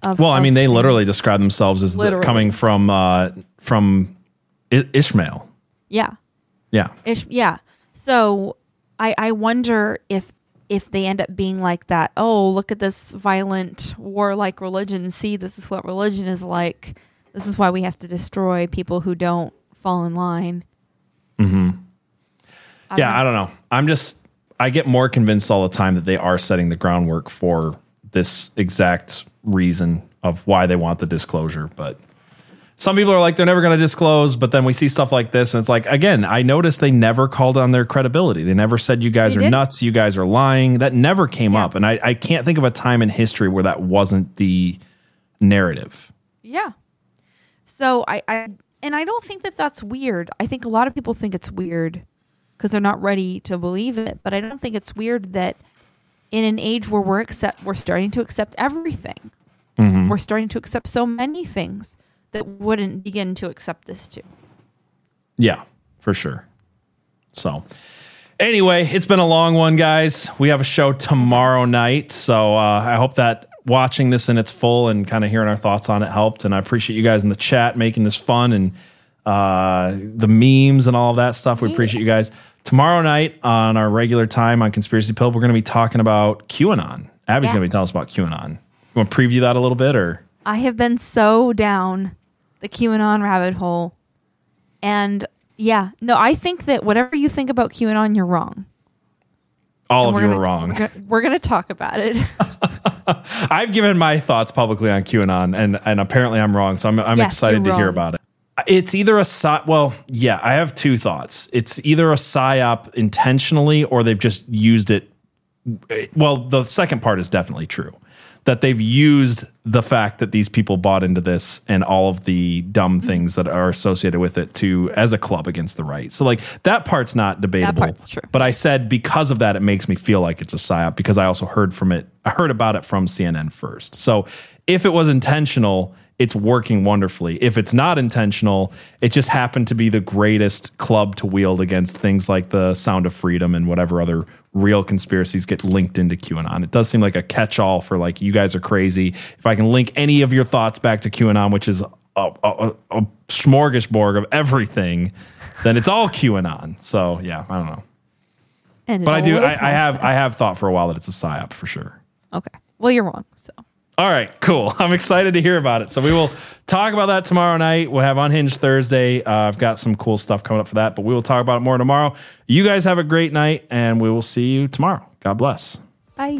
Of, Well, I mean, they literally describe themselves as the, coming from uh, from I- Ishmael. Yeah. Yeah. Ish, yeah. So I I wonder if if they end up being like that. Oh, look at this violent warlike religion. See, this is what religion is like. This is why we have to destroy people who don't fall in line. hmm Yeah, don't I don't know. I'm just I get more convinced all the time that they are setting the groundwork for this exact reason of why they want the disclosure, but some people are like they're never going to disclose, but then we see stuff like this and it's like again, I noticed they never called on their credibility. They never said you guys They are didn't. nuts, you guys are lying. That never came up and I I can't think of a time in history where that wasn't the narrative. Yeah. So I, I and I don't think that that's weird. I think a lot of people think it's weird because they're not ready to believe it. But I don't think it's weird that in an age where we're accept we're starting to accept everything. Mhm. We're starting to accept so many things that wouldn't begin to accept this too. Yeah, for sure. So, anyway, it's been a long one, guys. We have a show tomorrow night. So, uh, I hope that watching this in its full and kind of hearing our thoughts on it helped. And I appreciate you guys in the chat making this fun and uh, the memes and all of that stuff. We appreciate you guys. Tomorrow night on our regular time on Conspiracy Pilled, we're going to be talking about QAnon. Abby's Yeah. going to be telling us about QAnon. You want to preview that a little bit or? I have been so down the QAnon rabbit hole. And yeah, no, I think that whatever you think about QAnon, you're wrong. All And of you gonna- are wrong. We're gonna, talk about it. I've given my thoughts publicly on QAnon, and and apparently I'm wrong. So I'm I'm Yes, excited to hear about it. It's either a psy. Well, yeah, I have two thoughts. It's either a psyop intentionally, or they've just used it. Well, the second part is definitely true. That they've used the fact that these people bought into this and all of the dumb mm-hmm. things that are associated with it to as a club against the right. So like that part's not debatable. part's true. But I said because of that, it makes me feel like it's a psyop because I also heard from it. I heard about it from CNN first. So if it was intentional, it's working wonderfully. If it's not intentional, it just happened to be the greatest club to wield against things like the Sound of Freedom and whatever other real conspiracies get linked into QAnon. It does seem like a catch-all for like you guys are crazy. If I can link any of your thoughts back to QAnon, which is a, a, a, a smorgasbord of everything, then it's all QAnon. So yeah, I don't know. And But I do. I, I have. I have thought for a while that it's a psyop for sure. Okay. Well, you're wrong. So All right, cool. I'm excited to hear about it. So we will talk about that tomorrow night. We'll have Unhinged Thursday. Uh, I've got some cool stuff coming up for that, but we will talk about it more tomorrow. You guys have a great night, and we will see you tomorrow. God bless. bye.